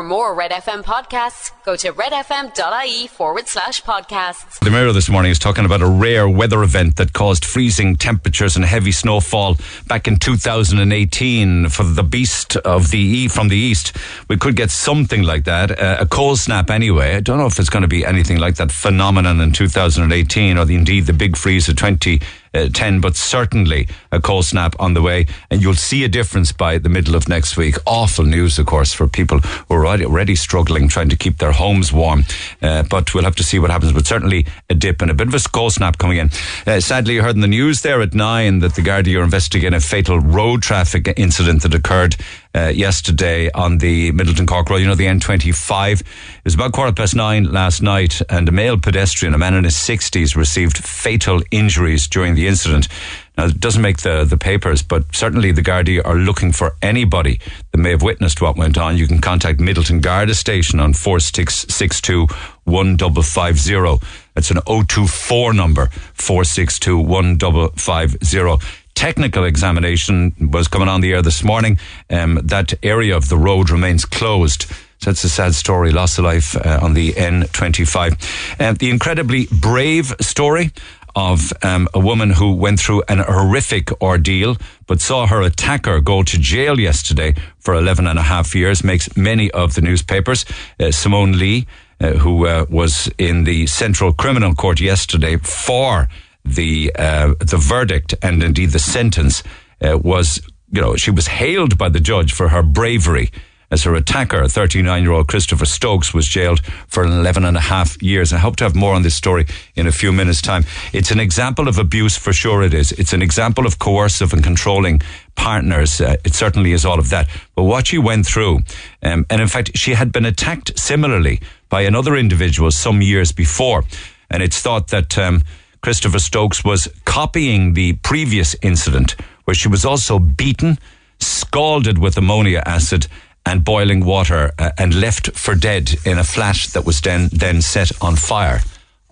For more Red FM podcasts, go to redfm.ie forward slash podcasts. The Mirror this morning is talking about a rare weather event that caused freezing temperatures and heavy snowfall back in 2018 for the beast of the e from the east. We could get something like that, uh, a cold snap anyway. I don't know if it's going to be anything like that phenomenon in 2018 or the, indeed the big freeze of 20 uh, 10, but certainly a cold snap on the way. And you'll see a difference by the middle of next week. Awful news, of course, for people who are already, struggling trying to keep their homes warm. Uh, but we'll have to see what happens. But certainly a dip and a bit of a cold snap coming in. Uh, sadly, you heard in the news there at nine that the Gardaí are investigating a fatal road traffic incident that occurred uh, yesterday on the Midleton Cork Road, you know, the N25. It was about quarter past nine last night, and a male pedestrian, a man in his 60s, received fatal injuries during the incident. Now, it doesn't make the, the papers, but certainly the Gardaí are looking for anybody that may have witnessed what went on. You can contact Midleton Garda Station on 4662 1550. That's an 024 number, 462 1550 technical examination was coming on the air this morning. Um, that area of the road remains closed. So it's a sad story, loss of life uh, on the N25. Uh, the incredibly brave story of um, a woman who went through an horrific ordeal but saw her attacker go to jail yesterday for 11 and a half years makes many of the newspapers. Uh, Simone Lee, uh, who uh, was in the Central Criminal Court yesterday for the uh, the verdict and indeed the sentence uh, was, you know, she was hailed by the judge for her bravery as her attacker, 39 year old Christopher Stokes, was jailed for 11 and a half years. I hope to have more on this story in a few minutes' time. It's an example of abuse, for sure it is. It's an example of coercive and controlling partners. Uh, it certainly is all of that. But what she went through, um, and in fact, she had been attacked similarly by another individual some years before. And it's thought that um, Christopher Stokes was copying the previous incident where she was also beaten, scalded with ammonia acid and boiling water uh, and left for dead in a flat that was then, then set on fire.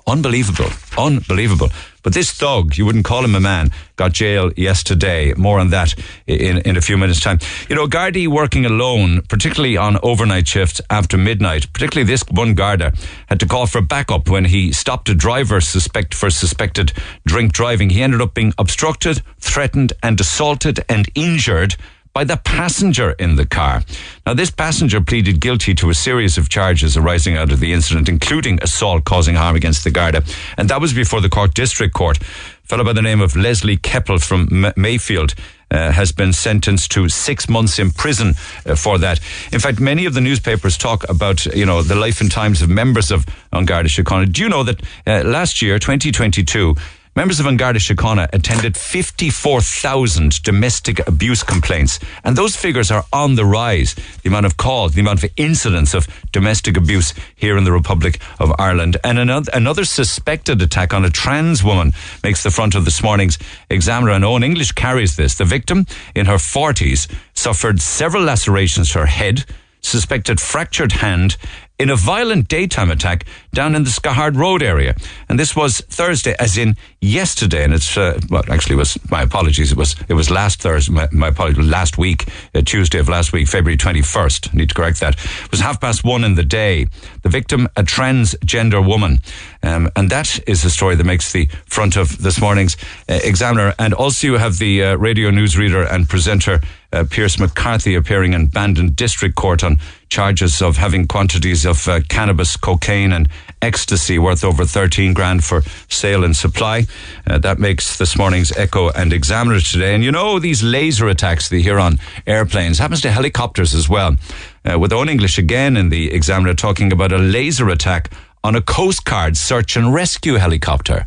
Unbelievable. Unbelievable. But this thug, you wouldn't call him a man, got jail yesterday. More on that in, in a few minutes' time. You know, Gardaí working alone, particularly on overnight shifts after midnight, particularly this one Garda, had to call for backup when he stopped a driver suspect for suspected drink driving. He ended up being obstructed, threatened, and assaulted and injured by the passenger in the car. Now, this passenger pleaded guilty to a series of charges arising out of the incident, including assault causing harm against the Garda. And that was before the Cork District Court. A fellow by the name of Leslie Keppel from Mayfield uh, has been sentenced to six months in prison uh, for that. In fact, many of the newspapers talk about, you know, the life and times of members of An Garda Síochána. Do you know that uh, last year, 2022, Members of An Garda Síochána attended 54,000 domestic abuse complaints. And those figures are on the rise. The amount of calls, the amount of incidents of domestic abuse here in the Republic of Ireland. And another, another suspected attack on a trans woman makes the front of this morning's Examiner. And Eoin English carries this. The victim, in her 40s, suffered several lacerations to her head, suspected fractured hand, in a violent daytime attack down in the Skehard Road area. And this was Thursday, as in yesterday. And it's, uh, well, actually it was, my apologies, it was, it was last Thursday, my, my apologies, last week, uh, Tuesday of last week, February 21st. I need to correct that. It was half past one in the day. The victim, a transgender woman. Um, and that is the story that makes the front of this morning's uh, Examiner. And also you have the uh, radio newsreader and presenter uh, Pierce McCarthy appearing in Bandon District Court on charges of having quantities of uh, cannabis, cocaine, and ecstasy worth over 13 grand for sale and supply. Uh, that makes this morning's Echo and Examiner today. And you know, these laser attacks they hear on airplanes happens to helicopters as well. Uh, with Eoin English again in the Examiner talking about a laser attack on a Coast Guard search and rescue helicopter.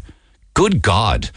Good God.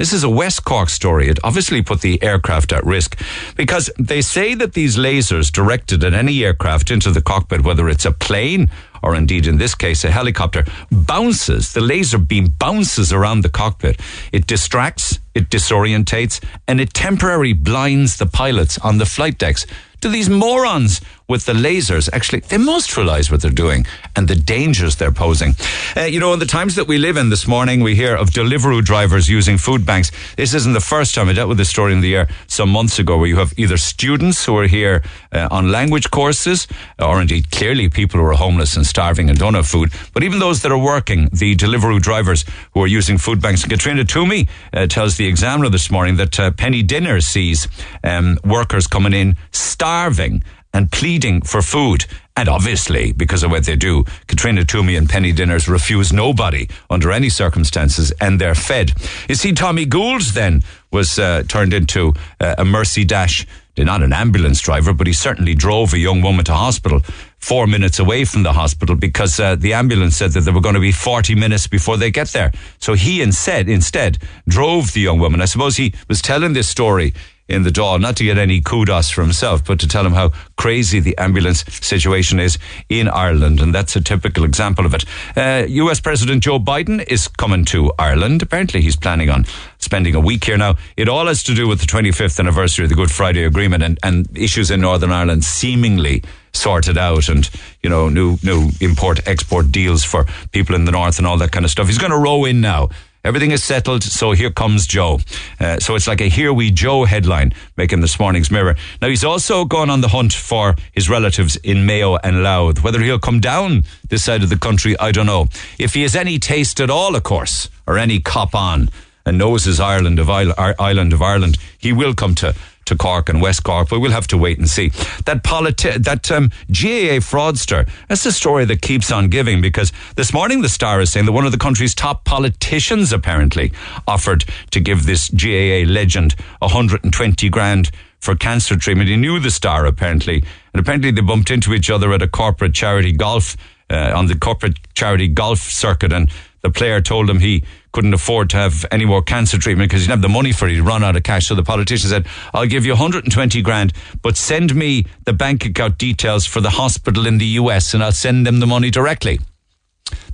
This is a West Cork story. It obviously put the aircraft at risk because they say that these lasers directed at any aircraft into the cockpit, whether it's a plane or indeed in this case a helicopter, bounces. The laser beam bounces around the cockpit. It distracts, it disorientates, and it temporarily blinds the pilots on the flight decks. Do these morons with the lasers, actually, they must realize what they're doing and the dangers they're posing. Uh, you know, in the times that we live in this morning, we hear of Deliveroo drivers using food banks. This isn't the first time I dealt with this story in the air some months ago where you have either students who are here uh, on language courses or indeed clearly people who are homeless and starving and don't have food, but even those that are working, the Deliveroo drivers who are using food banks. And Caitríona Twomey uh, tells the Examiner this morning that uh, Penny Dinner sees um, workers coming in starving and pleading for food. And obviously, because of what they do, Caitríona Twomey and Penny Dinners refuse nobody under any circumstances and they're fed. You see, Tommy Gould then was uh, turned into uh, a mercy dash. Not an ambulance driver, but he certainly drove a young woman to hospital four minutes away from the hospital because uh, the ambulance said that they were going to be 40 minutes before they get there. So he instead, instead drove the young woman. I suppose he was telling this story in the Dáil, not to get any kudos for himself, but to tell him how crazy the ambulance situation is in Ireland. And that's a typical example of it. Uh, US President Joe Biden is coming to Ireland. Apparently, he's planning on spending a week here now. It all has to do with the 25th anniversary of the Good Friday Agreement and, and issues in Northern Ireland seemingly sorted out and you know new new import export deals for people in the north and all that kind of stuff he's going to row in now Everything is settled, so here comes Joe. Uh, so it's like a Here We Joe headline making this morning's Mirror. Now, he's also gone on the hunt for his relatives in Mayo and Louth. Whether he'll come down this side of the country, I don't know. If he has any taste at all, of course, or any cop on and knows his Ireland of Island of Ireland, he will come to to Cork and West Cork, but we'll have to wait and see. That politi- that um, GAA fraudster, that's the story that keeps on giving because this morning the Star is saying that one of the country's top politicians apparently offered to give this GAA legend 120 grand for cancer treatment. He knew the Star apparently, and apparently they bumped into each other at a corporate charity golf uh, on the corporate charity golf circuit, and the player told him he couldn't afford to have any more cancer treatment because he didn't have the money for it. Run out of cash. So the politician said, I'll give you 120 grand, but send me the bank account details for the hospital in the US and I'll send them the money directly.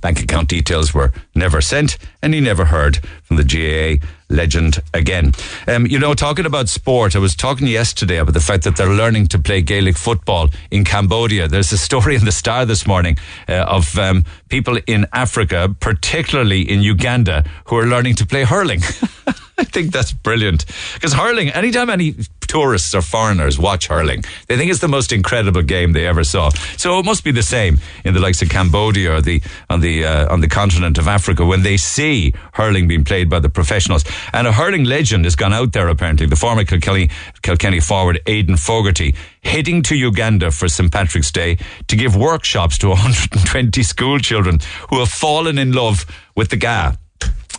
Bank account details were never sent, and he never heard from the GAA legend again. Um, you know, talking about sport, I was talking yesterday about the fact that they're learning to play Gaelic football in Cambodia. There's a story in the Star this morning uh, of um, people in Africa, particularly in Uganda, who are learning to play hurling. I think that's brilliant because hurling, anytime any tourists or foreigners watch hurling, they think it's the most incredible game they ever saw. So it must be the same in the likes of Cambodia or the on the uh, on the continent of Africa when they see hurling being played by the professionals. And a hurling legend has gone out there apparently. The former Kilkenny, Kilkenny forward Aidan Fogarty heading to Uganda for St Patrick's Day to give workshops to 120 school children who have fallen in love with the ga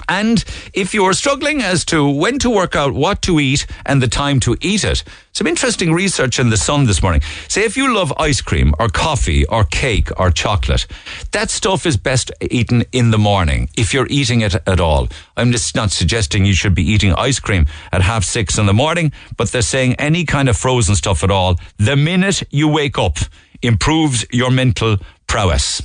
and if you're struggling as to when to work out what to eat and the time to eat it, some interesting research in The Sun this morning. Say if you love ice cream or coffee or cake or chocolate, that stuff is best eaten in the morning if you're eating it at all. I'm just not suggesting you should be eating ice cream at half six in the morning, but they're saying any kind of frozen stuff at all, the minute you wake up, improves your mental prowess.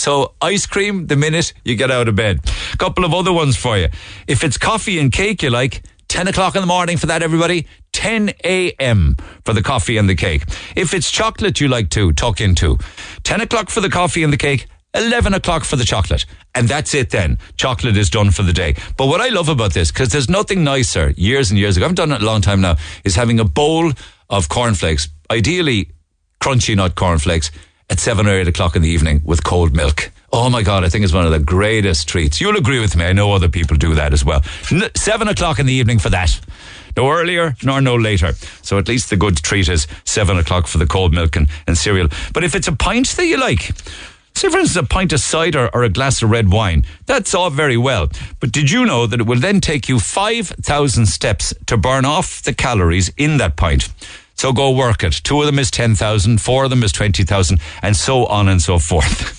So ice cream the minute you get out of bed. A couple of other ones for you. If it's coffee and cake you like, 10 o'clock in the morning for that, everybody. 10 a.m. for the coffee and the cake. If it's chocolate you like to tuck into, 10 o'clock for the coffee and the cake, 11 o'clock for the chocolate. And that's it then. Chocolate is done for the day. But what I love about this, because there's nothing nicer years and years ago, I've done it a long time now, is having a bowl of cornflakes, ideally crunchy nut cornflakes, at seven or eight o'clock in the evening with cold milk. Oh my God, I think it's one of the greatest treats. You'll agree with me. I know other people do that as well. N- seven o'clock in the evening for that. No earlier nor no later. So at least the good treat is seven o'clock for the cold milk and, and cereal. But if it's a pint that you like, say for instance a pint of cider or a glass of red wine, that's all very well. But did you know that it will then take you 5,000 steps to burn off the calories in that pint? So go work it. Two of them is 10,000, four of them is 20,000, and so on and so forth.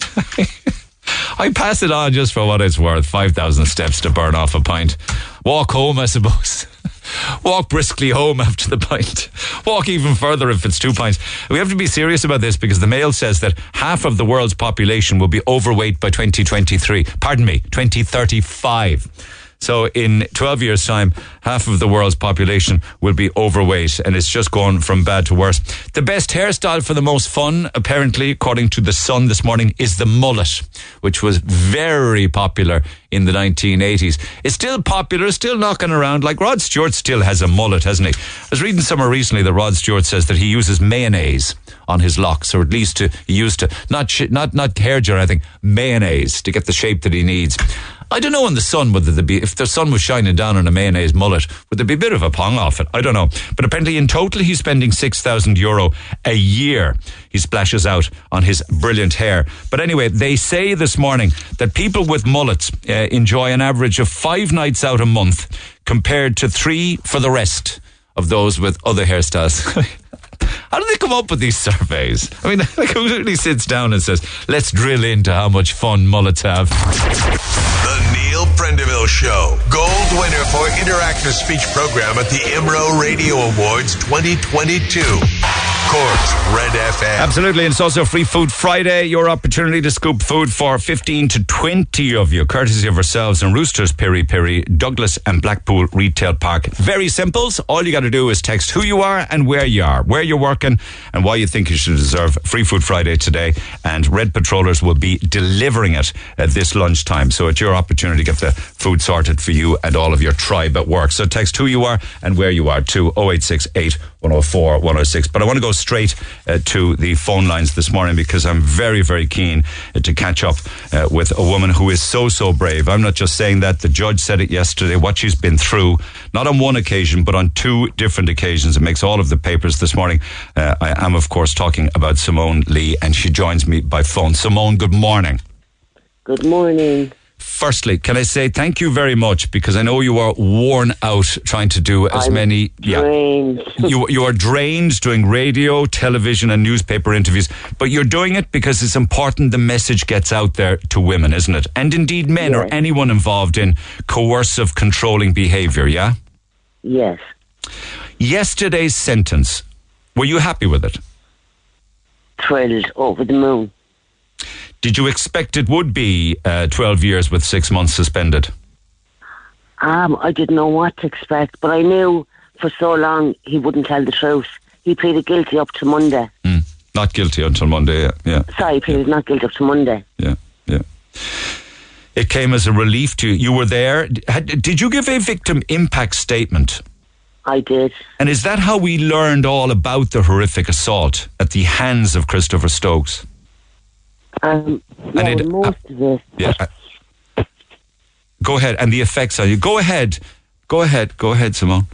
I pass it on just for what it's worth 5,000 steps to burn off a pint. Walk home, I suppose. Walk briskly home after the pint. Walk even further if it's two pints. We have to be serious about this because the Mail says that half of the world's population will be overweight by 2023. Pardon me, 2035. So in 12 years' time, half of the world's population will be overweight, and it's just gone from bad to worse. The best hairstyle for the most fun, apparently, according to The Sun this morning, is the mullet, which was very popular in the 1980s. It's still popular, still knocking around. Like Rod Stewart still has a mullet, hasn't he? I was reading somewhere recently that Rod Stewart says that he uses mayonnaise on his locks, or at least to, he used to, not, sh- not, not hair gel or anything, mayonnaise to get the shape that he needs. I don't know in the sun whether there be if the sun was shining down on a mayonnaise mullet, would there be a bit of a pong off it? I don't know. But apparently in total he's spending six thousand euro a year. He splashes out on his brilliant hair. But anyway, they say this morning that people with mullets uh, enjoy an average of five nights out a month compared to three for the rest of those with other hairstyles. How do they come up with these surveys? I mean, like who really sits down and says, let's drill into how much fun mullets have? The Neil Prendeville Show. Gold winner for Interactive Speech Program at the Imro Radio Awards 2022. Cork's Red FM. Absolutely. And it's also Free Food Friday. Your opportunity to scoop food for 15 to 20 of you, courtesy of ourselves and Roosters Piri Piri, Douglas and Blackpool Retail Park. Very simple. All you got to do is text who you are and where you are, where you're working, and why you think you should deserve Free Food Friday today. And Red Patrollers will be delivering it at this lunchtime. So it's your opportunity to get the food sorted for you and all of your tribe at work. So text who you are and where you are to 0868 104 106. But I want to go straight uh, to the phone lines this morning because I'm very, very keen uh, to catch up uh, with a woman who is so, so brave. I'm not just saying that. The judge said it yesterday, what she's been through, not on one occasion, but on two different occasions. It makes all of the papers this morning. Uh, I am, of course, talking about Simone Lee, and she joins me by phone. Simone, good morning. Good morning. Firstly, can I say thank you very much because I know you are worn out trying to do as I'm many. Drained. you you are drained doing radio, television, and newspaper interviews, but you're doing it because it's important the message gets out there to women, isn't it? And indeed, men or anyone involved in coercive, controlling behaviour. Yeah. yes. Yesterday's sentence. Were you happy with it? Thrilled over the moon. Did you expect it would be uh, 12 years with six months suspended? Um, I didn't know what to expect, but I knew for so long he wouldn't tell the truth. He pleaded guilty up to Monday. Mm. Not guilty until Monday. Yeah. Yeah. Sorry, he pleaded not guilty up to Monday. Yeah, yeah. It came as a relief to you. You were there. Had, did you give a victim impact statement? I did. And is that how we learned all about the horrific assault at the hands of Christopher Stokes? Um, no, it- most of it. Yeah. Go ahead. And the effects on you. Go ahead. Go ahead. Go ahead, Simone.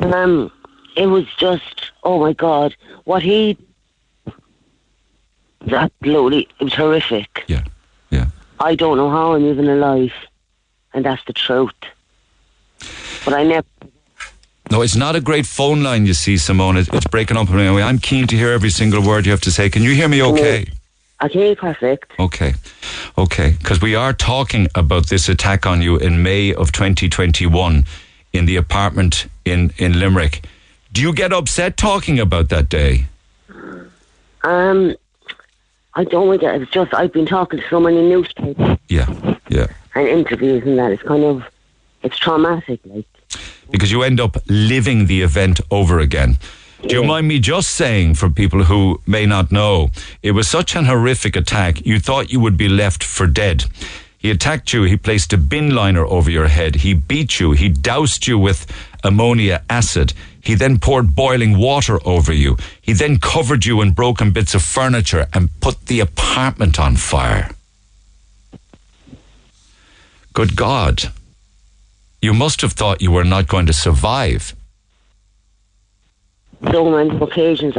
Um, it was just, oh my God, what he. Absolutely, it was horrific. Yeah. Yeah. I don't know how I'm even alive, and that's the truth. But I never. No, it's not a great phone line, you see, Simone. It's breaking up. Anyway, I'm keen to hear every single word you have to say. Can you hear me okay? I can hear you perfect. Okay. Okay. Because we are talking about this attack on you in May of 2021 in the apartment in, in Limerick. Do you get upset talking about that day? Um, I don't want to. It's just I've been talking to so many newspapers Yeah. Yeah. and interviews and that. It's kind of it's traumatic. Like Because you end up living the event over again. Do you mind me just saying, for people who may not know, it was such an horrific attack, you thought you would be left for dead. He attacked you, he placed a bin liner over your head, he beat you, he doused you with ammonia acid, he then poured boiling water over you, he then covered you in broken bits of furniture and put the apartment on fire. Good God. You must have thought you were not going to survive. So many occasions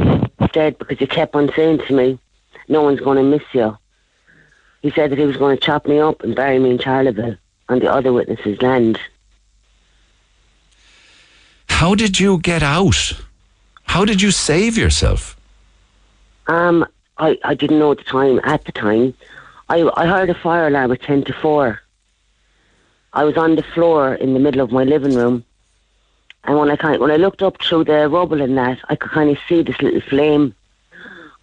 dead because he kept on saying to me, "No one's going to miss you." He said that he was going to chop me up and bury me in Charleville on the other witnesses' land. How did you get out? How did you save yourself? Um, I, I didn't know at the time. At the time, I I heard a fire alarm at ten to four. I was on the floor in the middle of my living room, and when I kind when I looked up through the rubble and that, I could kind of see this little flame.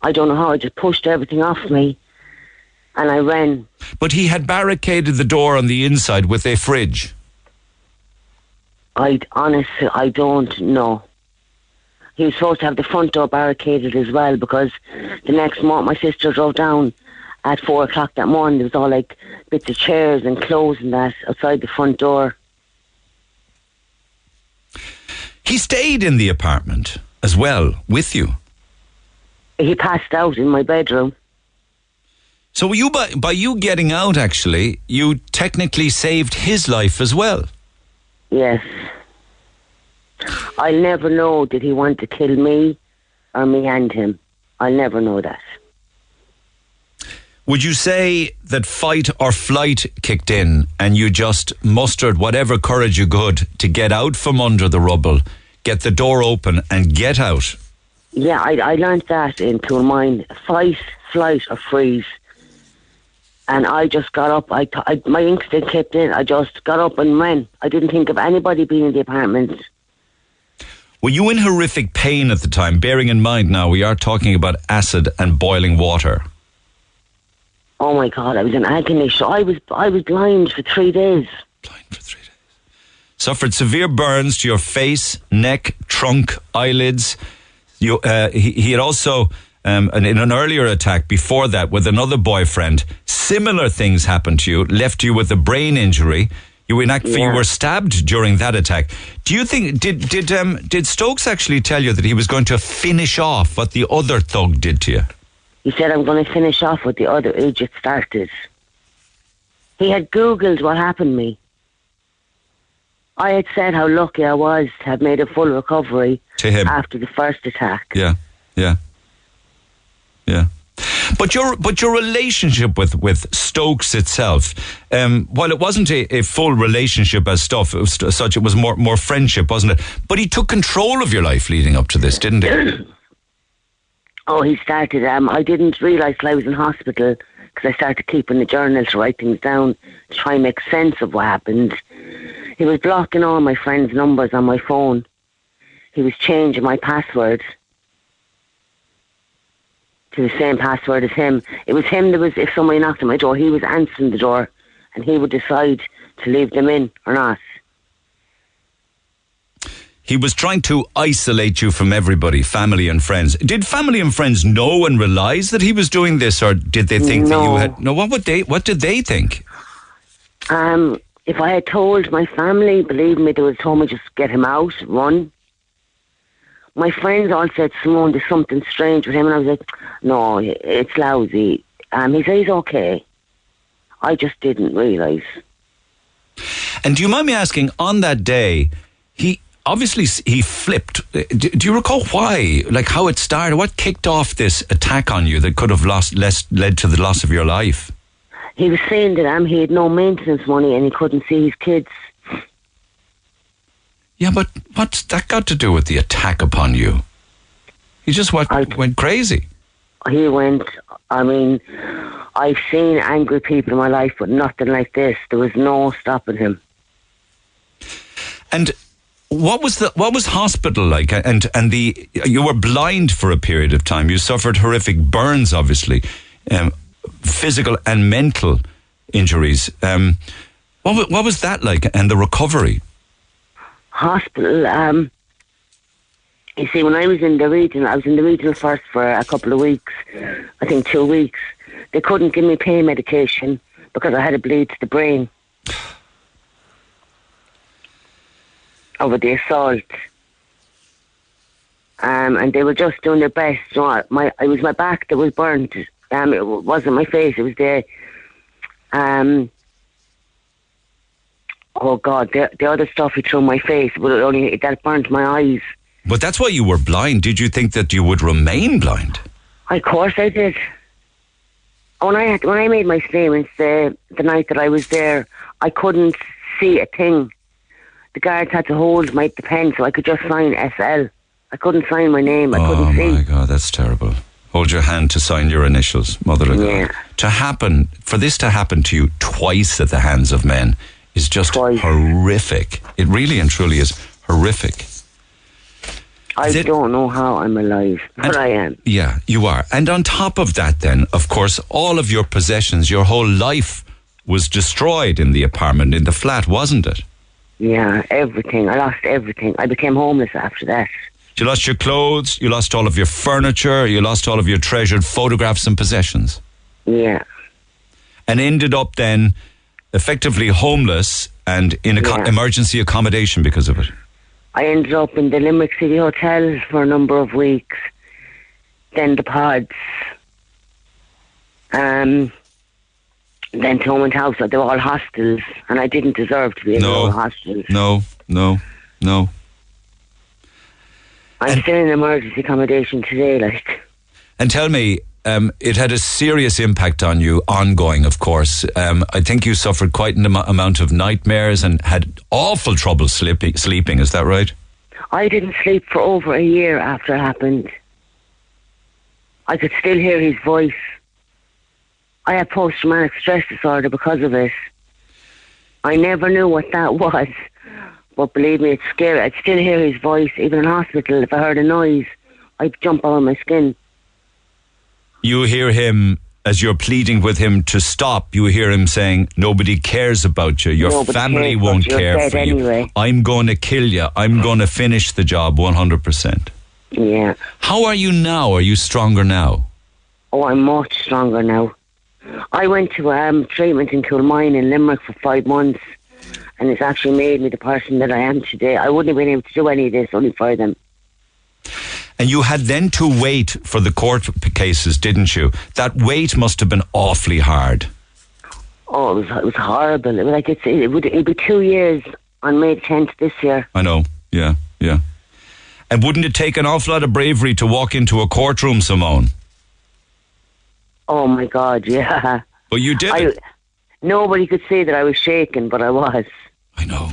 I don't know how. I just pushed everything off me, and I ran. But he had barricaded the door on the inside with a fridge. I honestly, I don't know. He was supposed to have the front door barricaded as well because the next morning my sister drove down at four o'clock that morning. There was all like bits of chairs and clothes and that outside the front door. He stayed in the apartment as well with you. He passed out in my bedroom. So you by, by you getting out actually, you technically saved his life as well. Yes. I'll never know did he want to kill me or me and him. I'll never know that. Would you say that fight or flight kicked in and you just mustered whatever courage you could to get out from under the rubble, get the door open and get out? Yeah, I, I learned that in Toolmine. Fight, flight or freeze. And I just got up. I, I my instinct kicked in. I just got up and ran. I didn't think of anybody being in the apartment. Were you in horrific pain at the time? Bearing in mind now we are talking about acid and boiling water. Oh my God, I was in agony. So I was I was blind for three days. Blind for three days. Suffered severe burns to your face, neck, trunk, eyelids. You, uh, he, he had also, um, in an earlier attack before that with another boyfriend, similar things happened to you, left you with a brain injury. You act, you were stabbed during that attack. Do you think did did um, did Stokes actually tell you that he was going to finish off what the other thug did to you? He said, I'm going to finish off what the other idiot started. He had Googled what happened to me. I had said how lucky I was to have made a full recovery To him. after the first attack. Yeah, yeah, yeah. But your but your relationship with with Stokes itself, um, while it wasn't a, a full relationship as stuff it was such, it was more more friendship, wasn't it? But he took control of your life leading up to this, didn't he? Oh, he started. Um, I didn't realise till I was in hospital because I started keeping the journal to write things down to try and make sense of what happened. He was blocking all my friends' numbers on my phone. He was changing my password to the same password as him. It was him that was, if somebody knocked on my door, he was answering the door and he would decide to leave them in or not. He was trying to isolate you from everybody, family and friends. Did family and friends know and realize that he was doing this, or did they think that you had? No, what would they? What did they think? Um, if I had told my family, believe me, they would have told me just get him out, run. My friends all said, Simone, there's something strange with him. And I was like, no, it's lousy. Um, he said he's okay. I just didn't realise. And do you mind me asking, on that day, he obviously he flipped. Uh, Do, do you recall why? Like how it started? What kicked off this attack on you that could have lost less led to the loss of your life? He was saying that um, he had no maintenance money and he couldn't see his kids. Yeah, but what's that got to do with the attack upon you? He just went, I- went crazy. He went, I mean, I've seen angry people in my life, but nothing like this. There was no stopping him. And what was the what was hospital like? And and the you were blind for a period of time. You suffered horrific burns, obviously, um, physical and mental injuries. Um, what what was that like? And the recovery? hospital. Um, you see, when I was in the region, I was in the regional first for a couple of weeks. I think two weeks. They couldn't give me pain medication because I had a bleed to the brain over the assault. Um, and they were just doing their best. You know, my it was my back that was burnt. Um, it wasn't my face. It was the um, oh God, the, the other stuff he threw in my face, but it only that burnt my eyes. But that's why you were blind. Did you think that you would remain blind? Of course I did. When I had, when I made my statements the the night that I was there, I couldn't see a thing. The guards had to hold my the pen so I could just sign SL. I couldn't sign my name. I oh couldn't see. Oh my God, that's terrible. Hold your hand to sign your initials, mother of God. To happen for this to happen to you twice at the hands of men is just Twice. horrific. It really and truly is horrific. I it- don't know how I'm alive, but And- I am. Yeah, you are. And on top of that, then, of course, all of your possessions, your whole life was destroyed in the apartment, in the flat, wasn't it? Yeah, everything. I lost everything. I became homeless after that. You lost your clothes, you lost all of your furniture, you lost all of your treasured photographs and possessions, Yeah. and ended up then effectively homeless and in a Yeah. emergency accommodation because of it. I ended up in the Limerick City Hotel for a number of weeks. Then the pods. Um, then Thomond House. They were all hostels, and I didn't deserve to be in No. all hostels. No, no, no. I'm And- still in emergency accommodation today, like. And tell me, um, it had a serious impact on you, ongoing, of course. Um, I think you suffered quite an am- amount of nightmares and had awful trouble sleeping. Sleeping, is that right? I didn't sleep for over a year after it happened. I could still hear his voice. I had post traumatic stress disorder because of it. I never knew what that was. But believe me, it's scary. I'd still hear his voice, even in hospital. If I heard a noise, I'd jump out of my skin. You hear him as you're pleading with him to stop. You hear him saying, "Nobody cares about you. Your Nobody family won't care for you. I'm going to kill you. I'm going to finish the job 100 percent." Yeah. How are you now? Are you stronger now? Oh, I'm much stronger now. I went to um, treatment in Kilmine in Limerick for five months, and it's actually made me the person that I am today. I wouldn't have been able to do any of this only for them. And you had then to wait for the court cases, didn't you? That wait must have been awfully hard. Oh, it was it was horrible. It was like it's it would it'd be two years on May tenth this year. I know. Yeah, yeah. And wouldn't it take an awful lot of bravery to walk into a courtroom, Simone? Oh my God, yeah. But you did I nobody could say that I was shaken, but I was. I know.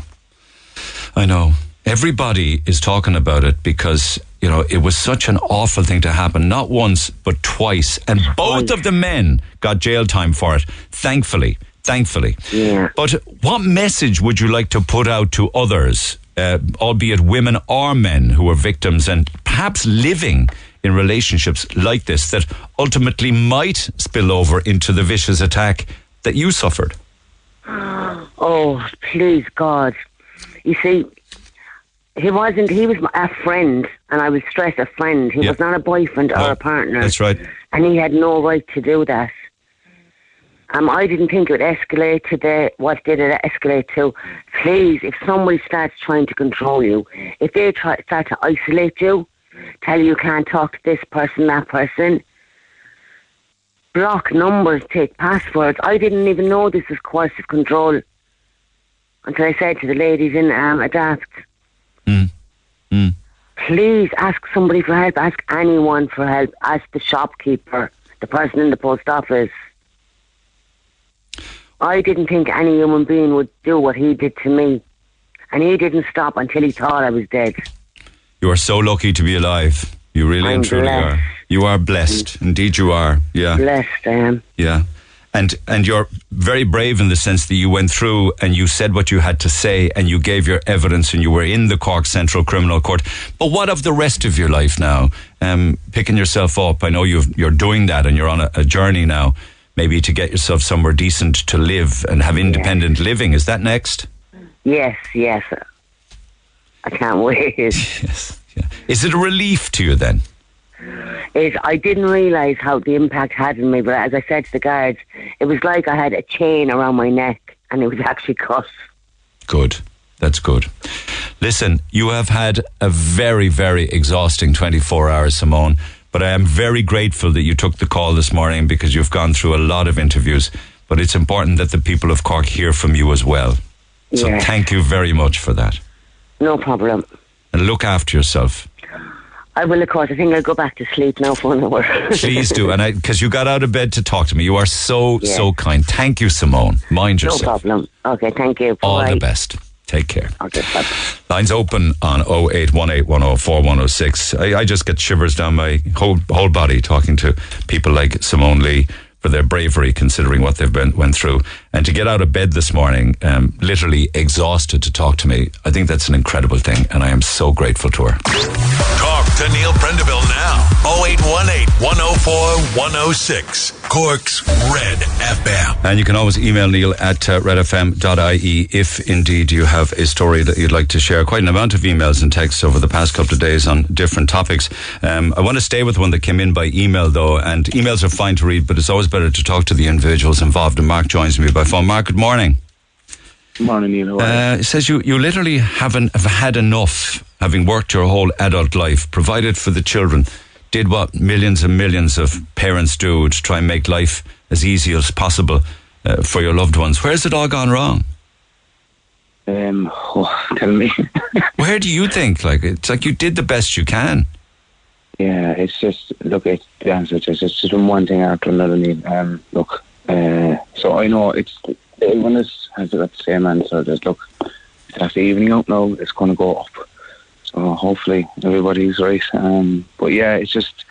I know. Everybody is talking about it because, you know, it was such an awful thing to happen, not once, but twice. And both Twice. of the men got jail time for it, thankfully. Thankfully. Yeah. But what message would you like to put out to others, uh, albeit women or men who are victims and perhaps living in relationships like this that ultimately might spill over into the vicious attack that you suffered? Oh, please God. You see, he wasn't. He was a friend, and I would stress a friend. He Yeah. was not a boyfriend No, or a partner. That's right. and he had no right to do that. Um, I didn't think it would escalate to the what did it escalate to. Please, if somebody starts trying to control you, if they try start to isolate you, tell you you can't talk to this person, that person, block numbers, take passwords. I didn't even know this was coercive control until I said to the ladies in um, Adapt. Mm. Mm. Please ask somebody for help. Ask anyone for help. Ask the shopkeeper, the person in the post office. I didn't think any human being would do what he did to me. And he didn't stop until he thought I was dead. You are so lucky to be alive. You really I'm and truly blessed. are. You are blessed. Indeed, you are. Yeah, Blessed I am. yeah. And and you're very brave in the sense that you went through and you said what you had to say and you gave your evidence and you were in the Cork Central Criminal Court. But what of the rest of your life now? Um, picking yourself up. I know you've, you're doing that and you're on a, a journey now, maybe to get yourself somewhere decent to live and have independent living. Is that next? Yes, yes. I can't wait. Yes. Yeah. Is it a relief to you then? Is I didn't realise how the impact had on me, but as I said to the guards, it was like I had a chain around my neck and it was actually cut. Good. That's good. Listen, you have had a very, very exhausting 24 hours, Simone, but I am very grateful that you took the call this morning because you've gone through a lot of interviews. But it's important that the people of Cork hear from you as well. So thank you very much for that. No problem. And look after yourself. I will, of course. I think I'll go back to sleep now for an hour. Please do. And because you got out of bed to talk to me. You are so, Yes. so kind. Thank you, Simone. Mind yourself. no problem. Okay, thank you. All Bye. the best. Take care. Okay. Lines open on 08181041061. I, I just get shivers down my whole whole body talking to people like Simone Lee for their bravery, considering what they've been went through, and to get out of bed this morning, um, literally exhausted to talk to me. I think that's an incredible thing, and I am so grateful to her. Talk to Neil Prendeville now. 0818 104 106. Cork's Red FM. And you can always email Neil at uh, redfm.ie if indeed you have a story that you'd like to share. Quite an amount of emails and texts over the past couple of days on different topics. Um, I want to stay with one that came in by email though, and emails are fine to read, but it's always better to talk to the individuals involved. And Mark joins me by phone. Mark, good morning. Good morning, Neil. Uh, it says you, you literally haven't have had enough, having worked your whole adult life, provided for the children, did what millions and millions of parents do to try and make life as easy as possible uh, for your loved ones. Where's it all gone wrong? Um, oh, tell me. Where do you think? Like it's like you did the best you can. yeah, it's just look. It's the answer. It's just, it's just one thing after another. Neil. Um, look. Uh, so I know it's everyone is, has got the same answer. Just look. It's after evening out now. It's going to go up. So hopefully everybody's right. Um, but yeah, it's just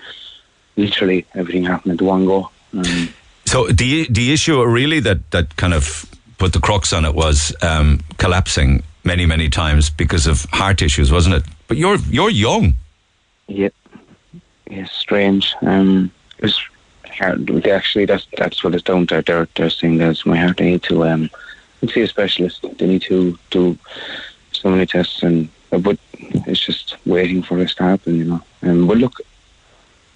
literally everything happened at one go. Um, So the the issue really that that kind of put the crux on it was um, collapsing many many times because of heart issues, wasn't it? But you're you're young. Yeah, yeah, strange. Um, it's hard. They Actually, that's that's what it's down to. They're they're saying that my heart. They need to um see a specialist. They need to do so many tests, and uh, but it's just waiting for this to happen, you know. Um, but look,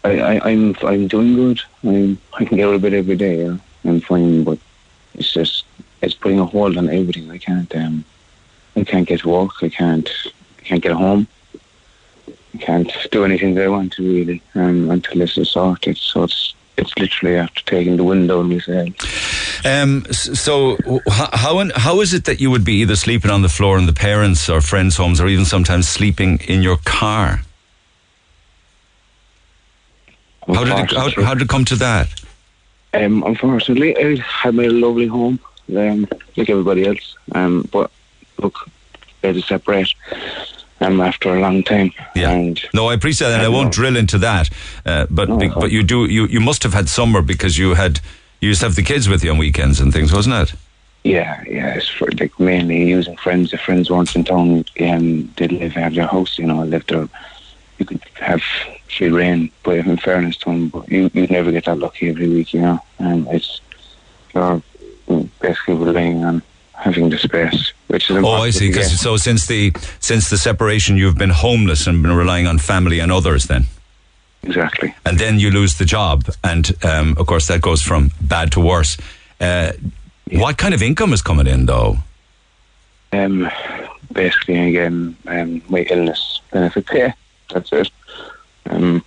I, I I'm I'm doing good. I'm I can get out of bed every day. Yeah, I'm fine, but it's just it's putting a hold on everything. I can't um I can't get to work. I can't I can't get home. I can't do anything that I want to really um, until this is sorted. So it's it's literally after taking the window in myself. Um, so how how is it that you would be either sleeping on the floor in the parents' or friends' homes, or even sometimes sleeping in your car? How did it how, how did it come to that? Um, unfortunately, I had my lovely home, um, like everybody else. Um, but look, they had to separate um, after a long time. Yeah. And No, I appreciate that. I I won't know. drill into that. Uh, but No, be- but you do you, you must have had summer because you had you used to have the kids with you on weekends and things, wasn't it? yeah, yeah, it's for like mainly using friends. If friends weren't in town, um, they live at their house. You know, lived there. You could have free reign, but in fairness to them, but you you never get that lucky every week. You know, and it's you're basically relying on having the space, which is Oh, I see. Because so since the since the separation, you've been homeless and been relying on family and others. Then, exactly. and then you lose the job, and um, of course that goes from bad to worse. Uh, What kind of income is coming in, though? Um, basically, again, um, my illness benefit pay. That's it. Um,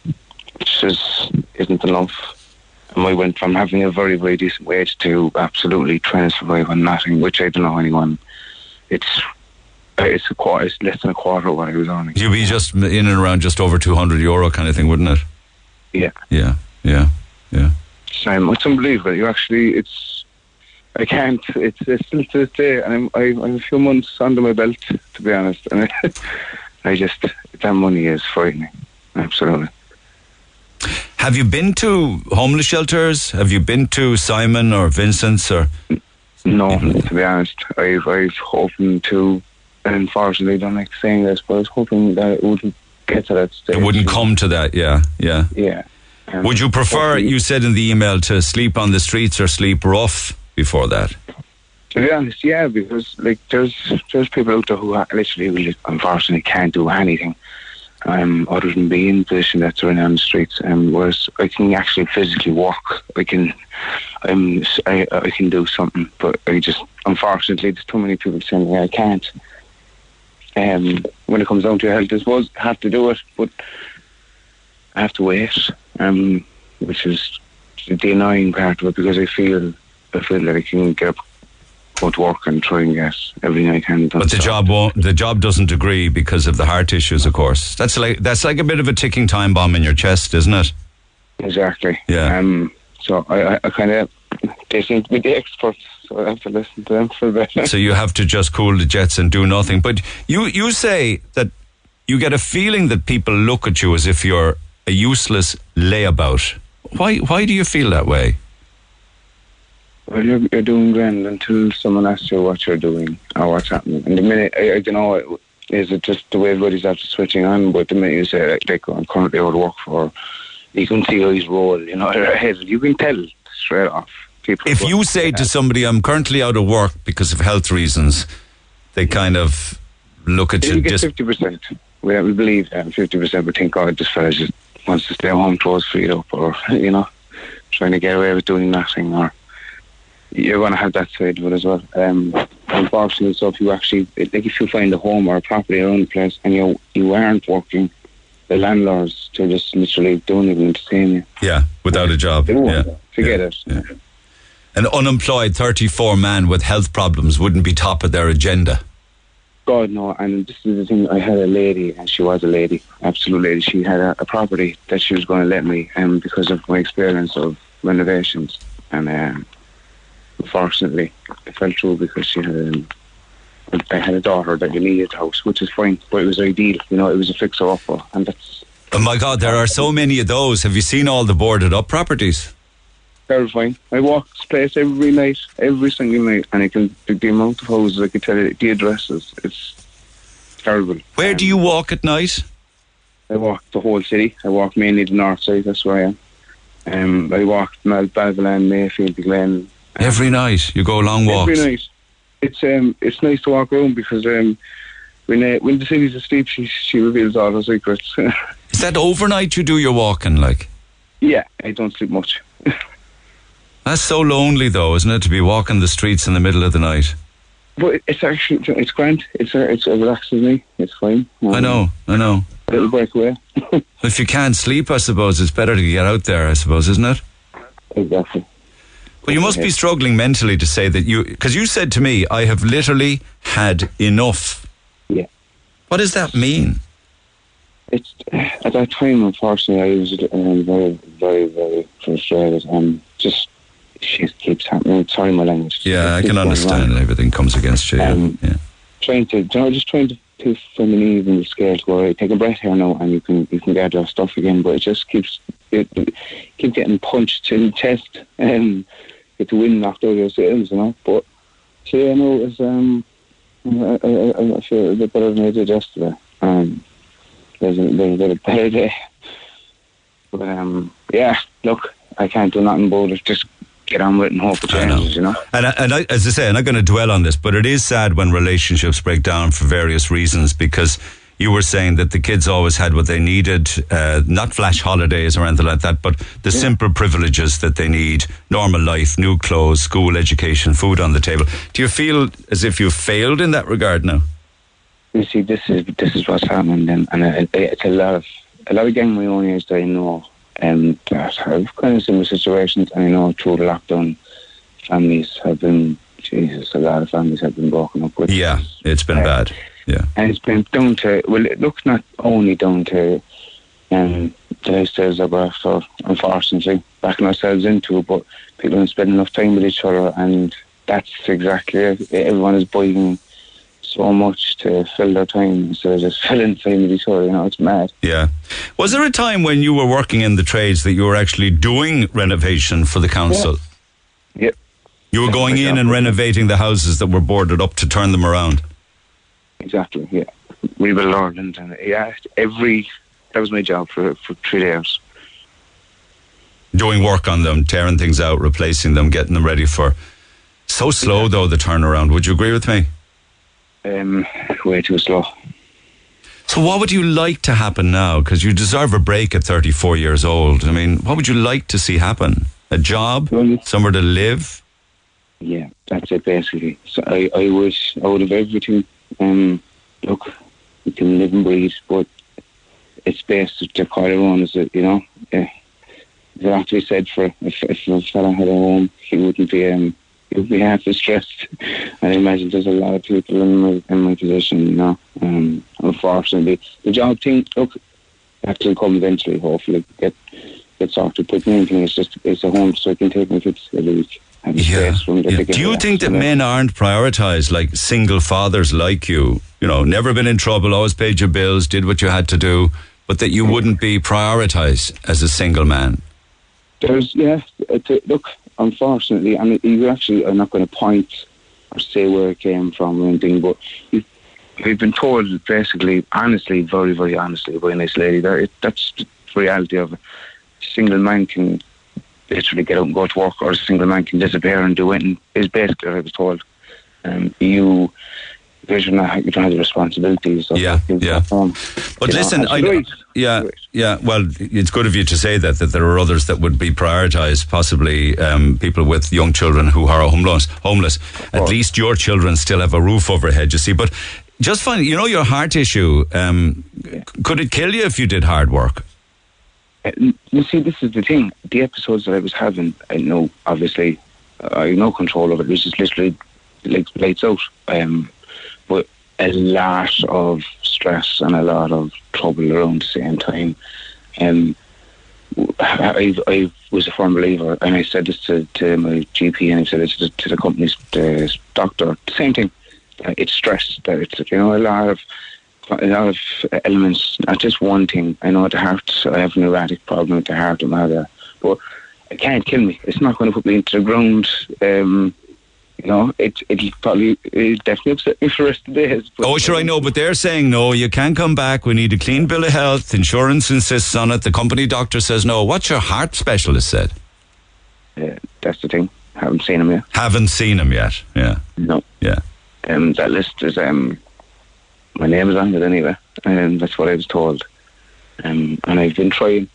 which just isn't enough. And I went from having a very, very decent wage to absolutely trying to survive on nothing, which I don't know anyone. It's it's a quarter, it's less than a quarter of what I was earning. You'd be just in and around just over two hundred euro, kind of thing, wouldn't it? Yeah, Yeah, yeah, yeah. um, it's unbelievable. You actually, it's I can't. It's, it's still to this day, and I'm, I, I'm a few months under my belt, to be honest. And I, I just that money is frightening. Absolutely. Have you been to homeless shelters? Have you been to Simon or Vincent's or? No, to be honest, I've I've hoping to, and unfortunately, I don't like saying this, but I was hoping that it wouldn't get to that stage. It wouldn't come to that. Yeah, yeah. Yeah. Um, Would you prefer? You said in the email to sleep on the streets or sleep rough before that. To be honest, yeah, because like there's there's people out there who literally unfortunately can't do anything, um, other than be in position that they're on the streets. Um, whereas I can actually physically walk. I can, I'm I, I can do something, but I just unfortunately there's too many people saying I can't. Um, when it comes down to health, I suppose I have to do it, but I have to wait. Um, which is the annoying part of it because I feel I feel that I can get up, go to work and try and get everything I can. But the job won't. The job doesn't agree because of the heart issues, of course. That's like that's like a bit of a ticking time bomb in your chest, isn't it? Exactly. Yeah. Um, so I, I, I kind of, they seem to be the experts, so I have to listen to them for a bit. so you have to just cool the jets and do nothing. But you you say that you get a feeling that people look at you as if you're a useless layabout. Why why do you feel that way? Well, you're, you're doing grand until someone asks you what you're doing or what's happening. And the minute, I, I don't know, is it just the way everybody's after switching on? But the minute you say, like, like I'm currently out of work for, you can see how he's roll, you know, in their head. You can tell straight off. People If you say to somebody, I'm currently out of work because of health reasons, they kind of look at you you get fifty percent. We, we believe that fifty percent. We think, God, this fella just wants to stay home, his feet up, or you know, trying to get away with doing nothing, or you're going to have that side of it as well. Um, unfortunately, so if you actually, like, if you find a home or a property around the place and you you aren't working, the landlords they're just literally doing it and saying you. Yeah, without a job. Yeah. Forget yeah, it. yeah. An unemployed 34 man with health problems wouldn't be top of their agenda. God no, and this is the thing. I had a lady, and she was a lady, absolute lady. She had a, a property that she was going to let me, um, because of my experience of renovations, and um, unfortunately, it fell through because she had. Um, I had a daughter that you needed a house, which is fine, but it was ideal. You know, it was a fixer upper, and that's Oh my God, there are so many of those. Have you seen all the boarded up properties? terrifying. I walk this place every night, every single night, and I can the, the amount of houses I can tell you, the addresses. It's terrible. Where Um, do you walk at night? I walk the whole city. I walk mainly the north side. That's where I am. Um, I walk Mal Ballyvolane, Mayfield, Glen. Every night. You go long walks. Every night. It's um, it's nice to walk around because um, when uh, when the city's asleep, she she reveals all her secrets. Is that overnight you do your walking like? yeah, I don't sleep much. That's so lonely though, isn't it, to be walking the streets in the middle of the night? But it's actually it's grand. It's uh, it's it relaxes me. It's fine. Um, I know, I know. A little breakaway. If you can't sleep, I suppose it's better to get out there, I suppose, isn't it? exactly. But you must be struggling mentally to say that you, because you said to me, I have literally had enough. Yeah. What does that mean? It's at that time, unfortunately, I was um, very, very, very frustrated, and just shit keeps happening. Sorry, my language. Yeah, I can understand everything comes against you. Yeah. Um, yeah. Trying to, you know, just trying to, to find an even scale to go. Right, take a breath here now, and you can you can get your stuff again. But it just keeps it, it keep getting punched in the chest, and get wind knocked out of your you know. But so yeah, no, it was um, I, I, I feel a bit better than I did yesterday. Um, there's a, there's a better day. But um, yeah, look, I can't do nothing but it. Just get on with it and hope it I know. changes, you know. And, I, and I, as I say, I'm not going to dwell on this, but it is sad when relationships break down for various reasons because you were saying that the kids always had what they needed, uh, not flash holidays or anything like that, but the simple privileges that they need normal life, new clothes, school, education, food on the table. Do you feel as if you've failed in that regard now? You see, this is this is what's happening, then, and it, it's a lot of a lot of gang age that I know, and that have kind of similar situations. And I know through lockdown, families have been Jesus, a lot of families have been broken up with. Yeah, it's been Uh, bad. Yeah. and it's been down to well, it looks not only down to um, the lifestyles that we're after, unfortunately, backing ourselves into but people don't spend enough time with each other, and that's exactly it. Everyone is buying so much to fill their time instead of just filling time with each other. You know, it's mad. Yeah. Was there a time when you were working in the trades that you were actually doing renovation for the council? Yep. You were going in and renovating the houses that were boarded up to turn them around. Exactly. Yeah. Rebuild Ireland, and yeah, every that was my job for for three days. Doing work on them, tearing things out, replacing them, getting them ready for. So slow though the turnaround. Would you agree with me? Um, way too slow. So what would you like to happen now? Because you deserve a break at 34 years old. I mean, what would you like to see happen? A job, Well, somewhere to live. Yeah, that's it basically. So I, I wish out of everything, um, look, we can live and breathe, but it's best to, call it on, is it, you know? Yeah. There have to be said for if, if a fella had a home, he wouldn't be, um, he would be half as stressed. I imagine there's a lot of people in my, in my position, you know? Um, unfortunately, the job thing, look, that will come eventually, hopefully, get, get sorted. But the main thing is just, it's a home so I can take my kids every week. Yeah. space for them yeah. Do you think that men aren't prioritized like single fathers like you? You know, never been in trouble, always paid your bills, did what you had to do, but that you wouldn't be prioritized as a single man. There's yeah. Look, unfortunately, I mean, you actually are not going to point or say where it came from or anything, but you, we've been told basically, honestly, very, very honestly, by a nice lady there. It, that's the reality of it. Single man can literally get out and go to work, or a single man can disappear and do it. And is basically what I was told. Um, you because you're not, you don't have the responsibilities. Of Yeah, yeah. home. But You know, listen, I, yeah, yeah. Well, it's good of you to say that that there are others that would be prioritised, possibly um, people with young children who are homeless. Homeless. At least your children still have a roof overhead. You see, but just find you know your heart issue. Um, Could it kill you if you did hard work? You see, this is the thing. The episodes that I was having, I know, obviously, uh, I have no control of it. It was just literally like lights out. Um, but a lot of stress and a lot of trouble around the same time. Um, I, I was a firm believer, and I said this to, to my GP, and I said this to, to the company's uh, doctor. The same thing. Uh, it's stress. That it's you know a lot of a lot of elements, not just one thing. I know the heart. I have an erratic problem with the heart and all that, but it can't kill me. It's not going to put me into the ground. Um, you know, it it'll probably it'll definitely upset me for the rest of the days. but- Oh, sure, I know, but they're saying no. You can't come back. We need a clean bill of health. Insurance insists on it. The company doctor says no. What's your heart specialist said? Yeah, that's the thing. Haven't seen him yet. Haven't seen him yet. Yeah, No. yeah. Um, that list is um, my name is on it anyway, and that's what I was told. Um, and I've been trying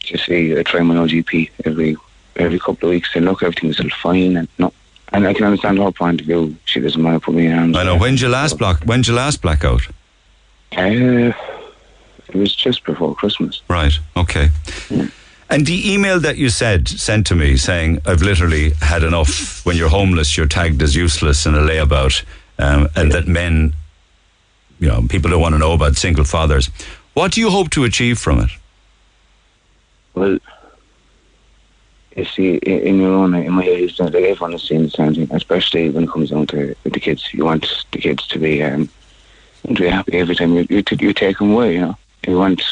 to see. I try my OGP every every couple of weeks, and look, everything's still fine, and no. And I can understand her point of view. She doesn't want to put me in harm's I know. When's your last block? When's your last blackout? Uh, it was just before Christmas. Right. Okay. Hmm. And the email that you said sent to me saying I've literally had enough. When you're homeless, you're tagged as useless and a layabout, um, and that men, you know, people don't want to know about single fathers. What do you hope to achieve from it? Well, you see, in, your own, in my age, that everyone is seeing the same thing, especially when it comes down to the kids. You want the kids to be, um, to be happy every time you, you, you take them away, you know. You want,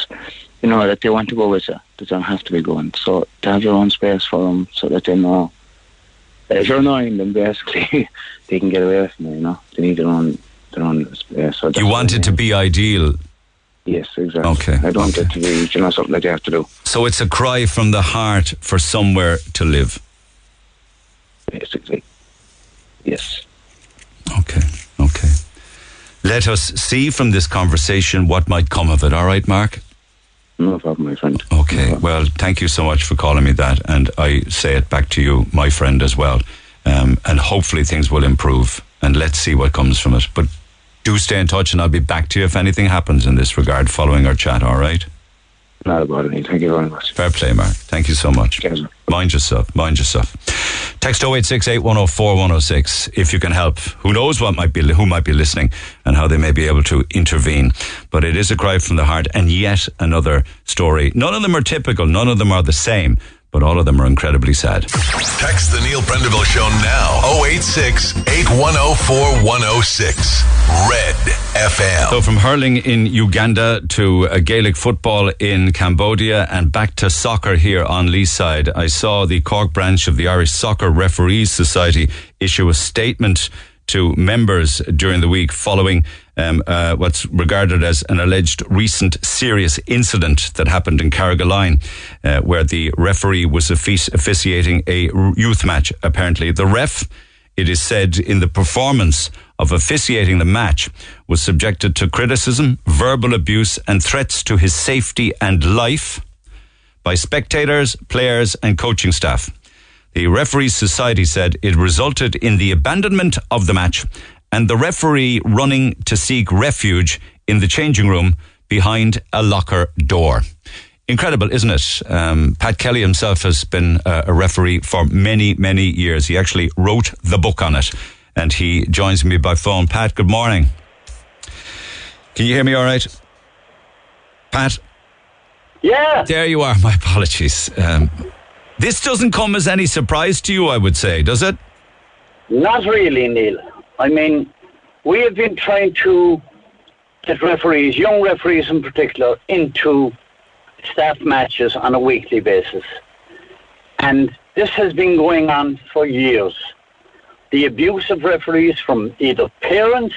you know, that they want to go with you. They don't have to be going. So to have your own space for them so that they know if you're annoying them, basically, they can get away from you, you know. They need their own, their own. So You want it to be ideal. Yes, exactly. Okay, I don't want it to be, you know, something that you have to do, So it's a cry from the heart for somewhere to live. basically. Yes. Okay. Okay. Let us see from this conversation what might come of it. All right, Mark? No problem, my friend. Okay. No. Well, thank you so much for calling me that. And I say it back to you, my friend, as well. Um, and hopefully things will improve. And let's see what comes from it. But do stay in touch, and I'll be back to you if anything happens in this regard following our chat. All right? Not about it. Thank you very much. Fair play, Mark. Thank you so much. Mind yourself. Mind yourself. Text 0868 104 106 if you can help. Who knows what might be who might be listening and how they may be able to intervene. But it is a cry from the heart, and yet another story. None of them are typical. None of them are the same. But all of them are incredibly sad. Text the Neil Prendeville Show now. 086 8104 106. Red FM. So from hurling in Uganda to uh, Gaelic football in Cambodia and back to soccer here on Leeside, I saw the Cork branch of the Irish Soccer Referees Society issue a statement to members during the week following um, uh, what's regarded as an alleged recent serious incident that happened in Carrigaline, uh, where the referee was offici- officiating a youth match. Apparently, the ref it is said in the performance of officiating the match was subjected to criticism, verbal abuse, and threats to his safety and life by spectators, players, and coaching staff. The referees society said it resulted in the abandonment of the match and the referee running to seek refuge in the changing room behind a locker door. Incredible, isn't it? Um, Pat Kelly himself has been uh, a referee for many, many years. He actually wrote the book on it, and he joins me by phone. Pat, good morning. Can you hear me all right? Pat? Yeah, There you are. My apologies. Um, this doesn't come as any surprise to you, I would say, does it? not really, Neil. I mean, we have been trying to get referees, young referees in particular, into staff matches on a weekly basis. And this has been going on for years. The abuse of referees from either parents,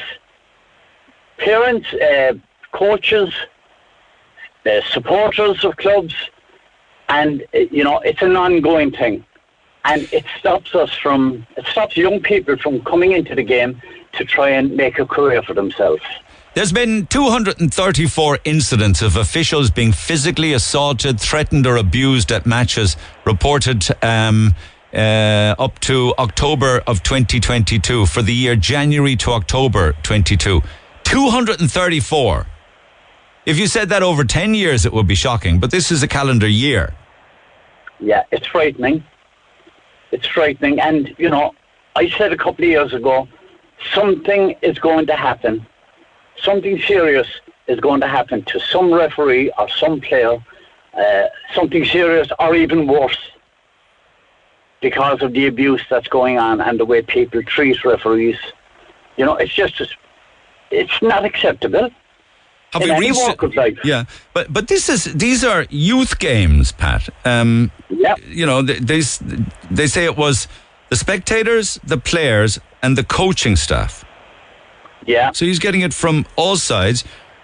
parents, uh, coaches, uh, supporters of clubs, and uh, you know it's an ongoing thing, and it stops us from it stops young people from coming into the game to try and make a career for themselves. There's been 234 incidents of officials being physically assaulted, threatened, or abused at matches reported um, uh, up to October of 2022 for the year January to October 22. 234. If you said that over 10 years, it would be shocking, but this is a calendar year. Yeah, it's frightening. It's frightening. And, you know, I said a couple of years ago, something is going to happen. Something serious is going to happen to some referee or some player. Uh, something serious or even worse because of the abuse that's going on and the way people treat referees. You know, it's just, it's not acceptable. Have In we reached walk of life. Yeah, but but this is these are youth games, Pat. Um, Yep. You know, they, they they say it was the spectators, the players, and the coaching staff. Yeah. So he's getting it from all sides.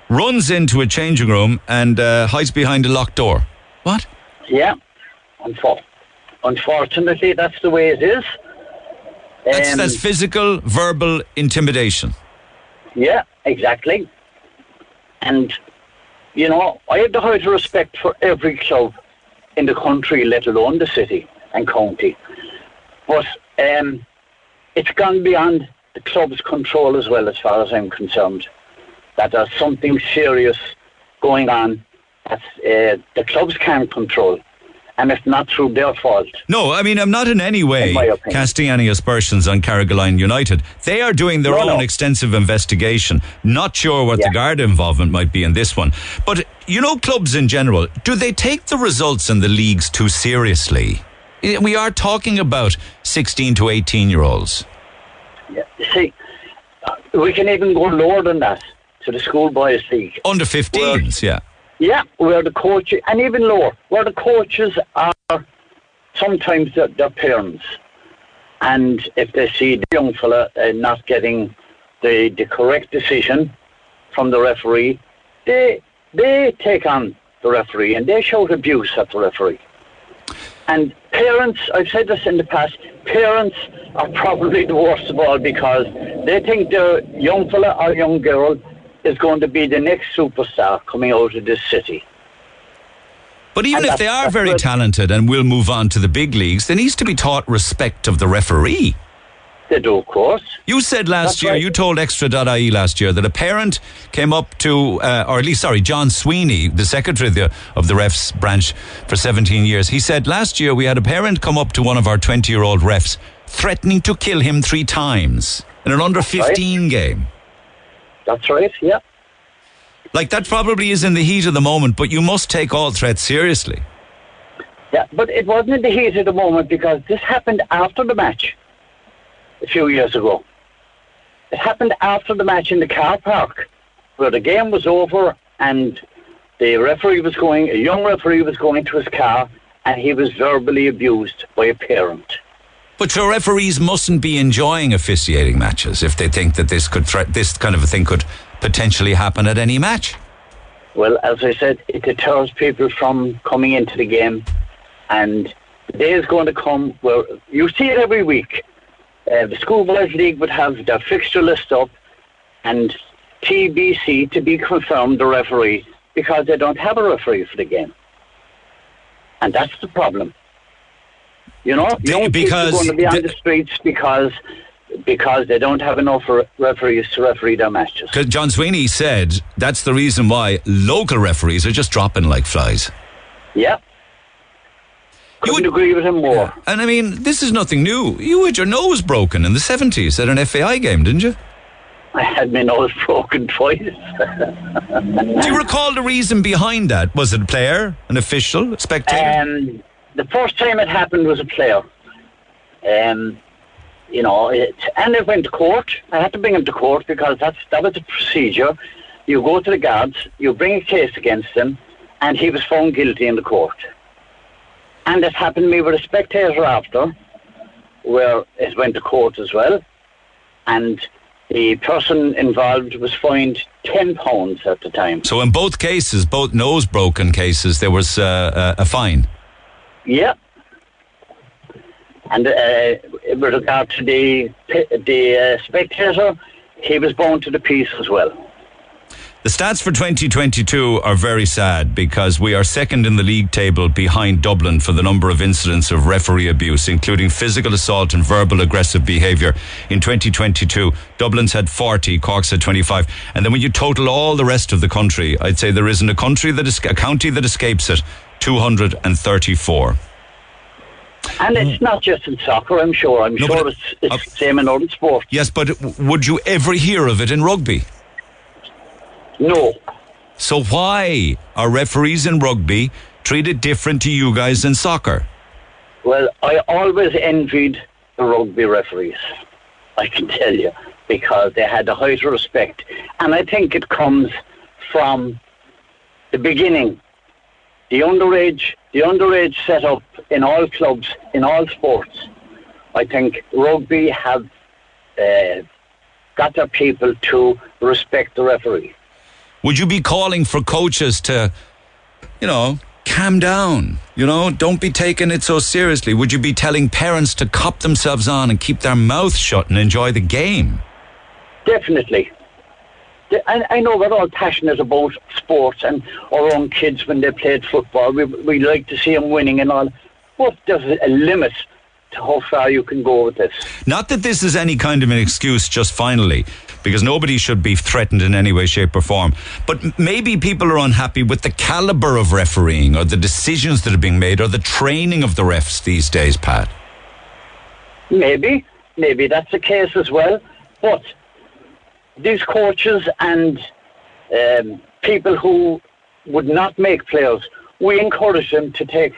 Runs into a changing room and uh, hides behind a locked door. What? Yeah, Unfor- unfortunately, that's the way it is. That's Um, that's physical, verbal intimidation. yeah, exactly. And you know, I have the highest respect for every club in the country, let alone the city and county. But um, it's gone beyond the club's control as well, as far as I'm concerned. That there's something serious going on that uh, the clubs can't control, and it's not through their fault. No, I mean I'm not in any way In casting any aspersions on Carrigaline United. They are doing their No, own no. extensive investigation. Not sure what the Yeah. Garda involvement might be in this one, but you know, clubs in general, do they take the results in the leagues too seriously? Eh, We are talking about 16 to 18 year olds. Yeah. See, uh, we can even go lower than that to the schoolboys league. Under 15s, yeah. Yeah, where the coach and even lower, where the coaches are sometimes their, their parents, and if they see the young fella uh, not getting the the correct decision from the referee, they they take on the referee and they shout abuse at the referee. And parents, I've said this in the past, parents are probably the worst of all because they think their young fella or young girl is going to be the next superstar coming out of this city. But even And if they are very talented and will move on to the big leagues, there needs to be taught respect of the referee. They do, of course. You said last That's year, right. you told Extra.ie last year that a parent came up to, uh, or at least, sorry, John Sweeney, the secretary of the, of the refs branch for 17 years. He said last year we had a parent come up to one of our 20 year old refs threatening to kill him three times in an under right. 15 game. That's right, yeah. Like that probably is in the heat of the moment, but you must take all threats seriously. Yeah, but it wasn't in the heat of the moment because this happened after the match a few years ago. It happened after the match in the car park where the game was over and the referee was going, a young referee was going to his car and he was verbally abused by a parent. But your referees mustn't be enjoying officiating matches if they think that this could threat this kind of a thing could potentially happen at any match. Well, as I said, it deters people from coming into the game, and the day is going to come where you see it every week. Uh, the schoolboys league would have their fixture list up, and TBC to be confirmed the referee because they don't have a referee for the game, and that's the problem. You know, young because people are going to be on the- the streets because because they don't have enough referees to referee their matches. Because John Sweeney said that's the reason why local referees are just dropping like flies. Yeah. You Couldn't would- agree with him more. And I mean, this is nothing new. You had your nose broken in the 70s at an FAI game, didn't you? I had my nose broken twice. Do you recall the reason behind that? Was it a player, an official, a spectator? Um, the first time it happened was a player. Um, you know, it, and it went to court. I had to bring him to court because that's that was the procedure. You go to the guards, you bring a case against him, and he was found guilty in the court. And it happened to me with a spectator after, where it went to court as well, and the person involved was fined ten pounds at the time. so in both cases, both nose broken cases, there was uh, a, a fine. Yeah. And uh, with regard to the the uh, spectator, he was born to the peace as well. The stats for 2022 are very sad because we are second in the league table behind Dublin for the number of incidents of referee abuse, including physical assault and verbal aggressive behaviour. In 2022, Dublin's had 40, Cork's had 25. And then when you total all the rest of the country, I'd say there isn't a country that a county that escapes it, 234. And it's not just in soccer, I'm sure. I'm No, sure it's, it's uh, the same in other sports. Yes, but would you ever hear of it in rugby? No. So why are referees in rugby treated different to you guys in soccer? Well, I always envied the rugby referees, I can tell you, because they had the height of respect. And I think it comes from the beginning. The underage, the underage setup in all clubs, in all sports. I think rugby have uh, got their people to respect the referee. Would you be calling for coaches to, you know, calm down? You know, don't be taking it so seriously. Would you be telling parents to cop themselves on and keep their mouth shut and enjoy the game? Definitely. I, I know we're all passionate about sports and our own kids when they played football. We, we like to see them winning and all. But there's a limit to how far you can go with this. Not that this is any kind of an excuse, just finally, because nobody should be threatened in any way, shape, or form. But maybe people are unhappy with the caliber of refereeing or the decisions that are being made or the training of the refs these days, Pat. Maybe, maybe that's the case as well. But these coaches and um, people who would not make players, we encourage them to take.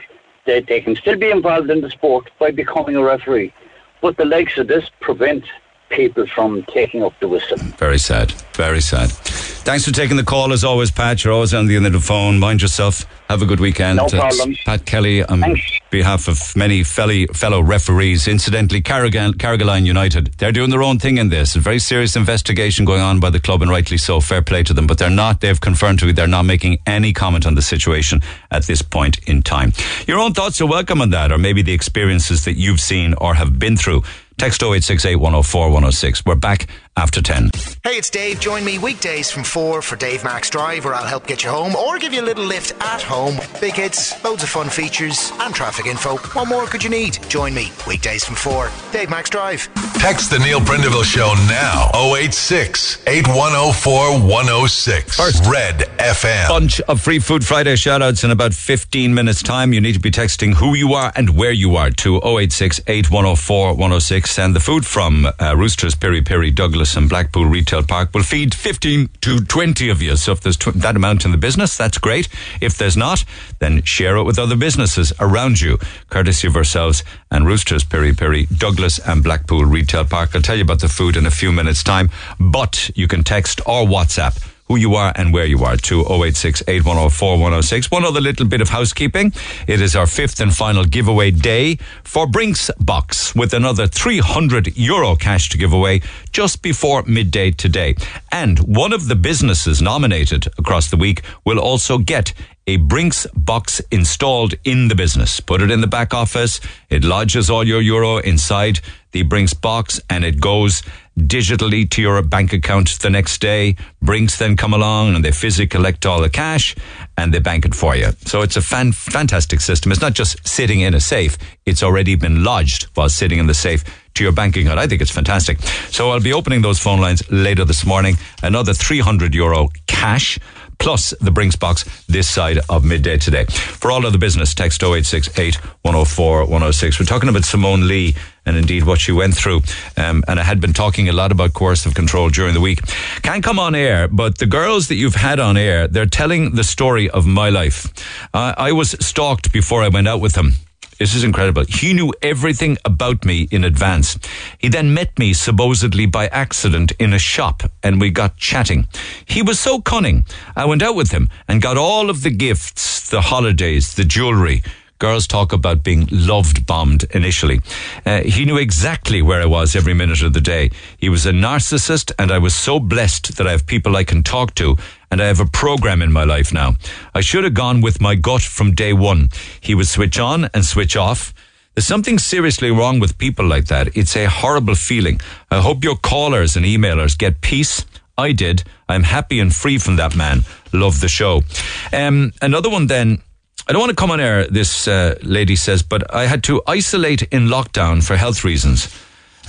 They, they can still be involved in the sport by becoming a referee, but the likes of this prevent people from taking up the whistle. Very sad. Very sad. Thanks for taking the call as always, Pat. You're always on the end of the phone. Mind yourself. Have a good weekend. No uh, problem. Pat Kelly, on Thanks. behalf of many fellow, fellow referees. Incidentally, Carrigal, Carrigaline United, they're doing their own thing in this. A very serious investigation going on by the club, and rightly so. Fair play to them. But they're not, they've confirmed to me, they're not making any comment on the situation at this point in time. Your own thoughts are welcome on that, or maybe the experiences that you've seen or have been through. Text 0868 104 106. We're back after 10. Hey, it's Dave. Join me weekdays from 4 for Dave Max Drive, where I'll help get you home or give you a little lift at home. Big hits, loads of fun features, and traffic info. What more could you need? Join me weekdays from 4. Dave Max Drive. Text the Neil Prendeville Show now. 086 8104 106. First. Red FM. bunch of Free Food Friday shoutouts in about 15 minutes' time. You need to be texting who you are and where you are to 086 8104 106. And the food from uh, Roosters, Piri Piri, Douglas, and Blackpool Retail Park will feed 15 to 20 of you. So if there's tw- that amount in the business, that's great. If there's not, then share it with other businesses around you, courtesy of ourselves and Roosters, Piri Piri, Douglas, and Blackpool Retail Park. I'll tell you about the food in a few minutes' time, but you can text or WhatsApp who you are and where you are to 086 8104 106. One other little bit of housekeeping. It is our fifth and final giveaway day for Brinks Box with another 300 euro cash to give away just before midday today. And one of the businesses nominated across the week will also get a Brinks box installed in the business. Put it in the back office. It lodges all your euro inside the Brinks box and it goes digitally to your bank account the next day. Brinks then come along and they physically collect all the cash and they bank it for you. So it's a fan, fantastic system. It's not just sitting in a safe. It's already been lodged while sitting in the safe to your bank account. I think it's fantastic. So I'll be opening those phone lines later this morning. Another 300 euro cash plus the Brinks box this side of midday today. For all of the business, text 0868 104 106. We're talking about Simone Lee and indeed what she went through. Um, and I had been talking a lot about coercive control during the week. Can't come on air, but the girls that you've had on air, they're telling the story of my life. Uh, I was stalked before I went out with them. This is incredible. He knew everything about me in advance. He then met me supposedly by accident in a shop and we got chatting. He was so cunning. I went out with him and got all of the gifts, the holidays, the jewelry. Girls talk about being loved bombed initially. Uh, he knew exactly where I was every minute of the day. He was a narcissist and I was so blessed that I have people I can talk to and I have a program in my life now. I should have gone with my gut from day one. He would switch on and switch off. There's something seriously wrong with people like that. It's a horrible feeling. I hope your callers and emailers get peace. I did. I'm happy and free from that man. Love the show. Um, another one then. I don't want to come on air, this uh, lady says, but I had to isolate in lockdown for health reasons.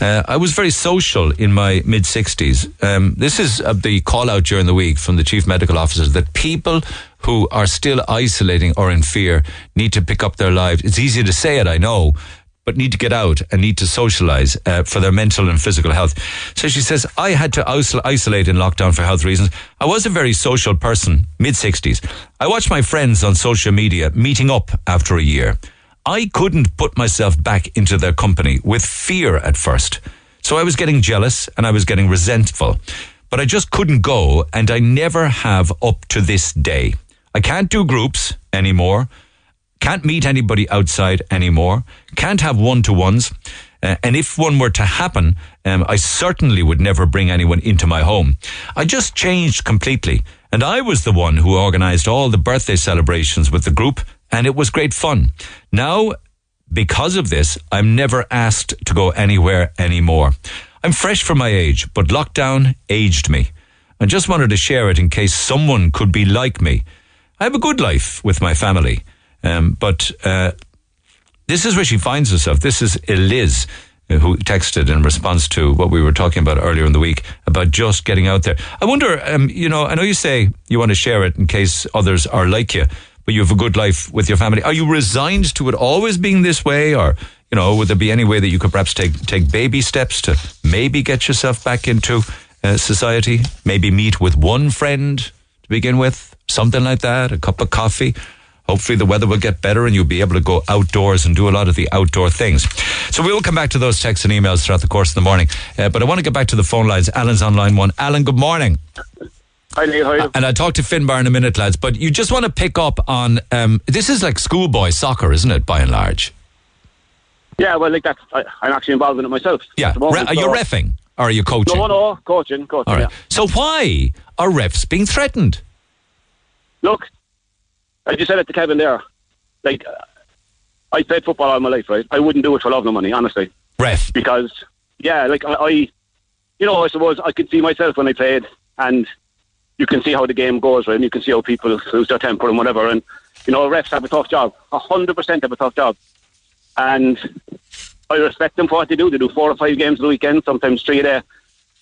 Uh, I was very social in my mid 60s. Um, this is uh, the call out during the week from the chief medical officer that people who are still isolating or in fear need to pick up their lives. It's easy to say it, I know, but need to get out and need to socialize uh, for their mental and physical health. So she says, I had to isolate in lockdown for health reasons. I was a very social person, mid 60s. I watched my friends on social media meeting up after a year. I couldn't put myself back into their company with fear at first. So I was getting jealous and I was getting resentful. But I just couldn't go and I never have up to this day. I can't do groups anymore. Can't meet anybody outside anymore. Can't have one to ones. Uh, and if one were to happen, um, I certainly would never bring anyone into my home. I just changed completely. And I was the one who organized all the birthday celebrations with the group and it was great fun. Now, because of this, I'm never asked to go anywhere anymore. I'm fresh for my age, but lockdown aged me. I just wanted to share it in case someone could be like me. I have a good life with my family, um, but uh, this is where she finds herself. This is Eliz uh, who texted in response to what we were talking about earlier in the week about just getting out there. I wonder, um, you know, I know you say you want to share it in case others are like you but you have a good life with your family. Are you resigned to it always being this way, or you know, would there be any way that you could perhaps take take baby steps to maybe get yourself back into uh, society? Maybe meet with one friend to begin with, something like that, a cup of coffee. Hopefully, the weather will get better and you'll be able to go outdoors and do a lot of the outdoor things. So, we will come back to those texts and emails throughout the course of the morning. Uh, but I want to get back to the phone lines. Alan's on line one. Alan, good morning. Hi, Neil. How? And I'll talk to Finbar in a minute, lads. But you just want to pick up on um, this is like schoolboy soccer, isn't it, by and large? Yeah, well, like that's I, am actually involved in it myself. Yeah, moment, Re- are you refing or are you coaching? No, no, coaching, coaching. All right. Yeah. So why are refs being threatened? Look, I just said it to Kevin there. Like, uh, I played football all my life, right? I wouldn't do it for love nor money, honestly. Ref, because yeah, like I, I, you know, I suppose I could see myself when I played, and you can see how the game goes, right? And you can see how people lose their temper and whatever. And, you know, refs have a tough job. A hundred percent have a tough job. And I respect them for what they do. They do four or five games a weekend, sometimes three a day.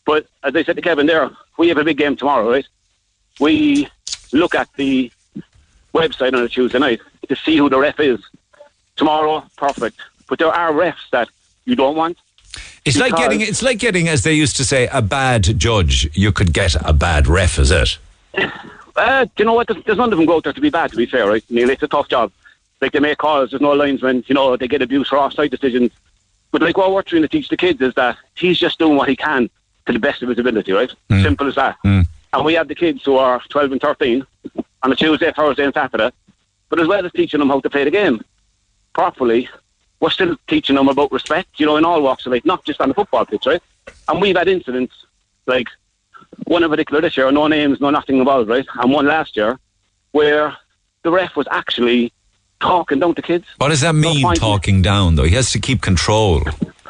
But as I said to Kevin there, we have a big game tomorrow, right? We look at the website on a Tuesday night to see who the ref is. Tomorrow, perfect. But there are refs that you don't want. It's like getting it's like getting, as they used to say, a bad judge. You could get a bad ref, is it? Uh, do you know what? There's, there's none of them go out there to be bad. To be fair, right? Neil, it's a tough job. Like they make calls. There's no linesmen. You know they get abused for offside decisions. But like what we're trying to teach the kids is that he's just doing what he can to the best of his ability, right? Mm. Simple as that. Mm. And we have the kids who are 12 and 13 on a Tuesday, Thursday, and Saturday. But as well as teaching them how to play the game properly, we're still teaching them about respect, you know, in all walks of life, not just on the football pitch, right? And we've had incidents like one in particular this year, no names, no nothing involved, right? And one last year where the ref was actually talking down to kids. What does that mean, No, talking down, though? He has to keep control.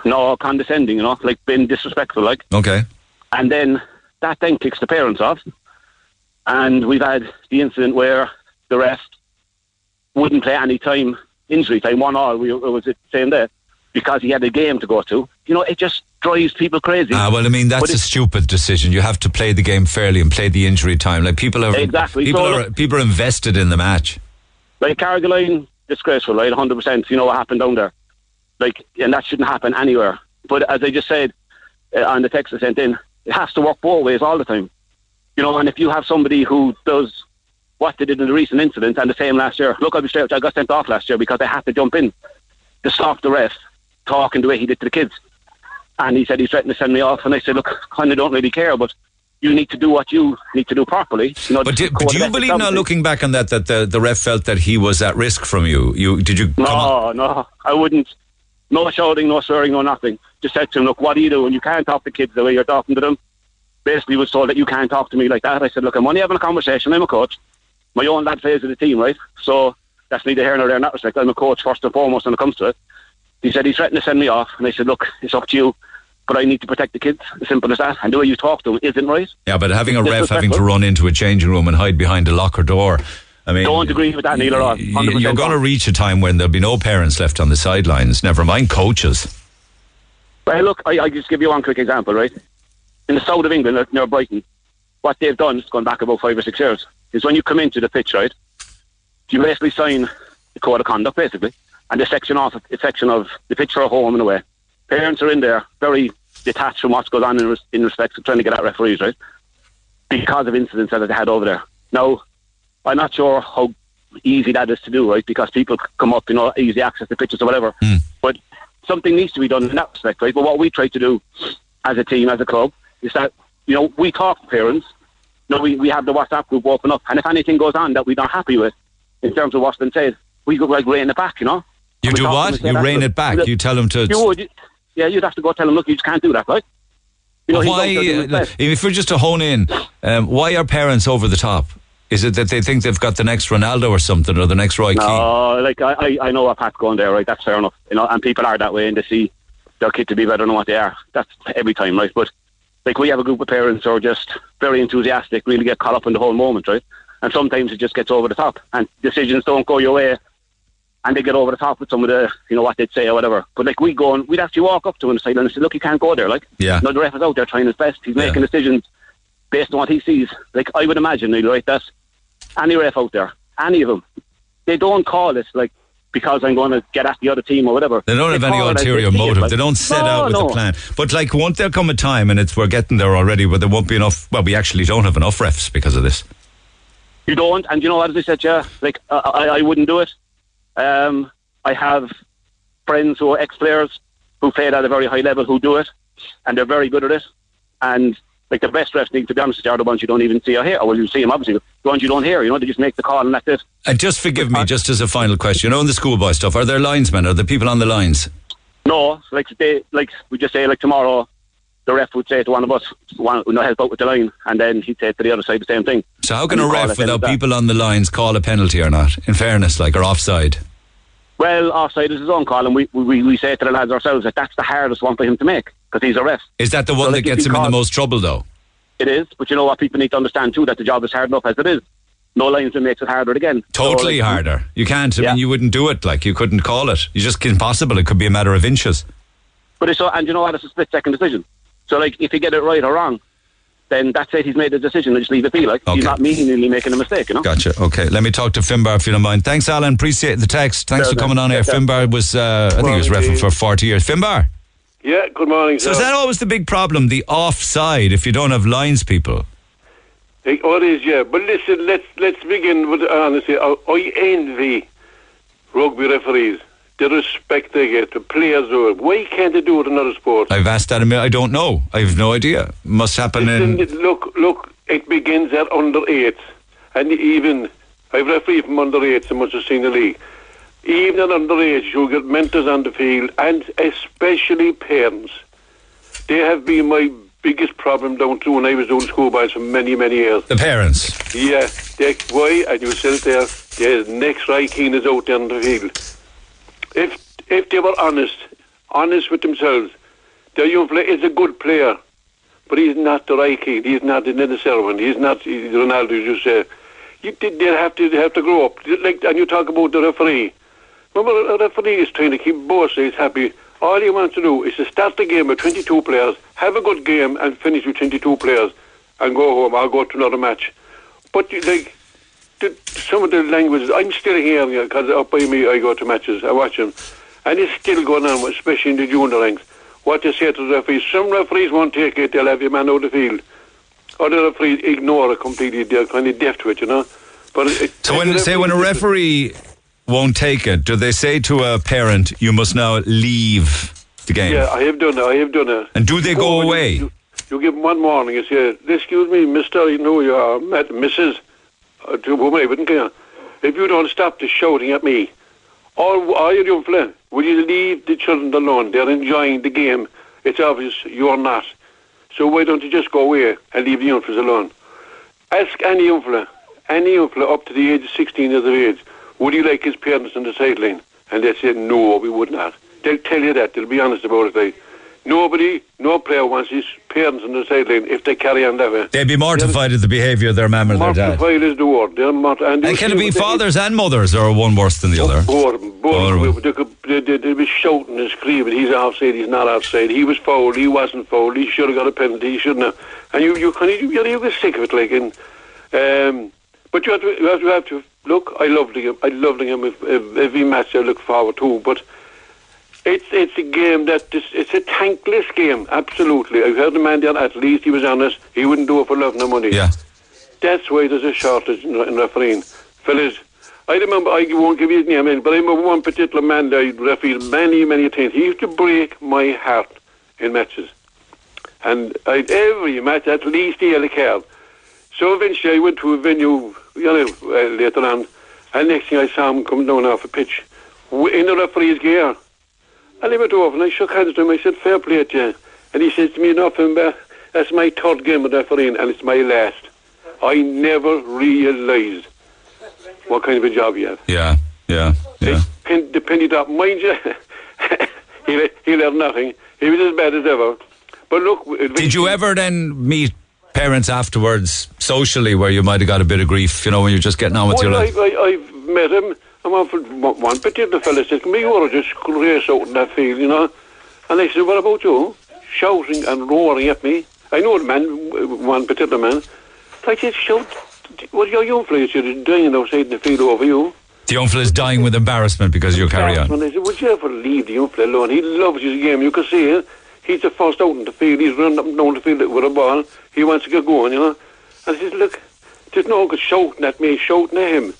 No, condescending, you know, like being disrespectful, like. Okay. And then that then kicks the parents off. And we've had the incident where the ref wouldn't play any time, injury time, one all, we, it was the same day, because he had a game to go to. You know, it just drives people crazy. Ah, well, I mean, that's But a stupid decision. You have to play the game fairly and play the injury time. Like people are Exactly. People So are people are invested in the match. Like Carrigaline, disgraceful, right? 100%. You know what happened down there. Like, and that shouldn't happen anywhere. But as I just said uh, on the text I sent in, it has to work both ways all the time. You know, and if you have somebody who does what they did in the recent incident and the same last year, look, I'll be straight, I got sent off last year because I had to jump in to stop the ref talking the way he did to the kids. And he said he threatened to send me off. And I said, look, kind of don't really care, but you need to do what you need to do properly. You know, But do, but do you believe now, looking back on that, that the, the ref felt that he was at risk from you? You did you? On? No, no, I wouldn't. No shouting, no swearing, no nothing. Just said to him, look, what are you doing? You can't talk to kids the way you're talking to them. basically was told that you can't talk to me like that. I said, look, I'm only having a conversation. I'm a coach. My own lad plays with the team, right? So that's neither here nor there in that respect. I'm a coach first and foremost when it comes to it. He said he threatened to send me off, and I said, look, it's up to you, but I need to protect the kids. As simple as that. And the way you talk to them isn't right. Yeah, but having a ref having to run into a changing room and hide behind a locker door. I mean, Don't agree with that, Neil, at all. You're going to reach a time when there'll be no parents left on the sidelines. Never mind coaches. Well, look, I, I just give you one quick example, right? In the south of England, near Brighton, what they've done, it's gone back about five or six years, is when you come into the pitch, right, you basically sign the code of conduct, basically, and the section off, a section of the pitch for a home in a way. Parents are in there, very detached from what's going on in, res- in respect to trying to get at referees, right? Because of incidents that they had over there. Now, I'm not sure how easy that is to do, right? Because people come up, you know, easy access to pitches or whatever. Hmm. But something needs to be done in that respect, right? But what we try to do as a team, as a club, is that, you know, we talk to parents. You know, we, we have the WhatsApp group open up. And if anything goes on that we're not happy with in terms of what's been said, we go like rein it back, you know? You do talk to them what? You "That's rein it back. You tell them to. You would. you- Yeah, you'd have to go tell them, look, you just can't do that, right? You know, why? out there doing his best. if we're just to hone in, um, why are parents over the top? Is it that they think they've got the next Ronaldo or something, or the next Roy Keane? No, like I, I, I know what Pat's going there, right? That's fair enough. You know, and people are that way and they see their kid to be better than what they are. That's every time, right? But like we have a group of parents who are just very enthusiastic, really get caught up in the whole moment, right? And sometimes it just gets over the top and decisions don't go your way and they get over the top with some of the you know what they'd say or whatever. But like we go and we'd actually walk up to him and say, and say, Look, you can't go there, like Yeah. you know, the ref is out there trying his best. He's Yeah. making decisions based on what he sees. Like I would imagine, Neil, right, that any ref out there, any of them, they don't call it like because I'm going to get at the other team or whatever. They don't have any call it as ulterior motive. like- they don't set No, out with no. a plan. But like, won't there come a time, and it's we're getting there already, where there won't be enough? Well, we actually don't have enough refs because of this. You don't, and you know what? As I said, yeah, like I, I, I wouldn't do it. Um, I have friends who are ex-players who played at a very high level who do it, and they're very good at it. And like the best refs, need to be honest, with you, are the ones you don't even see or hear. Or well, you see them obviously, the ones you don't hear. You know, they just make the call and that's it. And just forgive me, just as a final question. You know, in the schoolboy stuff, are there linesmen? Are there people on the lines? No, like they, like we just say, like tomorrow, the ref would say to one of us, "Want to help out with the line?" And then he'd say to the other side the same thing. So how can And a ref, without people on the lines, call a penalty or not? In fairness, like or offside. Well, offside is his own call, and we, we, we say to the lads ourselves that that's the hardest one for him to make because he's a ref. Is that the one So, that like, gets him in the most trouble, though? It is, but you know what? People need to understand too that the job is hard enough as it is. No linesman makes it harder again. So, Totally like, harder. You can't. I Yeah. mean, you wouldn't do it. Like you couldn't call it. You just impossible. It could be a matter of inches. But it's so, and you know what? It's a split second decision. So like, if you get it right or wrong, then that's it. He's made a decision. And just leave it be. Like Okay. he's not meaningly making a mistake. You know. Gotcha. Okay, let me talk to Finbar if you don't mind. Thanks, Alan. Appreciate the text. Thanks Sure, for coming on here. yeah. Finbar was, uh, I think he was Well, refing for 40 years. Finbar. Yeah, good morning. So is that always the big problem, the offside, if you don't have lines people? Hey, it is, yeah. But listen, let's let's begin with honesty. I, I envy rugby referees. The respect they get, the players do it. Why can't they do it in other sports? I've asked that a minute. I don't know. I have no idea. Must happen Listen, in. look, look, it begins at under eight, and even I've refereed from under eight so much as seen the league. Even at under eight, you get mentors on the field, and especially parents. They have been my biggest problem down through when I was doing schoolboys for many, many years. The parents. Yeah, they, why? And you said it there. There's next Roy Keane is out there on the field. If if they were honest, honest with themselves, their young player is a good player, but he's not the Roy Keane. He's not the Irwin. He's not he's Ronaldo. You say, you they have to they have to grow up. Like and you talk about the referee. Remember, a referee is trying to keep both sides happy. All he wants to do is to start the game with 22 players, have a good game, and finish with 22 players, and go home. I'll go to another match. But like the, some of the languages, I'm still hearing it because up by me, I go to matches, I watch them, and it's still going on, especially in the junior ranks. What they say to the referees, some referees won't take it; they'll have your man out of the field. Other referees ignore it completely; they're kind of deaf to it, you know. But it, So when say when a referee won't take it, do they say to a parent, "You must now leave the game"? Yeah, I have done it. I have done it. And do they You go oh, you- away? You, you give them one warning, You say, "Excuse me, Mister, you know you are, Mrs." Uh, to whom I wouldn't care. If you don't stop the shouting at me, or are you young fella? Will you leave the children alone? They're enjoying the game. It's obvious you're not. So why don't you just go away and leave the young fellas alone? Ask any young fella, any young fella up to the age of 16 years of age, would you like his parents on the sideline? And they say, no, we would not. They'll tell you that. They'll be honest about it. Like, nobody, no player wants his parents on the sideline if they carry on that way. They'd be mortified at the behaviour of their mum or their dad. Mortified is the word. They're mort- and, And can it be fathers and mothers, or one worse than the other? Both, Both. both. They, could, they, they, shouting and screaming. He's offside. He's not offside. He was fouled. He wasn't fouled. He should have got a penalty. He shouldn't have. And you, you of, you, you get sick of it, like. And um, but you have to, you have to, have to look. I love the game. I love the game. If, if, every match I look forward to, but. It's it's a game that this, it's a tankless game. Absolutely, I've heard the man there. At least he was honest. He wouldn't do it for love nor money. Yeah. That's why there's a shortage in, in refereeing. Fellas, I remember, I won't give you his name, in, but I remember one particular man that I refereed many, many times. He used to break my heart in matches. And I'd, every match, at least he had a card. So eventually I went to a venue, you know, uh, later on, and next thing I saw him coming down off a pitch in the referee's gear. I went over and I shook hands with him. I said, fair play to you. And he says to me, nothing, but that's my third game of refereeing, and it's my last. I never realised what kind of a job you have. Yeah, yeah, yeah. Pin, the penny drop, mind you, he, he learned nothing. He was as bad as ever. But look, Did you ever then meet parents afterwards socially where you might have got a bit of grief, you know, when you're just getting on with your life? I, I, I've met him, and one, one particular fella said, "Me, you ought to just race out in that field, you know." And I said, "What about you?" Shouting and roaring at me. I know the man, one particular man. I said, "Shout! What are your young fellas you're dying outside in the field over you?" The young is dying with embarrassment because you carry on. And I said, "Would you ever leave the young fella alone? He loves his game. You can see it. He's the first out in the field. He's running up and down the field with a ball. He wants to get going, you know." And I said, "Look, there's no good shouting at me, shouting at him."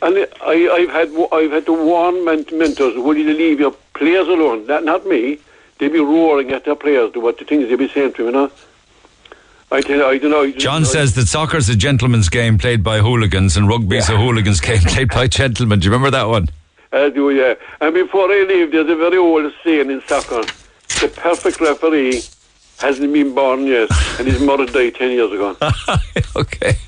And I, I've had I've had to warn men- mentors, will you leave your players alone? That not me. They'd be roaring at their players to what the things they'd be saying to me, you know. I tell you, I don't know. I John I- says that soccer's a gentleman's game played by hooligans and rugby's a hooligan's game played by gentlemen. Do you remember that one? I do, yeah. And before I leave, there's a very old saying in soccer: the perfect referee hasn't been born yet, and his mother died ten years ago. okay.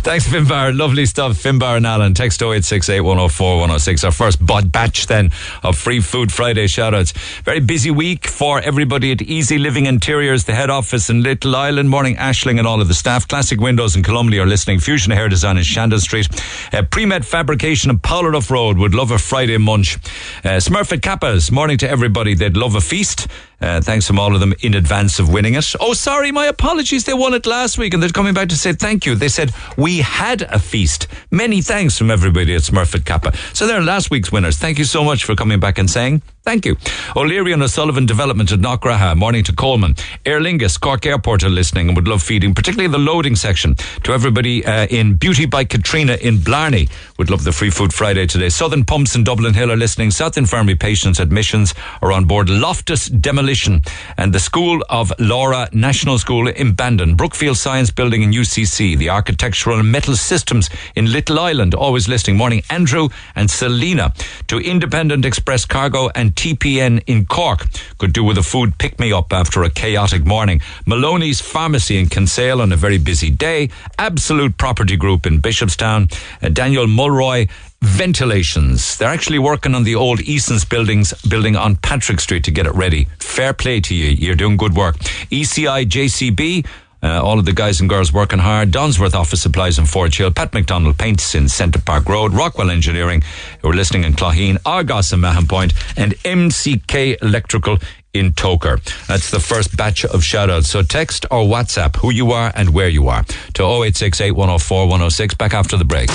Thanks, Finbar. Lovely stuff. Finbar and Alan. Text 0868 104 106. Our first batch then of Free Food Friday shoutouts. Very busy week for everybody at Easy Living Interiors, the head office in Little Island. Morning, Ashling and all of the staff. Classic Windows in Columbia are listening. Fusion Hair Design in Shandon Street. Uh, Pre-Med Fabrication in Pouladuff Road would love a Friday munch. Uh, Smurfit Kappas. Morning to everybody. They'd love a feast. Uh, thanks from all of them in advance of winning it. Oh, sorry, my apologies. They won it last week and they're coming back to say thank you. They said, We had a feast. Many thanks from everybody at Smurfit Kappa. So they're last week's winners. Thank you so much for coming back and saying thank you. O'Leary and O'Sullivan Development at Knockraha. Morning to Coleman. Aer Lingus, Cork Airport are listening and would love feeding, particularly the loading section. To everybody uh, in Beauty by Katrina in Blarney, would love the Free Food Friday today. Southern Pumps in Dublin Hill are listening. South Infirmary patients admissions are on board. Loftus Demolition and the School of Laura National School in Bandon. Brookfield Science Building in UCC. The Architectural and Metal Systems in Little Island, always listening. Morning, Andrew and Selena. To Independent Express Cargo and TPN in Cork. Could do with a food pick me up after a chaotic morning. Maloney's Pharmacy in Kinsale on a very busy day. Absolute Property Group in Bishopstown. Uh, Daniel Mulroy. Ventilations. They're actually working on the old Eason's buildings building on Patrick Street to get it ready. Fair play to you. You're doing good work. ECI JCB. Uh, all of the guys and girls working hard. Donsworth Office Supplies in Fort Hill. Pat McDonald Paints in Centre Park Road. Rockwell Engineering, who are listening in Clogheen. Argos in Mahon Point. And MCK Electrical in Togher. That's the first batch of shoutouts. So text or WhatsApp who you are and where you are to 0868 104 106. Back after the break.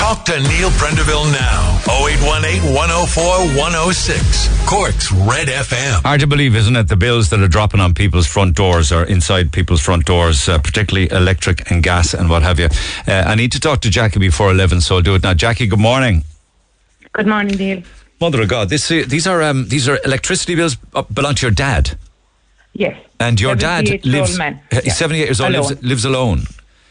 Talk to Neil Prendeville now. 0818 104 106. Cork's Red FM. Hard to believe, isn't it? The bills that are dropping on people's front doors or inside people's front doors, uh, particularly electric and gas and what have you. Uh, I need to talk to Jackie before 11, so I'll do it now. Jackie, good morning. Good morning, Neil. Mother of God, this, uh, these are um, these are electricity bills uh, belong to your dad. Yes. And your dad year old lives, man. uh, Yeah. 78 years old, lives, lives alone.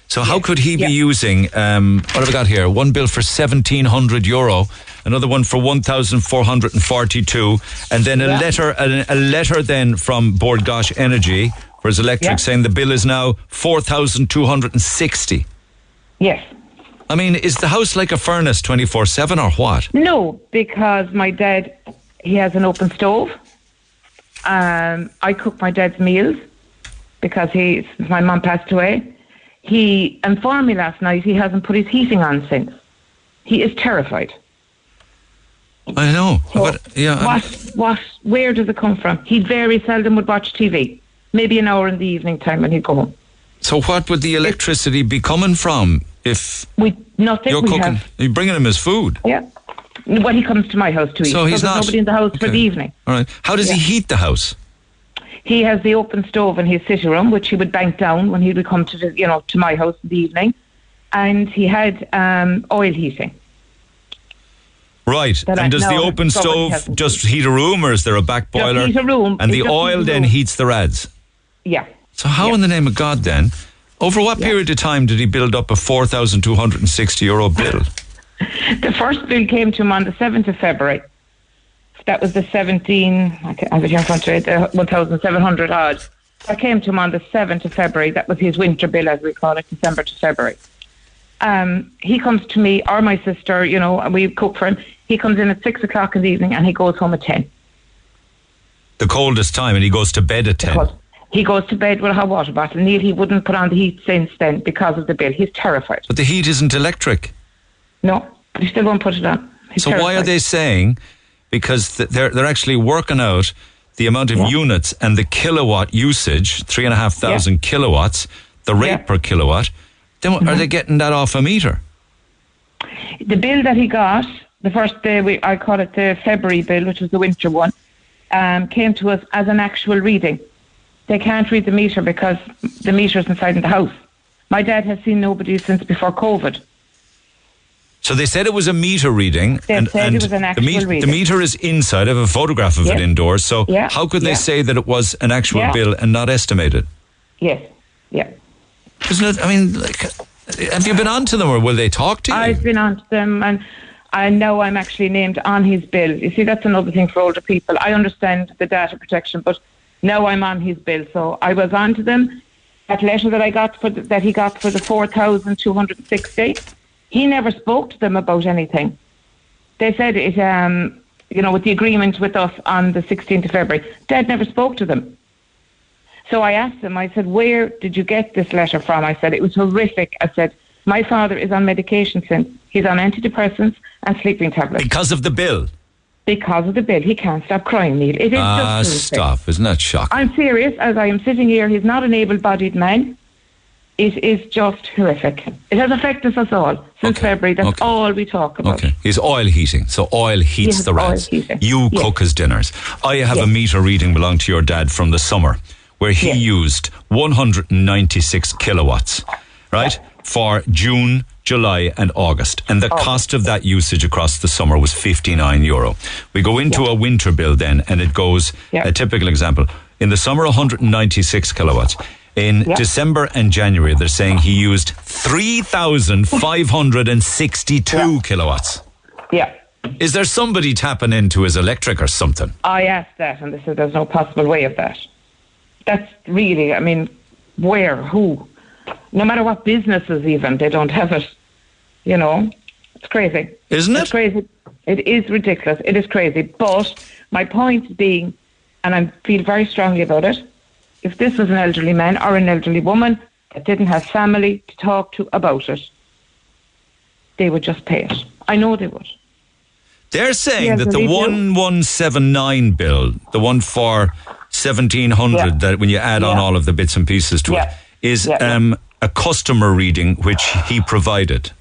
So how could he be using? Um, what have I got here? One bill for seventeen hundred euro, another one for one thousand four hundred and forty-two, and then a Yeah. letter, a, a letter then from Bord Gáis Energy for his electric Yeah. saying the bill is now four thousand two hundred and sixty. Yes. I mean, is the house like a furnace twenty four seven or what? No, because my dad, he has an open stove. Um, I cook my dad's meals because he, since my mum passed away, he informed me last night he hasn't put his heating on since. He is terrified. I know, but yeah, What, what, where does it come from? He very seldom would watch TV. Maybe an hour in the evening time when he'd go home. So what would the electricity be coming from if We nothing. you're we cooking? have. You're bringing him his food. Yeah. Well, he comes to my house to eat. So he's there's not nobody in the house for the evening. All right. How does he heat the house? He has the open stove in his sitting room, which he would bank down when he would come to the, you know, to my house in the evening, and he had um, oil heating. Right. That I and does the open stove just heat a room, or is there a back boiler? heat a room. And the oil then heats the rads. Yeah. So how, in the name of God, then, over what period of time did he build up a four thousand two hundred and sixty euro bill? The first bill came to him on the 7th of February. That was the 17, I have it here in front of it, the 1,700 odd. I came to him on the 7th of February. That was his winter bill, as we call it, December to February. Um, he comes to me, or my sister, you know, and we cook for him. He comes in at 6 o'clock in the evening and he goes home at 10. The coldest time, and he goes to bed at ten. Because he goes to bed with a hot water bottle. Neil, he wouldn't put on the heat since then because of the bill. He's terrified. But the heat isn't electric. No, but he still won't put it on. He's so why are they saying? Because th- they're they're actually working out the amount of units and the kilowatt usage, three and a half thousand kilowatts, the rate Yeah. Mm-hmm. per kilowatt. Then are they getting that off a meter? the bill that he got, the first day we, I call it the February bill, which was the winter one, um, came to us as an actual reading. They can't read the meter because the meter is inside in the house. My dad has seen nobody since before COVID. So they said it was a meter reading, They and, said it and was an the, the reading. meter is inside. I have a photograph of it Yeah. indoors. So Yeah. how could they Yeah. say that it was an actual Yeah. bill and not estimated? Yes, yeah. Isn't it? I mean, like, have you been on to them, or will they talk to you? I've been on to them and I know I'm actually named on his bill. You see, that's another thing for older people. I understand the data protection, but now I'm on his bill. So I was on to them. That letter that I got for the, that he got for the four thousand two hundred sixty, he never spoke to them about anything. They said it, um, you know, with the agreement with us on the 16th of February. Dad never spoke to them. So I asked him, I said, where did you get this letter from? I said, it was horrific. I said, my father is on medication since. He's on antidepressants and sleeping tablets. because of the bill. Because of the bill. He can't stop crying, Neil. It is Ah, just horrific. stop! Isn't that shocking? I'm serious. As I am sitting here, he's not an able-bodied man. It is just horrific. It has affected us all since February. That's okay. all we talk about. Okay, he's oil heating, so oil heats Yes, the heating. You Yes. cook his dinners. I have a meter reading belong to your dad from the summer, where he used 196 kilowatts, right, for June, July, and August, and the cost of that usage across the summer was 59 euro. We go into a winter bill then, and it goes. A typical example in the summer, 196 kilowatts. In Yeah. December and January, they're saying he used 3,562 kilowatts. Yeah. Is there somebody tapping into his electric or something? I asked that, and they said there's no possible way of that. That's really, I mean, where, who? No matter what businesses, even they don't have it. You know, it's crazy, isn't it? It's crazy. It is ridiculous. It is crazy. But my point being, and I feel very strongly about it. If this was an elderly man or an elderly woman that didn't have family to talk to about it, they would just pay it. I know they would. They're saying Yes, that the 1179 bill, the one for 1700, that when you add on all of the bits and pieces to Yeah. it, is Yeah, yeah. um, a customer reading which he provided.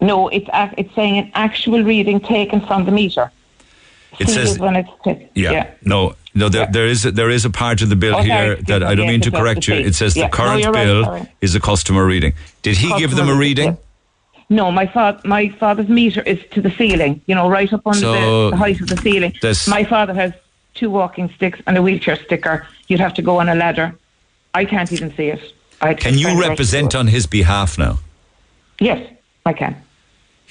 No, it's it's saying an actual reading taken from the meter. It See says- when it's ta- Yeah. No, no, there, there is a, there is a part of the bill Oh, here that. I don't mean to correct you. it says Yeah. the current right, bill is a customer reading. Did he give them a Customer reading? No, my father, my father's meter is to the ceiling. You know, right up on So, the, the height of the ceiling. My father has two walking sticks and a wheelchair sticker. You'd have to go on a ladder. I can't even see it. I Can you represent on his behalf now? Yes, I can.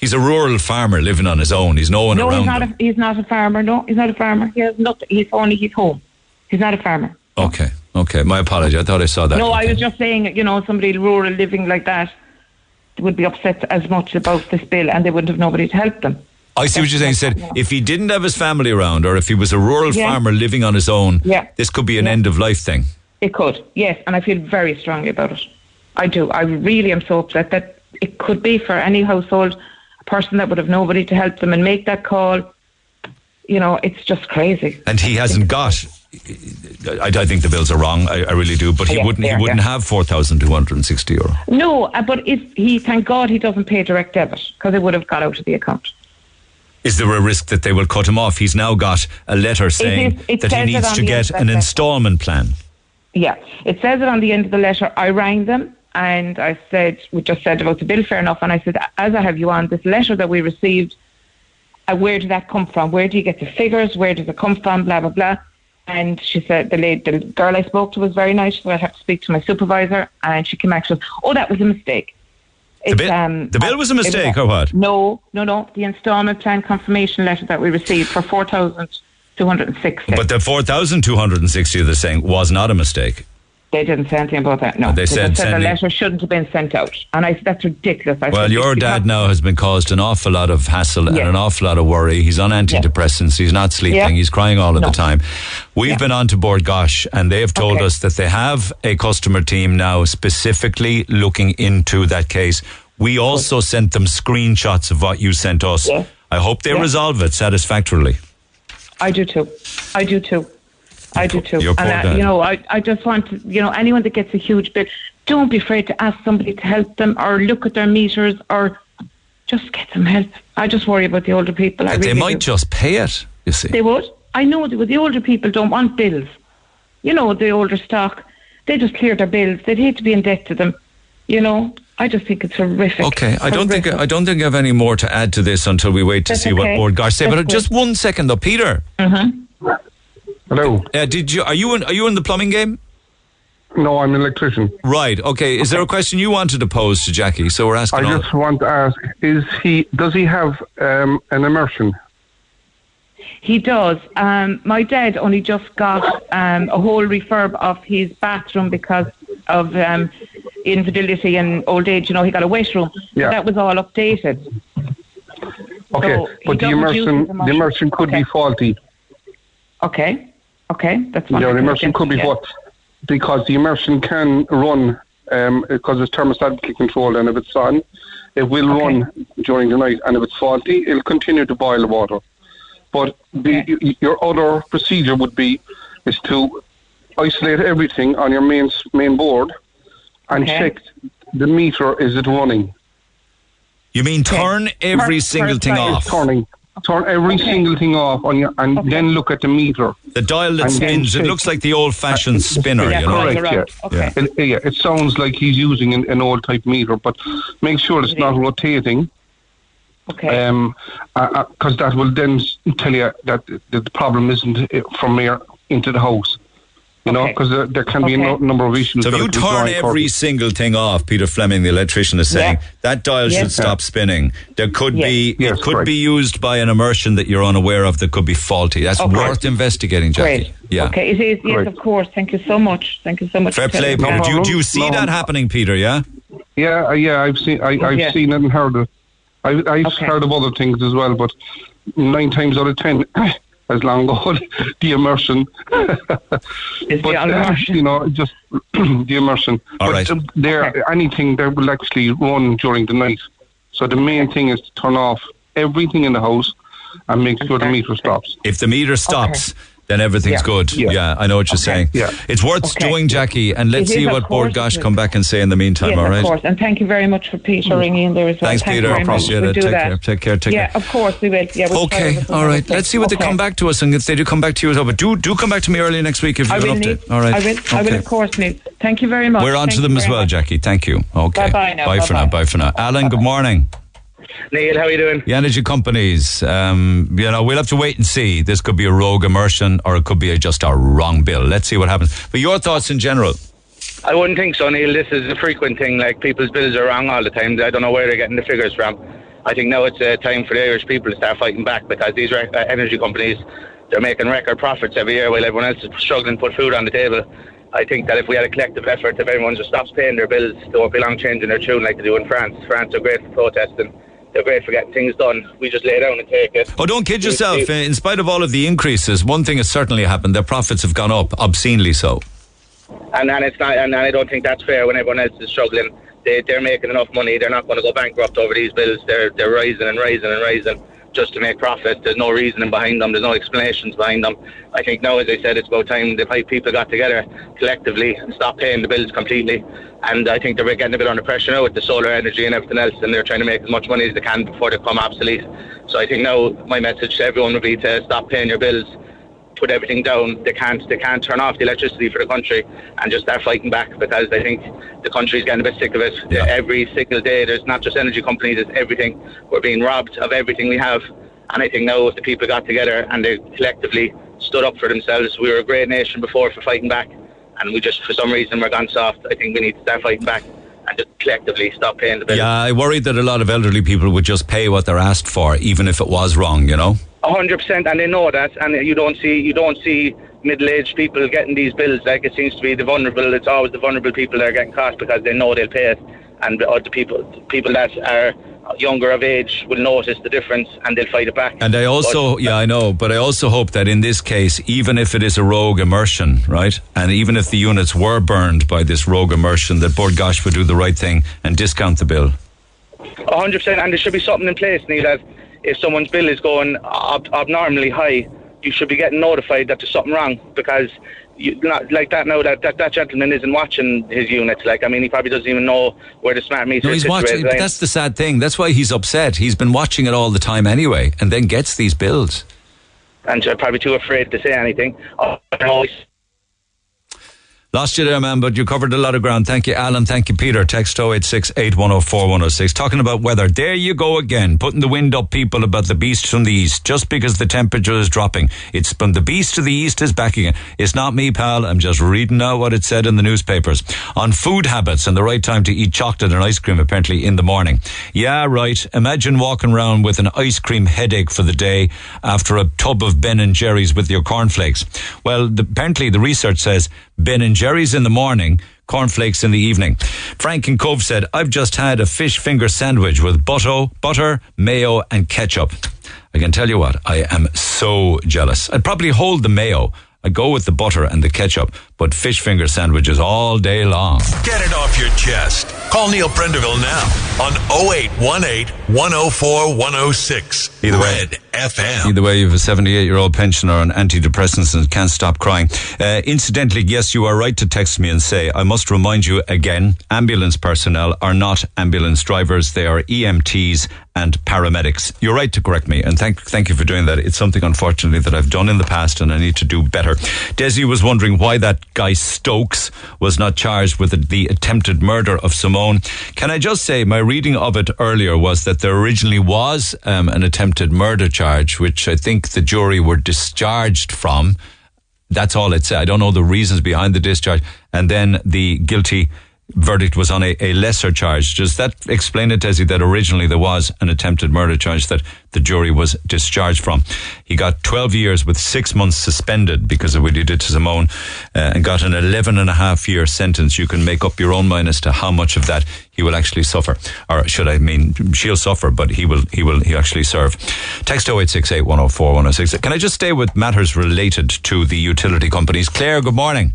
He's a rural farmer living on his own. He's no one no, around he's not. A, he's not a farmer. No, he's not a farmer. He has nothing. He's only he's home. He's not a farmer. Okay, okay. My apology. I thought I saw that. no, I was just saying. You know, somebody rural living like that would be upset as much about this bill, and they wouldn't have nobody to help them. I see what you're saying. He said if he didn't have his family around, or if he was a rural Yeah. farmer living on his own, Yeah. this could be an end of life thing. It could, yes, and I feel very strongly about it. I do. I really am so upset that it could be for any household, person that would have nobody to help them and make that call. You know, it's just crazy. And he hasn't got. I, I think the bills are wrong. I, I really do. But he Yeah, wouldn't. He wouldn't yeah. have four thousand two hundred and sixty euro. No, uh, but if he, thank God, he doesn't pay direct debit because it would have got out of the account. Is there a risk that they will cut him off? He's now got a letter saying is- it that he needs to get an letter. instalment plan. Yeah, it says it on the end of the letter. I rang them and I said, we just said about the bill, fair enough. And I said, as I have you on, this letter that we received, uh, where did that come from? Where do you get the figures? Where does it come from? Blah, blah, blah. And she said, the, lady, the girl I spoke to was very nice. So I'd have to speak to my supervisor. And she came back, she said, oh, that was a mistake. The bill, um, the bill was a was mistake, a- or what? No, no, no. The instalment plan confirmation letter that we received for 4260 But the four thousand two hundred and sixty they're saying was not a mistake. They didn't say anything about that. No, Uh, they said said the letter shouldn't have been sent out, and I said that's ridiculous. I Well, your dad now has been caused an awful lot of hassle and an awful lot of worry. He's on antidepressants. He's not sleeping. Yeah. He's crying all of No. the time. We've been on to Bord Gáis, and they have told Okay. us that they have a customer team now specifically looking into that case. We also sent them screenshots of what you sent us. Yeah. I hope they Yeah. resolve it satisfactorily. I do too. I do too. I do too. Your and uh, dad. you know, I, I just want to, you know, anyone that gets a huge bill, don't be afraid to ask somebody to help them or look at their meters or just get some help. I just worry about the older people. I But they might do. just pay it, you see. They would. I know that the older people don't want bills. You know, the older stock, they just clear their bills. They'd hate to be in debt to them. You know, I just think it's horrific. Okay, I don't think I don't think I have any more to add to this until we wait to That's see what okay. Bord Gáis say. That's But good. just one second though, Peter. Hello. Uh, did you are you in, are you in the plumbing game? No, I'm an electrician. Right. Okay. Is there a question you wanted to pose to Jackie? So we're asking. I all- just want to ask: Is he? Does he have um, an immersion? He does. Um, my dad only just got um, a whole refurb of his bathroom because of um, infidelity and old age. You know, he got a wet room. Yeah. That was all updated. Okay, So but the doesn't immersion, the immersion. immersion could be faulty. Okay. Okay. That's fine. Yeah, the immersion could be Yeah. faulty because the immersion can run um, because it's thermostatically controlled, and if it's on, it will run during the night. And if it's faulty, it'll continue to boil the water. But the, y- your other procedure would be is to isolate everything on your main main board and Okay. check the meter is it running. you mean turn every Turn- single turn thing side. off? Turning, turn every single thing off on your, and then look at the meter. The dial that spins. It looks like the old-fashioned spinner. Yeah, you know. correct. Correct, around. yeah. Okay. It, yeah, it sounds like he's using an, an old type meter, but make sure it's not rotating, Okay. um, because that will then tell you that the, the problem isn't uh, from here into the house. You know, Okay. because there, there can be a no, number of issues. So if you turn every up. single thing off, Peter Fleming, the electrician, is saying Yeah. that dial Yes. should stop spinning. There could Yes. be Yes, it could correct. be used by an immersion that you're unaware of that could be faulty. That's Okay. worth investigating, Jackie. Great. Yeah. Okay. It is. Yes, Correct. of course. Thank you so much. Thank you so much. Fair play, Peter. that. Do you, do you see No. that happening, Peter? Yeah. Yeah, uh, yeah, I've seen, I, I've Yeah. seen it and heard it. I, I've Okay. heard of other things as well, but nine times out of ten, as long ago, the immersion. Is but the uh, immersion. you know, just the immersion. All but right. uh, there, Okay. anything that will actually run during the night. So the main thing is to turn off everything in the house and make sure the meter stops. If the meter stops, then everything's Yeah. good. Yeah. Yeah. I know what you're saying. Yeah. It's worth Okay. doing, Jackie, and let's It see what Bord Gáis come back and say in the meantime. Yes, all right. of course. And thank you very much for Peter ringing in there as well. Thanks, Thank Peter. very much. Appreciate We'll Take that. care. Take care. Take yeah, care. of course we will. Yeah, we'll Okay, all right. Let's see what they come back to us, and if they do come back to you as well. But do do come back to me early next week if you I have an need. update. All right. I will. I will, of course, need. Thank you very much. We're on Thank to them as well. Jackie. Thank you. Okay. Bye-bye now. Bye for now. Bye for now. Alan, good morning. Neil, how are you doing? The energy companies, um, you know, we'll have to wait and see. This could be a rogue immersion or it could be a, just a wrong bill. Let's see what happens. But your thoughts in general? I wouldn't think so, Neil. This is a frequent thing. Like people's bills are wrong all the time. I don't know where they're getting the figures from. I think now it's uh, time for the Irish people to start fighting back because these re- uh, energy companies they're making record profits every year while everyone else is struggling to put food on the table. I think that if we had a collective effort, if everyone just stops paying their bills, there won't be long changing their tune like they do in France. France are great for protesting. They're great for getting things done. We just lay down and take it. Oh, don't kid yourself. In spite of all of the increases, one thing has certainly happened. Their profits have gone up, obscenely so. and and it's not and I don't think that's fair when everyone else is struggling. They they're making enough money. They're not going to go bankrupt over these bills. They're they're rising and rising and rising just to make profit. There's no reasoning behind them. There's no explanations behind them. I think now, as I said, it's about time the pi- people got together collectively and stopped paying the bills completely. And I think they're getting a bit under pressure now with the solar energy and everything else, and they're trying to make as much money as they can before they become obsolete. So I think now my message to everyone would be to stop paying your bills put everything down. They can't they can't turn off the electricity for the country and just start fighting back because I think the country's getting a bit sick of it. Every single day there's not just energy companies, it's everything. We're being robbed of everything we have. And I think now if the people got together and they collectively stood up for themselves, we were a great nation before for fighting back and we just for some reason we're gone soft. I think we need to start fighting back and just collectively stop paying the bill. Yeah, I worried that a lot of elderly people would just pay what they're asked for, even if it was wrong, you know? A hundred percent, and they know that, and you don't see you don't see middle-aged people getting these bills. Like it seems to be the vulnerable. It's always the vulnerable people that are getting caught because they know they'll pay it, and or the people people that are younger of age will notice the difference and they'll fight it back. And I also, yeah, I know, but I also hope that in this case, even if it is a rogue immersion, right, and even if the units were burned by this rogue immersion, that Bord Gáis would do the right thing and discount the bill. A hundred percent, and there should be something in place, Neil. That if someone's bill is going ab- abnormally high, you should be getting notified that there's something wrong because you, not like that now that, that that gentleman isn't watching his units. Like I mean, he probably doesn't even know where the smart meter No, is he's watching. But that's the sad thing. That's why he's upset. He's been watching it all the time anyway, and then gets these bills. and uh, probably too afraid to say anything. Oh, Lost you there, man, but you covered a lot of ground. Thank you, Alan. Thank you, Peter. Text 086 8104 106. Talking about weather. There you go again, putting the wind up people about the beast from the east, just because the temperature is dropping. It's from the beast to the east is back again. It's not me, pal. I'm just reading out what it said in the newspapers. On food habits and the right time to eat chocolate and ice cream, apparently, in the morning. Yeah, right. Imagine walking around with an ice cream headache for the day after a tub of Ben and Jerry's with your cornflakes. Well, the, apparently the research says Ben and Jerry's in the morning, cornflakes in the evening. Frank and Cove said, I've just had a fish finger sandwich with butter, butter, mayo, and ketchup. I can tell you what, I am so jealous. I'd probably hold the mayo. I'd go with the butter and the ketchup, but fish finger sandwiches all day long. Get it off your chest. Call Neil Prendeville now on 0818 104 106. Either way. Red FM. Either way, you have a 78 year old pensioner on antidepressants and can't stop crying. Uh, incidentally, yes, you are right to text me and say, I must remind you again, ambulance personnel are not ambulance drivers. They are EMTs and paramedics. You're right to correct me, and thank, thank you for doing that. It's something, unfortunately, that I've done in the past and I need to do better. Desi was wondering why that guy Stokes was not charged with the, attempted murder of Simone. Can I just say, my reading of it earlier was that there originally was um, an attempted murder charge, which I think the jury were discharged from. That's all it said. I don't know the reasons behind the discharge. And then the guilty verdict was on a, a lesser charge. Does that explain it, Desi, that originally there was an attempted murder charge that the jury was discharged from? He got 12 years with six months suspended because of what he did to Simone uh, and got an 11 and a half year sentence. You can make up your own mind as to how much of that he will actually suffer. Or should I mean, she'll suffer, but he will, he will, he actually serve. Text 0868 104 106. Can I just stay with matters related to the utility companies? Claire, good morning.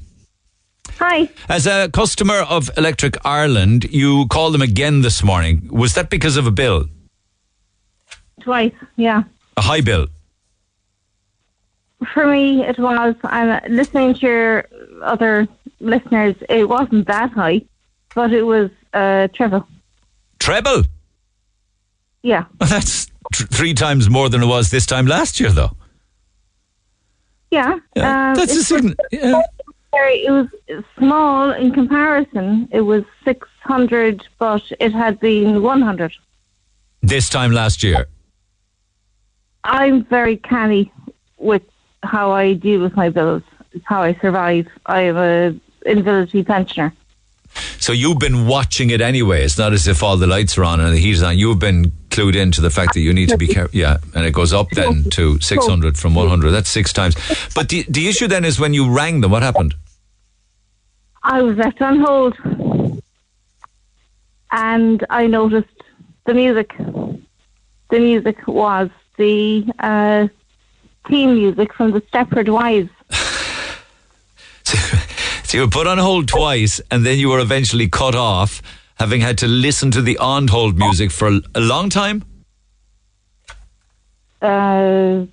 Hi. As a customer of Electric Ireland, you called them again this morning. Was that because of a bill? Twice, yeah. A high bill? For me, it was. I'm listening to your other listeners. It wasn't that high, but it was uh, treble. Treble? Yeah. That's th- three times more than it was this time last year, though. Yeah. Yeah, Um, that's a sign- yeah. It was small in comparison. It was 600, but it had been 100. This time last year. I'm very canny with how I deal with my bills. It's how I survive. I am a invalidity pensioner. So you've been watching it anyway. It's not as if all the lights are on and the heat is on. You've been clued into the fact that you need to be careful. Yeah, and it goes up then to 600 from 100. That's six times. But the, the issue then is when you rang them, what happened? I was left on hold, and I noticed the music. The music was the uh, theme music from the Stepford Wives. So you were put on hold twice and then you were eventually cut off, having had to listen to the on hold music for a, a long time? Uh,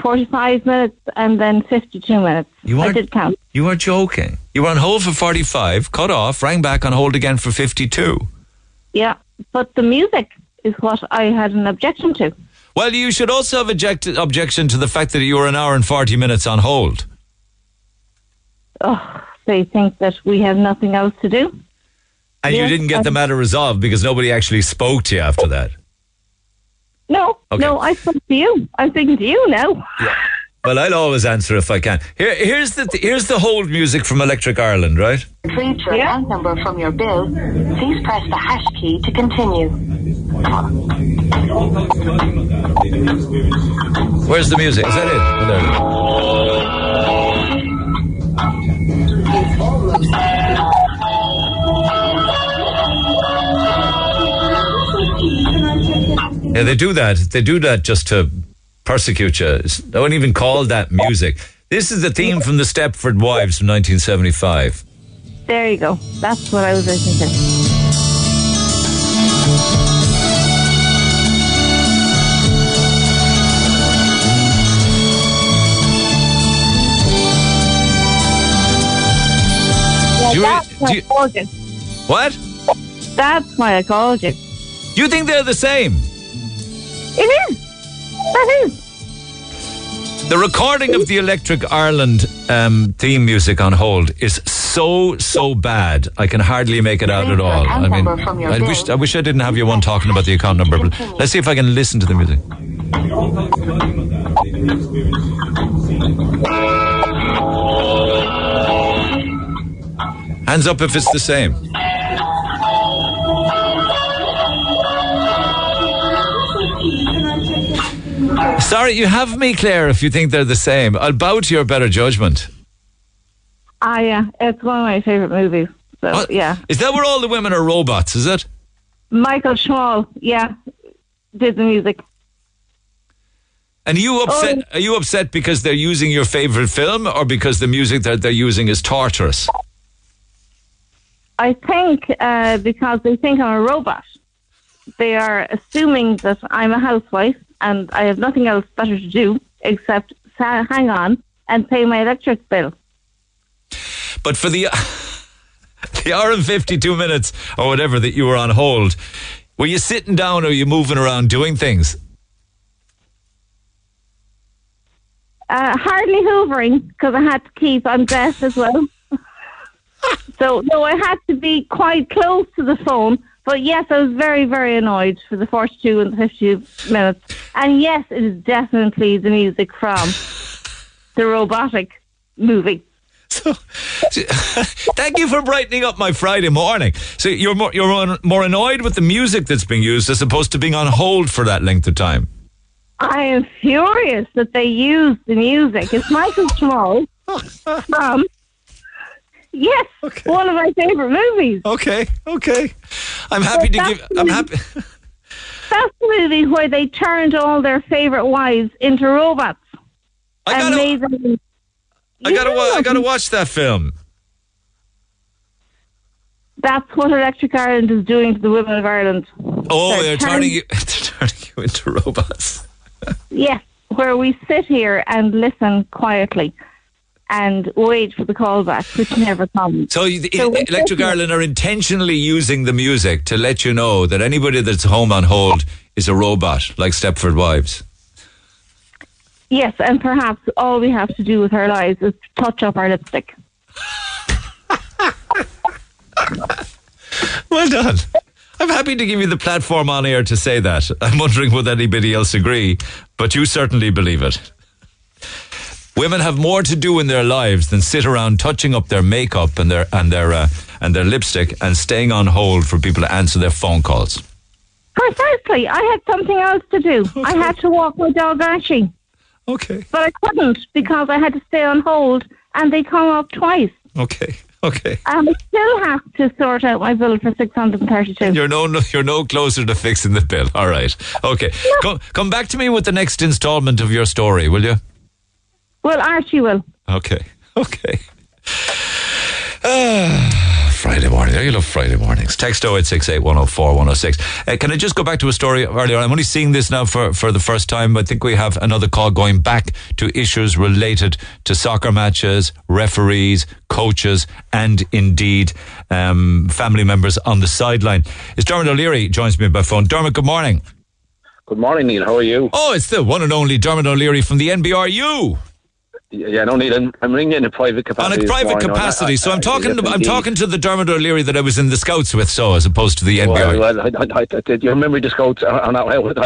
45 minutes and then 52 minutes. You I did count. You are joking. You were on hold for 45, cut off, rang back on hold again for 52. Yeah, but the music is what I had an objection to. Well, you should also have objected, objection to the fact that you were an hour and 40 minutes on hold. Oh, they think that we have nothing else to do. And you didn't get I- the matter resolved because nobody actually spoke to you after that. No, Okay. no, I spoke to you. I'm speaking to you now. Yeah. Well, I'll always answer if I can. Here, here's the here's the hold music from Electric Ireland, right? Retrieved your account number from your bill. Please press the hash key to continue. Where's the music? Is that it? Oh, Yeah, they do that. They do that just to persecute you. I wouldn't even call that music. This is the theme from the Stepford Wives from 1975. There you go. That's what I was listening to. Do you- that's why do I called you. What? That's why I called you. You think they're the same? It is. That is. The recording of the Electric Ireland um, theme music on hold is so so bad. I can hardly make it out at all. I mean, I wish I wish I didn't have you one talking about the account number. But let's see if I can listen to the music. Hands up if it's the same. Sorry, you have me, Claire. If you think they're the same, I'll bow to your better judgment. Ah, yeah. It's one of my favorite movies. So, yeah. Is that where all the women are robots? Is it? Michael Small, yeah, did the music. And are you upset? Are you upset because they're using your favorite film, or because the music that they're using is torturous? I think uh, because they think I'm a robot, they are assuming that I'm a housewife and I have nothing else better to do except hang on and pay my electric bill. But for the the hour and fifty two minutes or whatever that you were on hold, were you sitting down or were you moving around doing things? Uh, hardly hoovering because I had to keep on deaf as well. so no, I had to be quite close to the phone. But yes, I was very, very annoyed for the 42 and 50 minutes. And yes, it is definitely the music from the robotic movie. So Thank you for brightening up my Friday morning. So you're more you're more- more annoyed with the music that's being used as opposed to being on hold for that length of time. I am furious that they use the music. It's Michael Small from yes, one of my favorite movies. Okay, okay. I'm happy to give. I'm happy. That's the movie where they turned all their favorite wives into robots. I gotta- made them. I gotta. wa- I gotta watch that film. That's what Electric Ireland is doing to the women of Ireland. Oh, they're, turning- turning you. They're turning you into robots. Yes, where we sit here and listen quietly and wait for the callback, which never comes. So, the, So Electric. Ireland are intentionally using the music to let you know that anybody that's home on hold is a robot, like Stepford Wives. Yes, and perhaps all we have to do with our lives is touch up our lipstick. Well done. I'm happy to give you the platform on air to say that. I'm wondering would anybody else agree, but you certainly believe it. Women have more to do in their lives than sit around touching up their makeup and their and their uh, and their lipstick and staying on hold for people to answer their phone calls. Precisely. I had something else to do. I had to walk my dog Archie. Okay. But I couldn't because I had to stay on hold and they come up twice. Okay. Okay. And I still have to sort out my bill for 632. You're no, no you're no closer to fixing the bill. All right. Okay. Come come back to me with the next installment of your story, will you? Well, Archie will. Okay. Okay. Ah, Friday morning. There you love Friday mornings. Text 0868 104 106. Uh, can I just go back to a story earlier? I'm only seeing this now for, for the first time. I think we have another call going back to issues related to soccer matches, referees, coaches, and indeed um, family members on the sideline. It's Dermot O'Leary joins me by phone. Dermot, good morning. Good morning, Neil. How are you? Oh, it's the one and only Dermot O'Leary from the NBRU. Yeah, no, Neil. I'm, I'm ringing in a private capacity. On a private capacity, I- so I'm talking. yes, I'm talking to the Dermot O'Leary that I was in the Scouts with, so as opposed to the NBRU. Well, well, I, I, I, you remember the scouts? I, I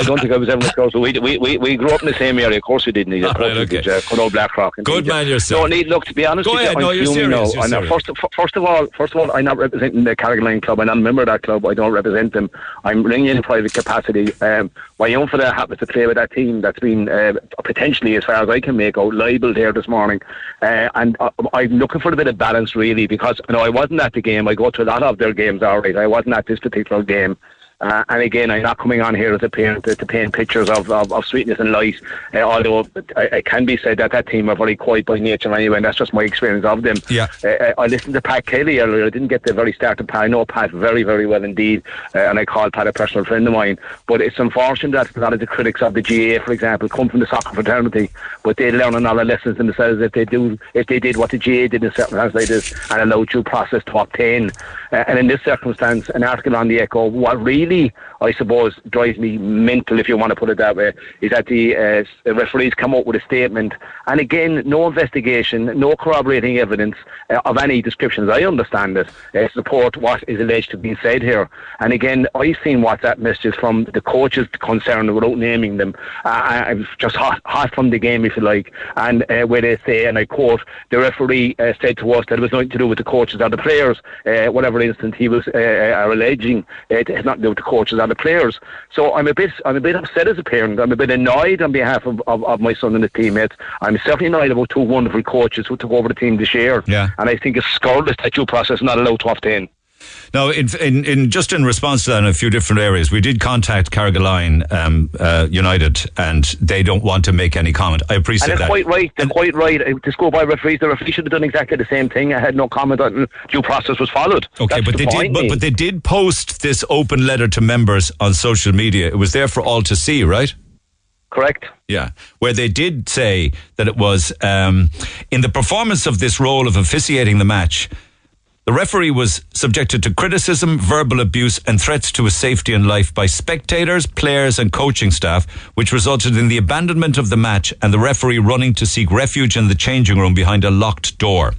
don't think I was ever in the scouts. But we, we, we, we grew up in the same area. Of course we did, Neil. Of course we did. Uh, Connell Blackrock. and Good man yourself. No, need, look, to be honest Go with ahead, you, no, you're serious, you're serious. first, first of all, first of all, I'm not representing the Carrigaline Club. I'm not a member of that club. I don't represent them. I'm ringing in a private capacity. Um, my young fella happens to play with that team that's been uh, potentially, as far as I can make out, libelled here this morning. Uh, and uh, I'm looking for a bit of balance, really, because you know, I wasn't at the game. I go to a lot of their games, all right. I wasn't at this particular game. Uh, and again, I'm not coming on here as a parent to, to paint pictures of, of, of sweetness and light, uh, although I, I can be said that that team are very quiet by nature anyway, and that's just my experience of them. Yeah. Uh, I listened to Pat Kelly earlier. I didn't get the very start of Pat. I know Pat very, very well indeed, uh, and I call Pat a personal friend of mine. But it's unfortunate that a lot of the critics of the GAA, for example, come from the soccer fraternity, but they learn a lot of lessons themselves if they do if they did what the GAA did in circumstances like and allowed due process to obtain. Uh, and in this circumstance, an article on the Echo, what really, I suppose, drives me mental, if you want to put it that way, is that the uh, referees come up with a statement, and again, no investigation, no corroborating evidence uh, of any descriptions. I understand it. Uh, support what is alleged to be said here. And again, I've seen WhatsApp messages from the coaches concerned, without naming them. I'm just hot, hot from the game, if you like, and uh, where they say, and I quote, the referee uh, said to us that it was nothing to do with the coaches or the players, uh, whatever instance he was alleging. It has nothing to do with the coaches and the players. So I'm a bit, I'm a bit upset as a parent. I'm a bit annoyed on behalf of, of, of my son and his teammates. I'm certainly annoyed about two wonderful coaches who took over the team this year. Yeah. And I think it's scurrilous that due process is not allowed to obtain. Now, in, in, in just in response to that, in a few different areas, we did contact Carrigaline um, uh, United, and they don't want to make any comment. I appreciate and they're that. quite right. They're quite right. Uh, To go by referees, the referee should have done exactly the same thing. I had no comment on due process was followed. Okay, That's but the they did, but, but they did post this open letter to members on social media. It was there for all to see, right? Correct. Yeah, where they did say that it was um, in the performance of this role of officiating the match. The referee was subjected to criticism, verbal abuse, and threats to his safety and life by spectators, players, and coaching staff, which resulted in the abandonment of the match and the referee running to seek refuge in the changing room behind a locked door.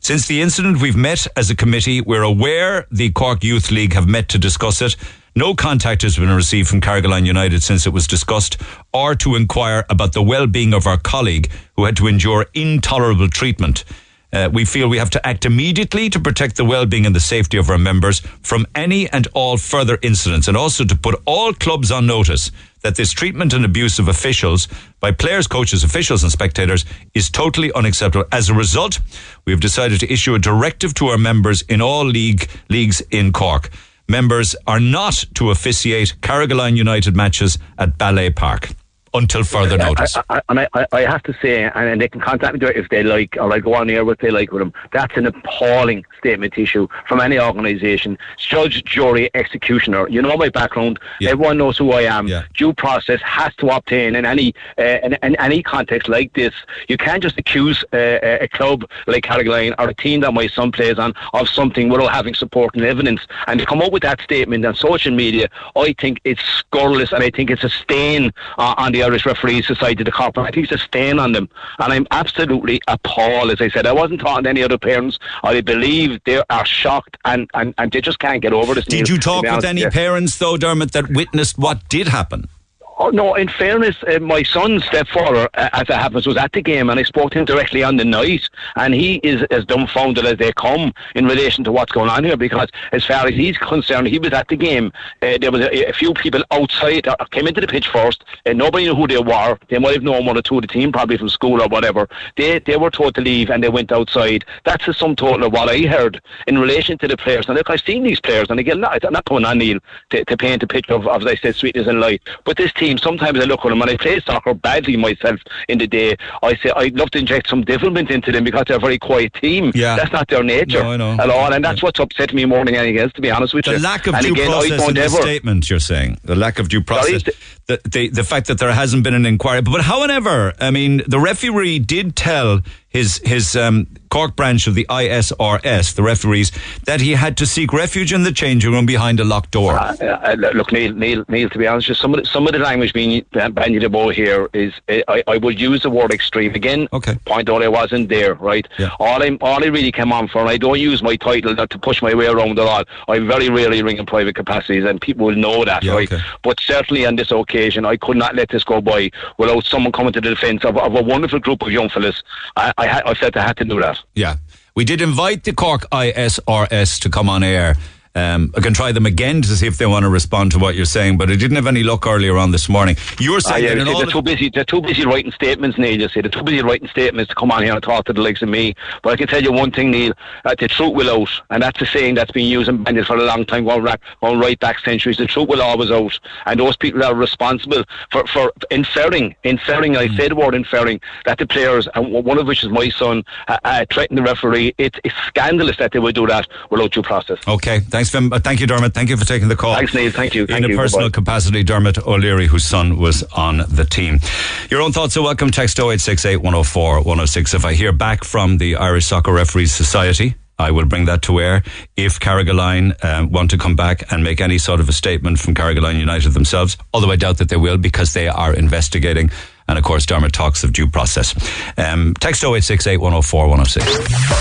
Since the incident, we've met as a committee. We're aware the Cork Youth League have met to discuss it. No contact has been received from Carrigaline United since it was discussed, or to inquire about the well-being of our colleague who had to endure intolerable treatment. Uh, we feel we have to act immediately to protect the well-being and the safety of our members from any and all further incidents, and also to put all clubs on notice that this treatment and abuse of officials by players, coaches, officials, and spectators is totally unacceptable. As a result, we have decided to issue a directive to our members in all league leagues in Cork. Members are not to officiate Carrigaline United matches at Ballea Park until further notice. I, I, and I, I- I have to say, and, they can contact me if they like, or I go on air what they like with them. That's an appalling statement issue from any organisation. Judge, jury, executioner. You know my background. Everyone knows who I am. Due process has to obtain in any uh, in, in any context like this. You can't just accuse uh, a club like Carrigaline or a team that my son plays on of something without having support and evidence. And to come up with that statement on social media, I think it's scurrilous, and I think it's a stain uh, on the Irish Referees Society, the corporate. I think it's a stain on them, and I'm absolutely appalled. As I said, I wasn't talking to any other parents. I believe they are shocked, and, and, and they just can't get over this. Did Neil, you talk with any you. parents, though, Dermot, that witnessed what did happen? Oh, no, in fairness, uh, my son's stepfather, uh, as it happens, was at the game and I spoke to him directly on the night and he is as dumbfounded as they come in relation to what's going on here because as far as he's concerned, he was at the game. Uh, there was a, a few people outside, uh, came into the pitch first and nobody knew who they were. They might have known one or two of the team, probably from school or whatever. They, they were told to leave and they went outside. That's the sum total of what I heard in relation to the players. Now, look, I've seen these players and again, I'm not coming on Neil to, to paint a picture of, of, as I said, sweetness and light, but this team, sometimes I look at them and I play soccer badly myself in the day. I say I'd love to inject some devilment into them because they're a very quiet team. Yeah. That's not their nature No, I know. at all, and that's what's upset me more than anything else, to be honest with The you. lack of and due again, I process in don't the ever, statement, you're saying. The lack of due process. The, the, the fact that there hasn't been an inquiry. But however, I mean, the referee did tell his, his um, Cork branch of the ISRS, the referees, that he had to seek refuge in the changing room behind a locked door. Uh, uh, look, Neil, Neil, Neil. To be honest, just some of the, some of the language being bandied about here is uh, I, I would use the word extreme again. Okay. Point out I wasn't there, right? Yeah. All I all I really came on for, and I don't use my title not to push my way around at all. I very rarely ring in private capacities, and people will know that, Yeah, right? okay. But certainly on this occasion, I could not let this go by without someone coming to the defence of, of a wonderful group of young fellas. I I, I felt I had to do that. Yeah. We did invite the Cork ISRS to come on air. Um, I can try them again to see if they want to respond to what you're saying, but I didn't have any luck earlier on this morning. You were Ah, saying yeah, that you in see, all they're too busy. They're too busy writing statements, Neil. You see, they're too busy writing statements to come on here and talk to the likes of me. But I can tell you one thing, Neil: uh, the truth will out, and that's a saying that's been used and banded for a long time, going, back, going right back centuries. The truth will always out, and those people are responsible for for inferring, inferring. I say the word inferring that the players, and one of which is my son, uh, uh, threatened the referee. It, it's scandalous that they would do that without due process. Okay, thanks, Vim. Uh, thank you, Dermot. Thank you for taking the call. Thanks, Neil. Thank you. Thank In you. a personal Goodbye. capacity, Dermot O'Leary, whose son was on the team. Your own thoughts are welcome. Text 0868 104 106. If I hear back from the Irish Soccer Referees Society, I will bring that to air. If Carrigaline um, want to come back and make any sort of a statement from Carrigaline United themselves, although I doubt that they will because they are investigating. And of course, Dermot talks of due process. Um, text 0868 104 106.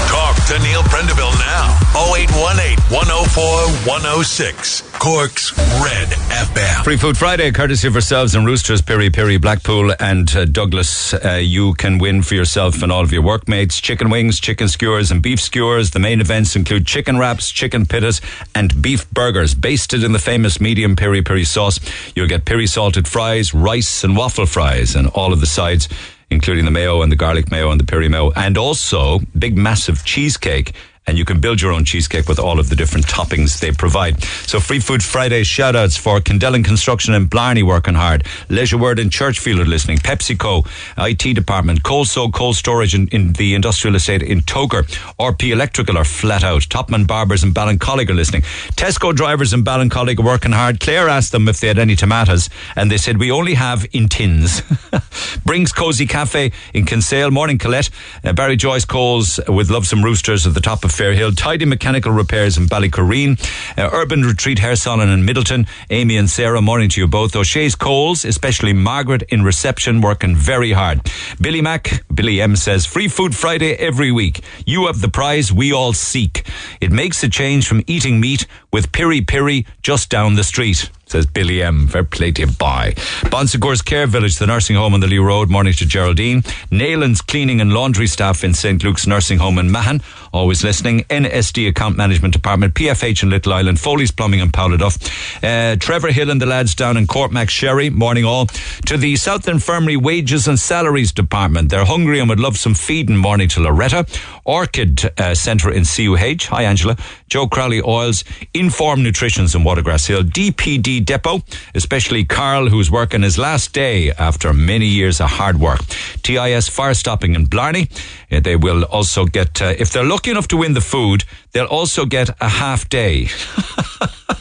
Talk to Neil Prendeville now. 0818 104 106. Cork's Red FM. Free Food Friday, courtesy of ourselves and Roosters, Piri Piri, Blackpool, and uh, Douglas. Uh, you can win for yourself and all of your workmates chicken wings, chicken skewers, and beef skewers. The main events include chicken wraps, chicken pittas, and beef burgers, basted in the famous medium Piri Piri sauce. You'll get piri salted fries, rice, and waffle fries, and all of the sides. Including the mayo and the garlic mayo and the piri mayo, and also big massive cheesecake and you can build your own cheesecake with all of the different toppings they provide. So Free Food Friday shout outs for Kendellen Construction and Blarney working hard, Leisureworld and Churchfield are listening, PepsiCo, IT Department, Colso Cold Storage in, in the industrial estate in Togher, RP Electrical are flat out, Topman Barbers in Ballincollig are listening, Tesco drivers in Ballincollig are working hard. Claire asked them if they had any tomatoes and they said we only have in tins. Brings Cozy Cafe in Kinsale, Morning Colette, uh, Barry Joyce calls with Love Some Roosters at the top of Fairhill, Tidy Mechanical Repairs in Ballycureen, uh, Urban Retreat Salon in Midleton, Amy and Sarah, morning to you both. O'Shea's Coles, especially Margaret in reception, working very hard. Billy Mack, Billy M says, Free Food Friday every week. You have the prize we all seek. It makes a change from eating meat with Piri Piri just down the street says Billy M. Fair play to you, bye. Bonsecours Care Village, the nursing home on the Lee Road. Morning to Geraldine. Nayland's Cleaning and Laundry staff in St. Luke's Nursing Home in Mahon. Always listening. NSD Account Management Department, PFH in Little Island, Foley's Plumbing and Pouladuff. Uh, Trevor Hill and the lads down in Courtmacsherry. Morning all. To the South Infirmary Wages and Salaries Department. They're hungry and would love some feeding. Morning to Loretta. Orchid uh, Centre in CUH. Hi, Angela. Joe Crowley Oils. Inform Nutritions in Watergrass Hill. DPD Depot, especially Carl, who's working his last day after many years of hard work. TIS Fire Stopping in Blarney. They will also get, uh, if they're lucky enough to win the food, they'll also get a half day.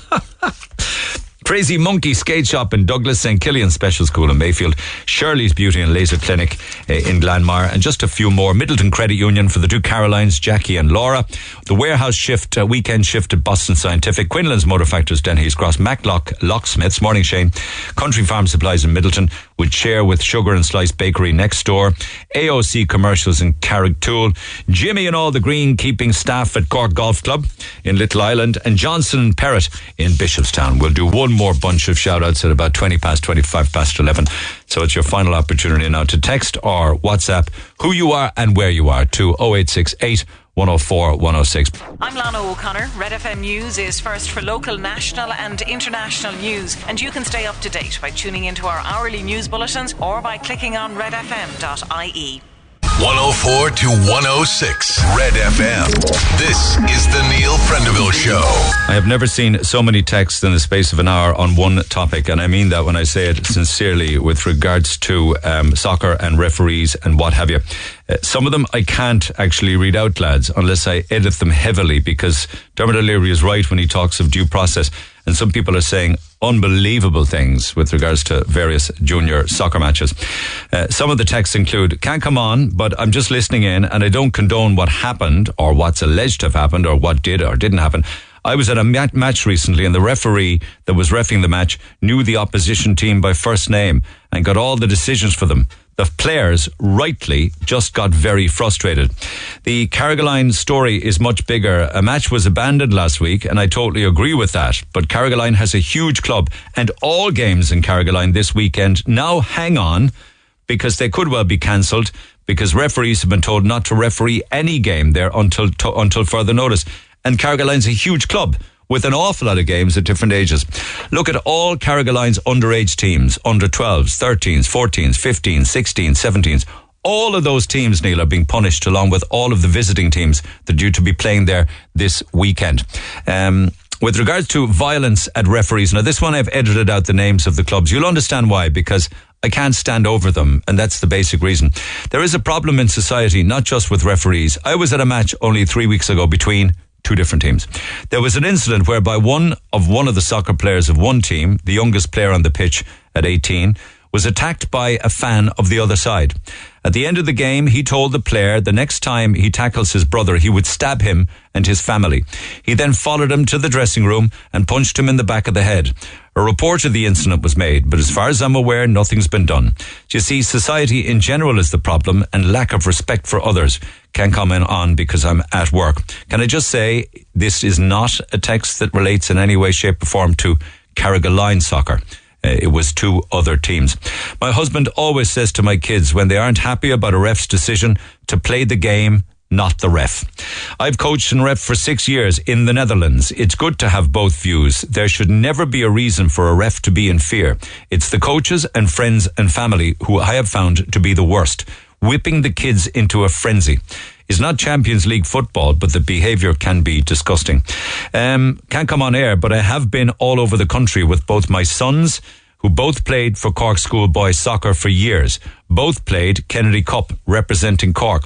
Crazy Monkey Skate Shop in Douglas, St. Killian Special School in Mayfield, Shirley's Beauty and Laser Clinic uh, in Glanmire, and just a few more. Midleton Credit Union for the two Carolines, Jackie and Laura. The warehouse shift, uh, weekend shift at Boston Scientific, Quinlan's Motor Factors, Dennehy's Cross, Maclock Locksmiths, Morning Shane, Country Farm Supplies in Midleton, with Share with Sugar and Slice Bakery next door, AOC Commercials in Carrigtwohill, Jimmy and all the greenkeeping staff at Cork Golf Club in Little Island, and Johnson and Perrott in Bishopstown. We'll do one more bunch of shout outs at about 20 past 25 past 11. So it's your final opportunity now to text or WhatsApp who you are and where you are to 0868 104 106. I'm Lana O'Connor. Red FM News is first for local, national, and international news, and you can stay up to date by tuning into our hourly news bulletins or by clicking on redfm.ie. 104 to 106 Red FM. This is the Neil Prendeville Show. I have never seen so many texts in the space of an hour on one topic, and I mean that when I say it sincerely with regards to um, soccer and referees and what have you. Uh, some of them I can't actually read out, lads, unless I edit them heavily because Dermot O'Leary is right when he talks of due process. And some people are saying unbelievable things with regards to various junior soccer matches. Uh, some of the texts include, can't come on, but I'm just listening in and I don't condone what happened or what's alleged to have happened or what did or didn't happen. I was at a mat- match recently and the referee that was refing the match knew the opposition team by first name and got all the decisions for them the players rightly just got very frustrated. The Carrigaline story is much bigger. A match was abandoned last week, and I totally agree with that. But Carrigaline has a huge club, and all games in Carrigaline this weekend now hang on because they could well be cancelled because referees have been told not to referee any game there until to, until further notice. And Carrigaline's a huge club with an awful lot of games at different ages. Look at all Carrigaline's underage teams, under 12s, 13s, 14s, 15s, 16s, 17s. All of those teams, Neil, are being punished along with all of the visiting teams that are due to be playing there this weekend. Um, with regards to violence at referees, now this one I've edited out the names of the clubs. You'll understand why, because I can't stand over them, and that's the basic reason. There is a problem in society, not just with referees. I was at a match only three weeks ago between two different teams. There was an incident whereby one of one of the soccer players of one team, the youngest player on the pitch at 18, was attacked by a fan of the other side. At the end of the game, he told the player the next time he tackles his brother, he would stab him and his family. He then followed him to the dressing room and punched him in the back of the head. A report of the incident was made, but as far as I'm aware, nothing's been done. You see, society in general is the problem and lack of respect for others. Can't comment on because I'm at work. Can I just say this is not a text that relates in any way, shape or form to Carrigaline soccer. Uh, it was two other teams. My husband always says to my kids when they aren't happy about a ref's decision to play the game not the ref. I've coached and ref for six years in the Netherlands. It's good to have both views. There should never be a reason for a ref to be in fear. It's the coaches and friends and family who I have found to be the worst, whipping the kids into a frenzy. It's not Champions League football, but the behaviour can be disgusting. Um, can't come on air, but I have been all over the country with both my sons who both played for Cork School Boys Soccer for years. Both played Kennedy Cup representing Cork.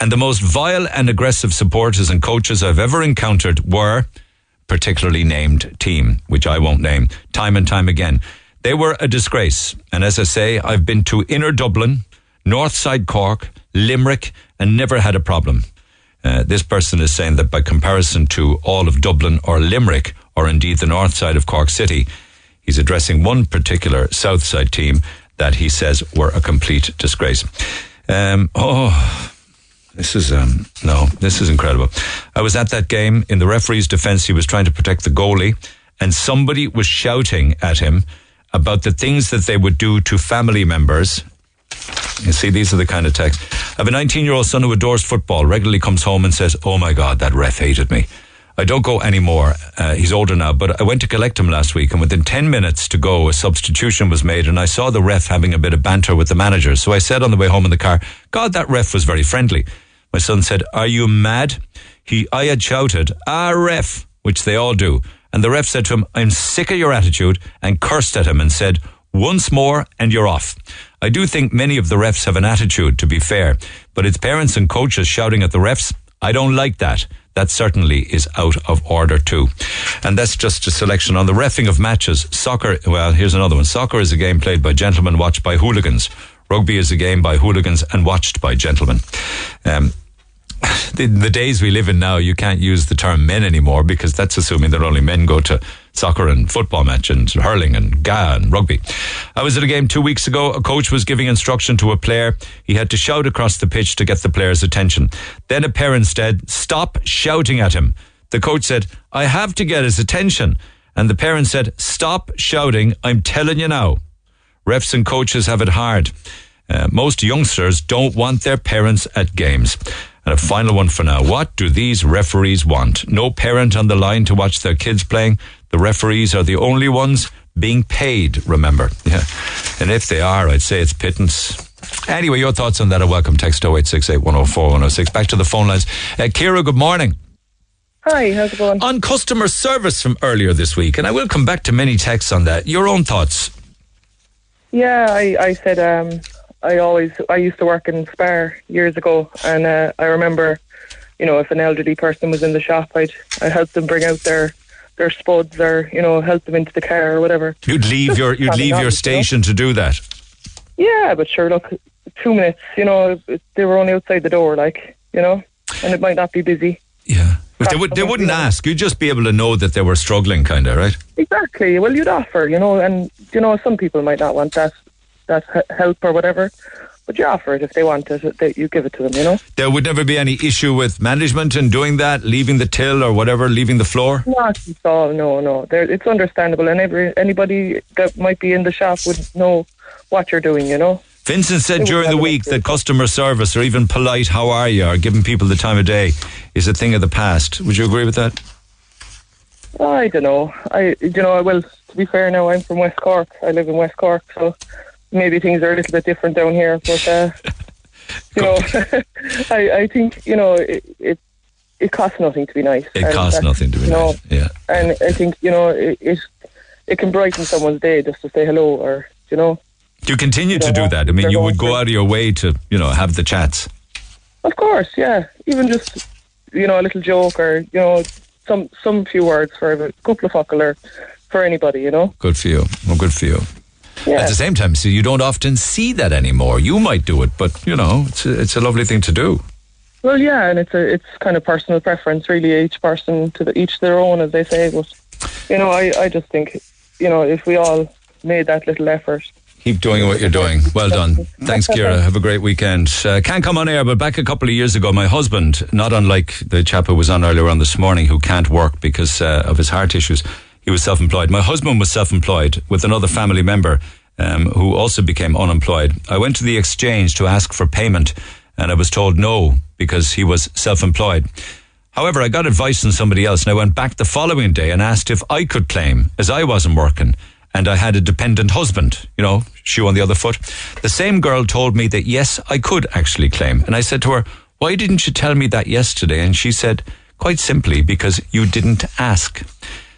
And the most vile and aggressive supporters and coaches I've ever encountered were particularly named team, which I won't name, time and time again. They were a disgrace. And as I say, I've been to inner Dublin, North Side Cork, Limerick, and never had a problem. Uh, this person is saying that by comparison to all of Dublin or Limerick, or indeed the north side of Cork City, he's addressing one particular south side team that he says were a complete disgrace. Um, oh, this is um, no, this is incredible. I was at that game. In the referee's defence, he was trying to protect the goalie, and somebody was shouting at him about the things that they would do to family members. You see, these are the kind of texts. I have a 19 year old son who adores football, regularly comes home and says, Oh my God, that ref hated me. I don't go anymore. Uh, he's older now, but I went to collect him last week, and within 10 minutes to go, a substitution was made, and I saw the ref having a bit of banter with the manager. So I said on the way home in the car, God, that ref was very friendly. My son said, Are you mad? He, I had shouted, Ah, ref, which they all do. And the ref said to him, I'm sick of your attitude, and cursed at him and said, Once more, and you're off. I do think many of the refs have an attitude, to be fair, but it's parents and coaches shouting at the refs. I don't like that. That certainly is out of order too. And that's just a selection on the refing of matches. Soccer, well, here's another one. Soccer is a game played by gentlemen, watched by hooligans. Rugby is a game by hooligans and watched by gentlemen. Um, the, the, days we live in now, you can't use the term men anymore because that's assuming that only men go to soccer and football match and hurling and GAA and rugby. I was at a game two weeks ago. A coach was giving instruction to a player. He had to shout across the pitch to get the player's attention. Then a parent said, Stop shouting at him. The coach said, I have to get his attention. And the parent said, Stop shouting. I'm telling you now. Refs and coaches have it hard. Uh, most youngsters don't want their parents at games. And a final one for now. What do these referees want? No parent on the line to watch their kids playing. The referees are the only ones being paid, remember. Yeah. And if they are, I'd say it's pittance. Anyway, your thoughts on that are welcome. Text 0868 104 106. Back to the phone lines. Uh, Kira, good morning. Hi, how's it going? On customer service from earlier this week, and I will come back to many texts on that. Your own thoughts? Yeah, I, I said um, I always I used to work in Spar years ago, and uh, I remember, you know, if an elderly person was in the shop, I'd I help them bring out their their spuds or you know help them into the car or whatever. You'd leave Just your you'd leave your knowledge, you know? station to do that. Yeah, but sure, look, two minutes. You know, they were only outside the door, like you know, and it might not be busy. Yeah. But they would they wouldn't ask. You'd just be able to know that they were struggling, kind of, right? Exactly. Well, you'd offer, you know, and you know, some people might not want that that help or whatever, but you offer it if they want it. That you give it to them, you know. There would never be any issue with management in doing that, leaving the till or whatever, leaving the floor. Not at all. No, no. There, it's understandable, and every anybody that might be in the shop would know what you're doing. You know. Vincent said during the week that customer service or even polite "How are you?" or giving people the time of day is a thing of the past. Would you agree with that? I don't know. I, you know, I will. to be fair, now I'm from West Cork. I live in West Cork, so maybe things are a little bit different down here. But uh, you know, I, I think you know it, it it costs nothing to be nice. It And costs nothing to be nice. Yeah. And I think you know it, it it can brighten someone's day just to say hello, or you know. You continue to do that? I mean, you would go out of your way to, you know, have the chats. Of course, yeah. Even just you know a little joke or you know some some few words for a couple of fuckle or for anybody, you know. Good for you. Well, good for you. Yeah. At the same time, see, you don't often see that anymore. You might do it, but you know, it's a, it's a lovely thing to do. Well, yeah, and it's a it's kind of personal preference, really. Each person to the, each their own, as they say. But you know, I I just think you know if we all made that little effort. Keep doing what you're doing. Well done. Thanks, Kira. Have a great weekend. Uh, can't come on air, but back a couple of years ago, my husband, not unlike the chap who was on earlier on this morning, who can't work because uh, of his heart issues, he was self-employed. My husband was self-employed with another family member um, who also became unemployed. I went to the exchange to ask for payment, and I was told no because he was self-employed. However, I got advice from somebody else, and I went back the following day and asked if I could claim, as I wasn't working and I had a dependent husband, you know, shoe on the other foot. The same girl told me that yes, I could actually claim. And I said to her, why didn't you tell me that yesterday? And she said, quite simply, because you didn't ask.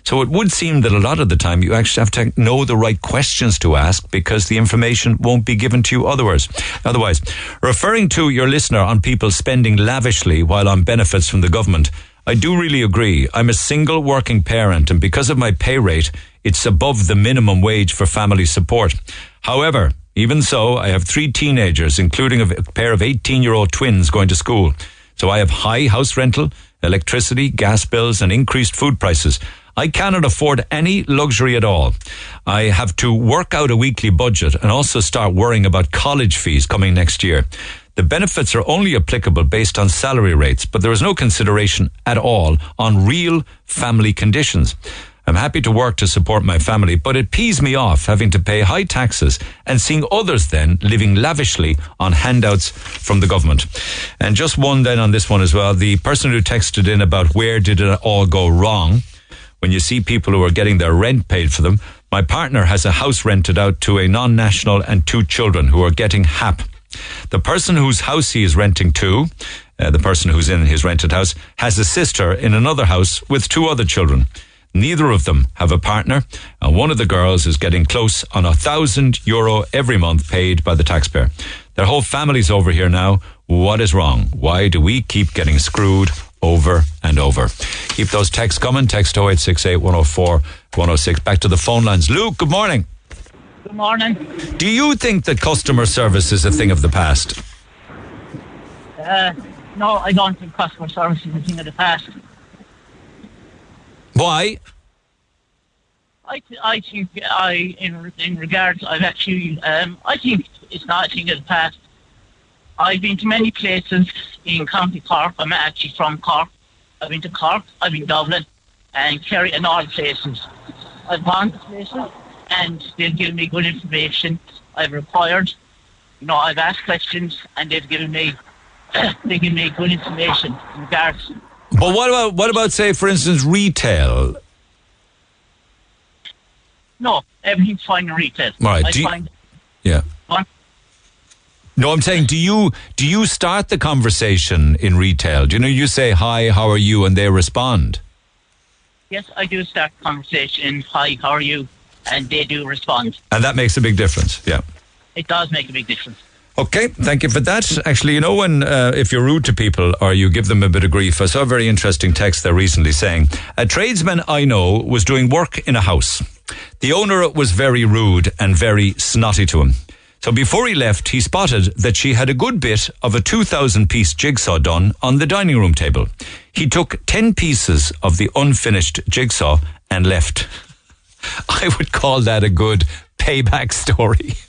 So it would seem that a lot of the time you actually have to know the right questions to ask because the information won't be given to you otherwise. Otherwise, referring to your listener on people spending lavishly while on benefits from the government, I do really agree. I'm a single working parent and because of my pay rate, it's above the minimum wage for family support. However, even so, I have three teenagers, including a pair of 18 year old twins going to school. So I have high house rental, electricity, gas bills, and increased food prices. I cannot afford any luxury at all. I have to work out a weekly budget and also start worrying about college fees coming next year. The benefits are only applicable based on salary rates, but there is no consideration at all on real family conditions. I'm happy to work to support my family, but it pees me off having to pay high taxes and seeing others then living lavishly on handouts from the government. And just one then on this one as well. The person who texted in about where did it all go wrong when you see people who are getting their rent paid for them. My partner has a house rented out to a non-national and two children who are getting HAP. The person whose house he is renting to, uh, the person who's in his rented house, has a sister in another house with two other children. Neither of them have a partner, and one of the girls is getting close on a thousand euro every month paid by the taxpayer. Their whole family's over here now. What is wrong? Why do we keep getting screwed over and over? Keep those texts coming. Text 0868 104 106. Back to the phone lines. Luke, good morning. Good morning. Do you think that customer service is a thing of the past? Uh, no, I don't think customer service is a thing of the past. Why? I, th- I think I in in regards I've actually um, I think it's not a thing of the past. I've been to many places in County Cork. I'm actually from Cork. I've been to Cork. I've been to Dublin and Kerry and all places. I've gone to places and they've given me good information. I've required, you know, I've asked questions and they've given me they've given me good information in regards. But what about what about say, for instance, retail? No, everything's fine in retail. Right, I do you- find Yeah. No, I'm saying, do you do you start the conversation in retail? Do you know you say hi, how are you, and they respond? Yes, I do start conversation. Hi, how are you? And they do respond. And that makes a big difference. Yeah. It does make a big difference. Okay, thank you for that. Actually, you know, when uh, if you're rude to people or you give them a bit of grief, I saw a very interesting text there recently saying a tradesman I know was doing work in a house. The owner was very rude and very snotty to him. So before he left, he spotted that she had a good bit of a 2,000 piece jigsaw done on the dining room table. He took 10 pieces of the unfinished jigsaw and left. I would call that a good payback story.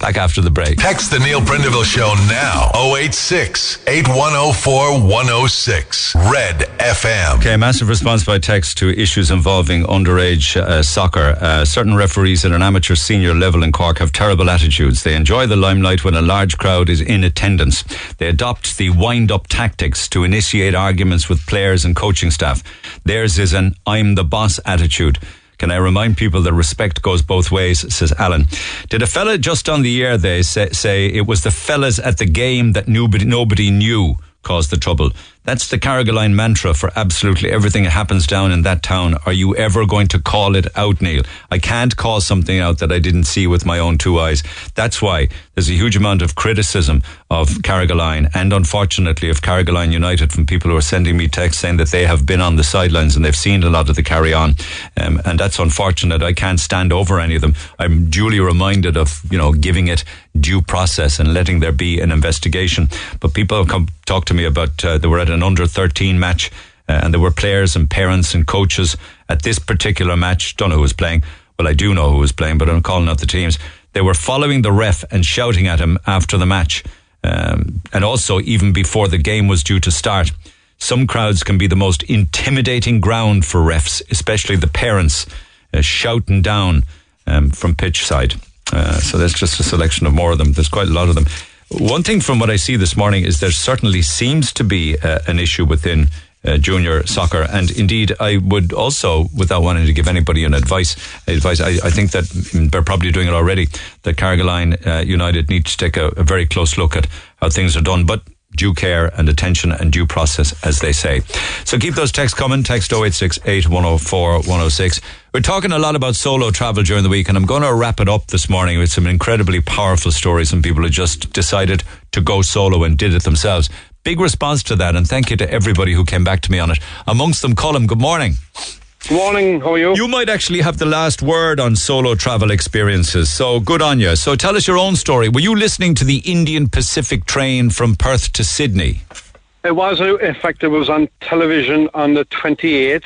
Back after the break. Text the Neil Prendeville Show now. 086 8104 106. Red FM. Okay, massive response by text to issues involving underage uh, soccer. Uh, certain referees at an amateur senior level in Cork have terrible attitudes. They enjoy the limelight when a large crowd is in attendance. They adopt the wind up tactics to initiate arguments with players and coaching staff. Theirs is an I'm the boss attitude. Can I remind people that respect goes both ways, says Alan. Did a fella just on the air they say, say it was the fellas at the game that nobody, nobody knew caused the trouble? That's the Carrigaline mantra for absolutely everything that happens down in that town. Are you ever going to call it out, Neil? I can't call something out that I didn't see with my own two eyes. That's why there's a huge amount of criticism of Carrigaline and unfortunately of Carrigaline United from people who are sending me texts saying that they have been on the sidelines and they've seen a lot of the carry on. Um, and that's unfortunate. I can't stand over any of them. I'm duly reminded of, you know, giving it due process and letting there be an investigation. But people come talk to me about uh, they were at an under 13 match uh, and there were players and parents and coaches at this particular match. Don't know who was playing. Well, I do know who was playing, but I'm calling out the teams. They were following the ref and shouting at him after the match. Um, and also even before the game was due to start. Some crowds can be the most intimidating ground for refs, especially the parents uh, shouting down um, from pitch side. Uh, so that's just a selection of more of them. There's quite a lot of them. One thing from what I see this morning is there certainly seems to be uh, an issue within uh, junior soccer, and indeed, I would also, without wanting to give anybody an advice, advice, I, I think that they're probably doing it already. That Carrigaline uh, United need to take a, a very close look at how things are done, but due care and attention and due process, as they say. So keep those texts coming. Text 0868 104 106. We're talking a lot about solo travel during the week, and I'm going to wrap it up this morning with some incredibly powerful stories from people who just decided to go solo and did it themselves. Big response to that, and thank you to everybody who came back to me on it. Amongst them, Colin, good morning. Good morning. How are you? You might actually have the last word on solo travel experiences, so good on you. So tell us your own story. Were you listening to the Indian Pacific train from Perth to Sydney? It was, uh, in fact, it was on television on the 28th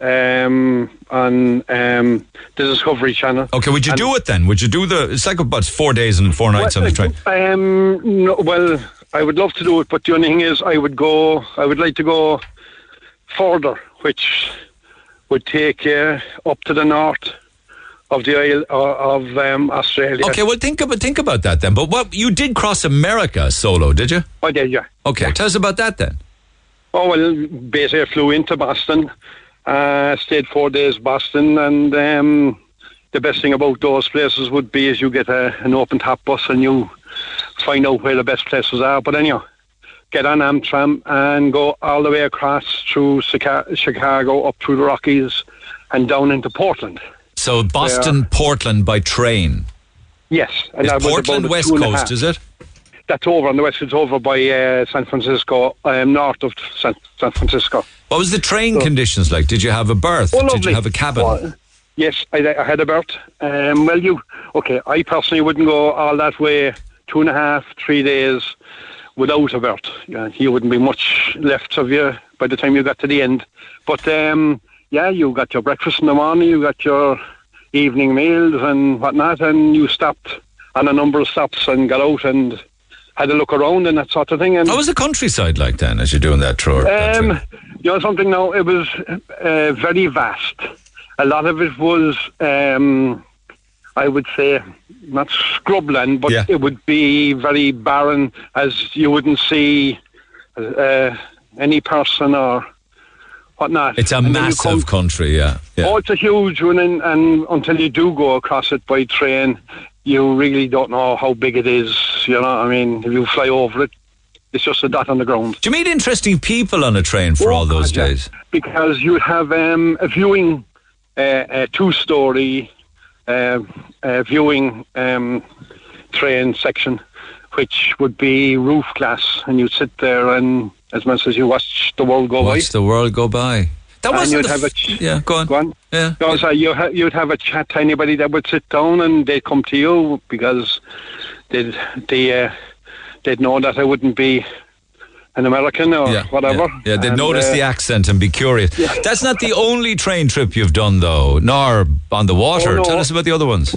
um, on um, the Discovery Channel. Okay, would you And- do it then? Would you do the? It's like about four days and four nights on the train. Um, no, well, I would love to do it, but the only thing is, I would go. I would like to go further, which would take you up to the north of the isle uh, of um, Australia. Okay, well think about think about that then. But what you did cross America solo, did you? I did, yeah. Okay, tell us about that then. Oh well, basically, I flew into Boston, uh, stayed four days Boston, and um, the best thing about those places would be is you get a, an open top bus and you find out where the best places are. But anyhow, get on Amtrak and go all the way across through Chicago, up through the Rockies, and down into Portland. So Boston, Portland by train. Yes, and Is Portland West Coast? Is it? That's over on the west. It's over by uh, San Francisco, um, north of San, San Francisco. What was the train So- conditions like? Did you have a berth? Oh, Did you have a cabin? Oh, yes, I, I had a berth. Um, well, you okay? I personally wouldn't go all that way, two and a half, three days without a berth. Yeah, you wouldn't be much left of you by the time you got to the end. But um, yeah, you got your breakfast in the morning. You got your evening meals and whatnot, and you stopped on a number of stops and got out and had a look around and that sort of thing. And How was the countryside like then as you're doing that tour? um, you know something now, it was uh, very vast. A lot of it was, um, I would say, not scrubland, but it would be very barren, as you wouldn't see uh, any person or whatnot. It's a And you come- massive country, yeah. yeah. Oh, it's a huge one, and, and until you do go across it by train, you really don't know how big it is. You know, what I mean, if you fly over it, it's just a dot on the ground. Do you meet interesting people on a train for all those days? Because you have um, a viewing, uh, a two-story uh, uh, viewing um, train section, which would be roof glass, and you'd sit there and, as much as you watch the world go by. Watch the world go by. That and wasn't you'd have a ch- yeah, go on. Go on. Yeah. No, so you ha- you'd have a chat to anybody that would sit down and they'd come to you because they'd they uh, they'd know that I wouldn't be an American or whatever. Yeah, they'd And, notice uh, the accent and be curious. That's not the only train trip you've done, though, nor on the water. Oh, no. Tell us about the other ones.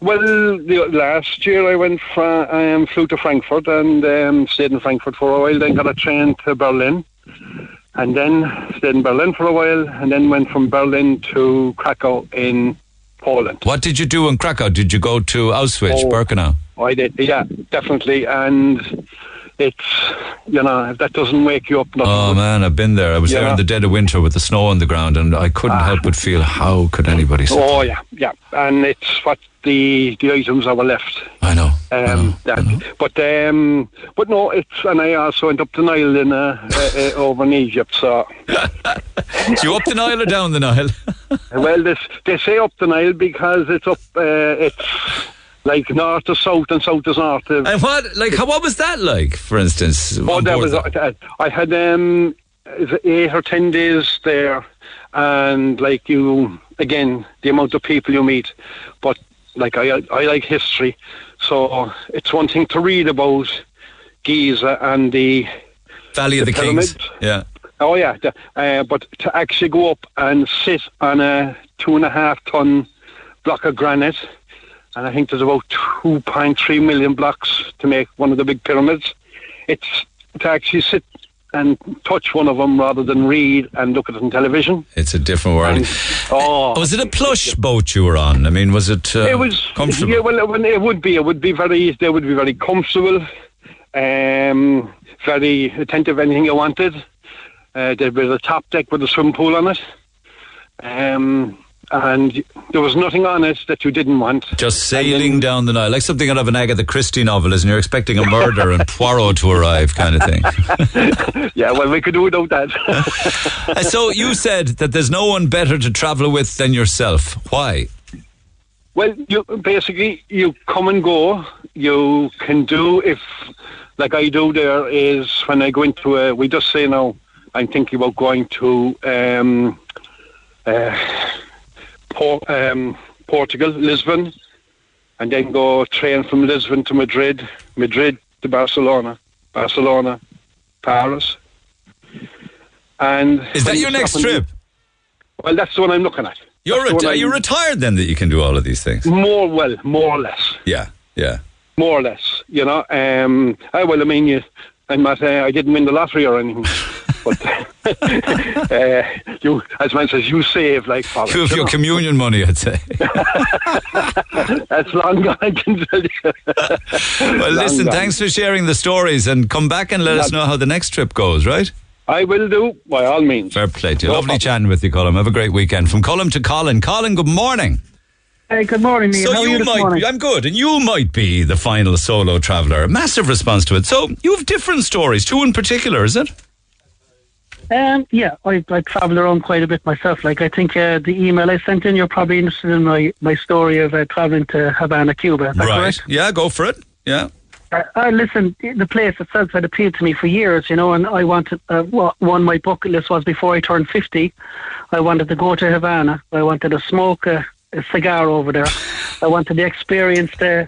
Well, the, last year I went from um, flew to Frankfurt and um, stayed in Frankfurt for a while. Then got a train to Berlin, and then stayed in Berlin for a while, and then went from Berlin to Krakow in Poland. What did you do in Krakow? Did you go to Auschwitz, Oh. Birkenau? I did, yeah, definitely. And it's, you know, if that doesn't wake you up, Oh would. man, I've been there. I was there Yeah. in the dead of winter with the snow on the ground, and I couldn't help but feel how could anybody? Oh, yeah, yeah. And it's what the the items that were left. I know. Um, that. But um, but no, it's and I also went up the Nile in uh, uh, uh, over in Egypt. So so you up the Nile or down the Nile? well, this they say up the Nile because it's up. Uh, it's like north to south and south to north. And what, like, how, what was that like? For instance, Oh, that was. Uh, I had um, eight or ten days there, and like you again, the amount of people you meet, but like I, I like history, so it's one thing to read about Giza and the Valley of the, the Kings. Yeah. Oh yeah, uh, but to actually go up and sit on a two and a half ton block of granite, and I think there's about two point three million blocks to make one of the big pyramids. It's to actually sit and touch one of them rather than read and look at it on television. It's a different world. Oh, was it a plush boat you were on? I mean, was it? Uh, it was comfortable. Yeah, well, it would- be. It would be very. They would be very comfortable. Um, very attentive. Anything you wanted. Uh, there'd be the top deck with a swim pool on it. Um, and there was nothing on it that you didn't want. Just sailing down the Nile, like something out of an Agatha Christie novel, isn't? You're expecting a murder and Poirot to arrive, kind of thing. yeah, well, we could do without that. Uh, so you said that there's no one better to travel with than yourself. Why? Well, you basically you come and go. You can do if, like I do. There is when I go into a. We just say now. I'm thinking about going to um, uh, Por- um, Portugal, Lisbon, and then go train from Lisbon to Madrid, Madrid to Barcelona, Barcelona, Paris. And Is that your next trip? Well, that's the one I'm looking at. You're, reti- are you retired then that you can do all of these things? More well, more or less. Yeah, yeah. more or less. You know, um, I, well, I mean, you, I'm not. Uh, I didn't win the lottery or anything, but uh, you, as man says, you save like Paul. You have your communion money, I'd say. That's long gone. I can tell you. Well, Long listen, gone. thanks for sharing the stories and come back and let us know how the next trip goes, right? I will do by all means. Fair play to you. Lovely chatting with you, Colin. Have a great weekend. From Colin to Colin. Colin, good morning. Hey, good morning, Neil. So How are you, you might be, I'm good, and you might be the final solo traveller. Massive response to it. So you have different stories, two in particular, is it? Um, yeah, I, I travel around quite a bit myself. Like, I think uh, the email I sent in, you're probably interested in my, my story of uh, traveling to Havana, Cuba. Is that right. correct? Yeah, go for it. Yeah. Uh, uh, listen, the place itself had appealed to me for years, you know, and I wanted, uh, what one my bucket list was before I turned 50, I wanted to go to Havana. I wanted to smoke a cigar over there. I wanted to experience the uh,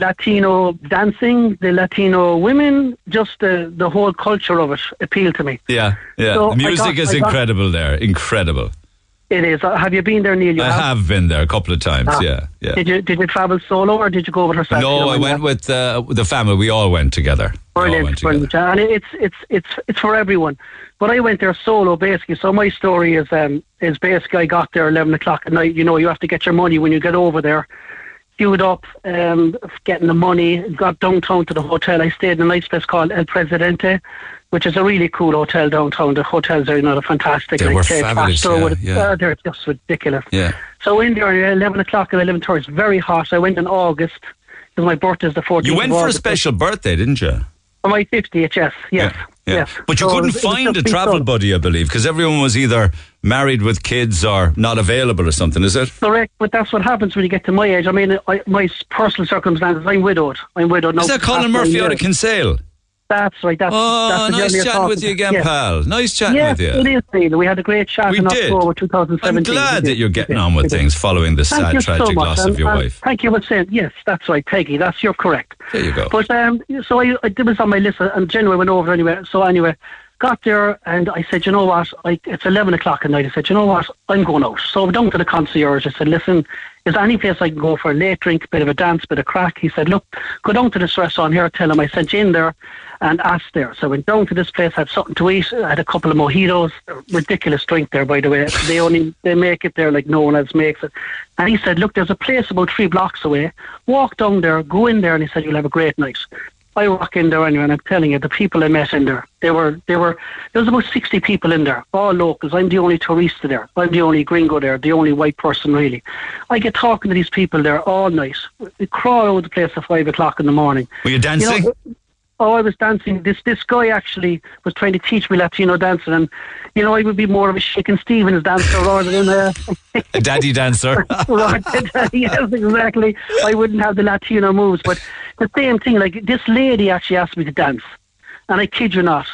Latino dancing, the Latino women, just the, the whole culture of it appealed to me. Yeah, yeah. So the music got- is I got- incredible there. Incredible. It is. Uh, have you been there, Neil? You I have been there a couple of times. Ah. Yeah, yeah. Did you did you travel solo or did you go with herself? No, I went with uh, the family. We all went together. Brilliant, went together. And it's it's it's it's for everyone. But I went there solo basically. So my story is um is basically I got there eleven o'clock at night. You know, you have to get your money when you get over there. Queued up, um, getting the money. Got downtown to the hotel. I stayed in a nice place called El Presidente, which is a really cool hotel downtown. The hotels are you know fantastic. They like were fabulous, yeah, with- yeah. uh, they're just ridiculous. Yeah. So in there, at 11 o'clock and 11.30, it's very hot. I went in August, because my birthday is the 14th You went for a special birthday, didn't you? For my 50th, yes, yes, Yeah. Yes. But you So couldn't was find a travel done. buddy, I believe, because everyone was either married with kids or not available or something. Is it? Correct, but that's what happens when you get to my age. I mean, I, my personal circumstances, I'm widowed. I'm widowed now. Is that Colin Murphy out of. Kinsale? That's right. That's, Oh, that's nice chatting with you again, to. pal. Nice chatting yes, with you. it is, Neil. We had a great chat We in did. October 2017. I'm glad that you're getting on with things following the Thank sad, you so tragic loss and- of your and wife. Thank you for saying yes. That's right, Peggy. That's you're correct. There you go. But um, so I, I it was on my list, and January went over anyway. So anyway, got there, and I said, you know what? It's eleven o'clock at night. I said, you know what? I'm going out. So I went down to the concierge. I said, listen, is there any place I can go for a late drink, bit of a dance, bit of crack? He said, look, go down to this restaurant here. Tell him I sent you in there, and asked there. So I went down to this place, had something to eat, had a couple of mojitos. Ridiculous drink there, by the way. They only they make it there like no one else makes it. And he said, look, there's a place about three blocks away. Walk down there, go in there, and he said, you'll have a great night. I walk in there anyway, and I'm telling you, the people I met in there, they were, they were, there was about 60 people in there, all locals. I'm the only tourist there. I'm the only gringo there, the only white person really. I get talking to these people there all night. We crawl out of the place at five o'clock in the morning. Were you dancing? know, Oh, I was dancing. This this guy actually was trying to teach me Latino dancing, and you know I would be more of a Shakin' Stevens dancer rather than a A daddy dancer. yes, exactly. I wouldn't have the Latino moves, but the same thing. Like this lady actually asked me to dance, and I kid you not,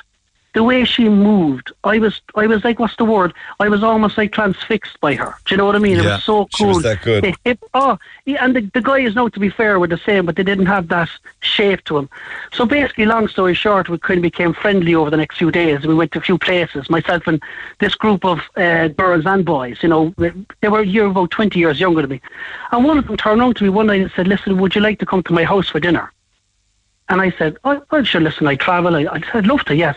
the way she moved, I was, I was like, what's the word? I was almost like transfixed by her. Do you know what I mean? It was so cool. she was that good. The hip, oh, yeah, and the, the guys, now to be fair, were the same, but they didn't have that shape to them. So basically, long story short, we kind of became friendly over the next few days. We went to a few places, myself and this group of uh, girls and boys. You know, they were a year about twenty years younger than me, and one of them turned around to me one night and said, "Listen, would you like to come to my house for dinner?" And I said, oh, well, sure, listen, I travel. I, I said, I'd love to, yes.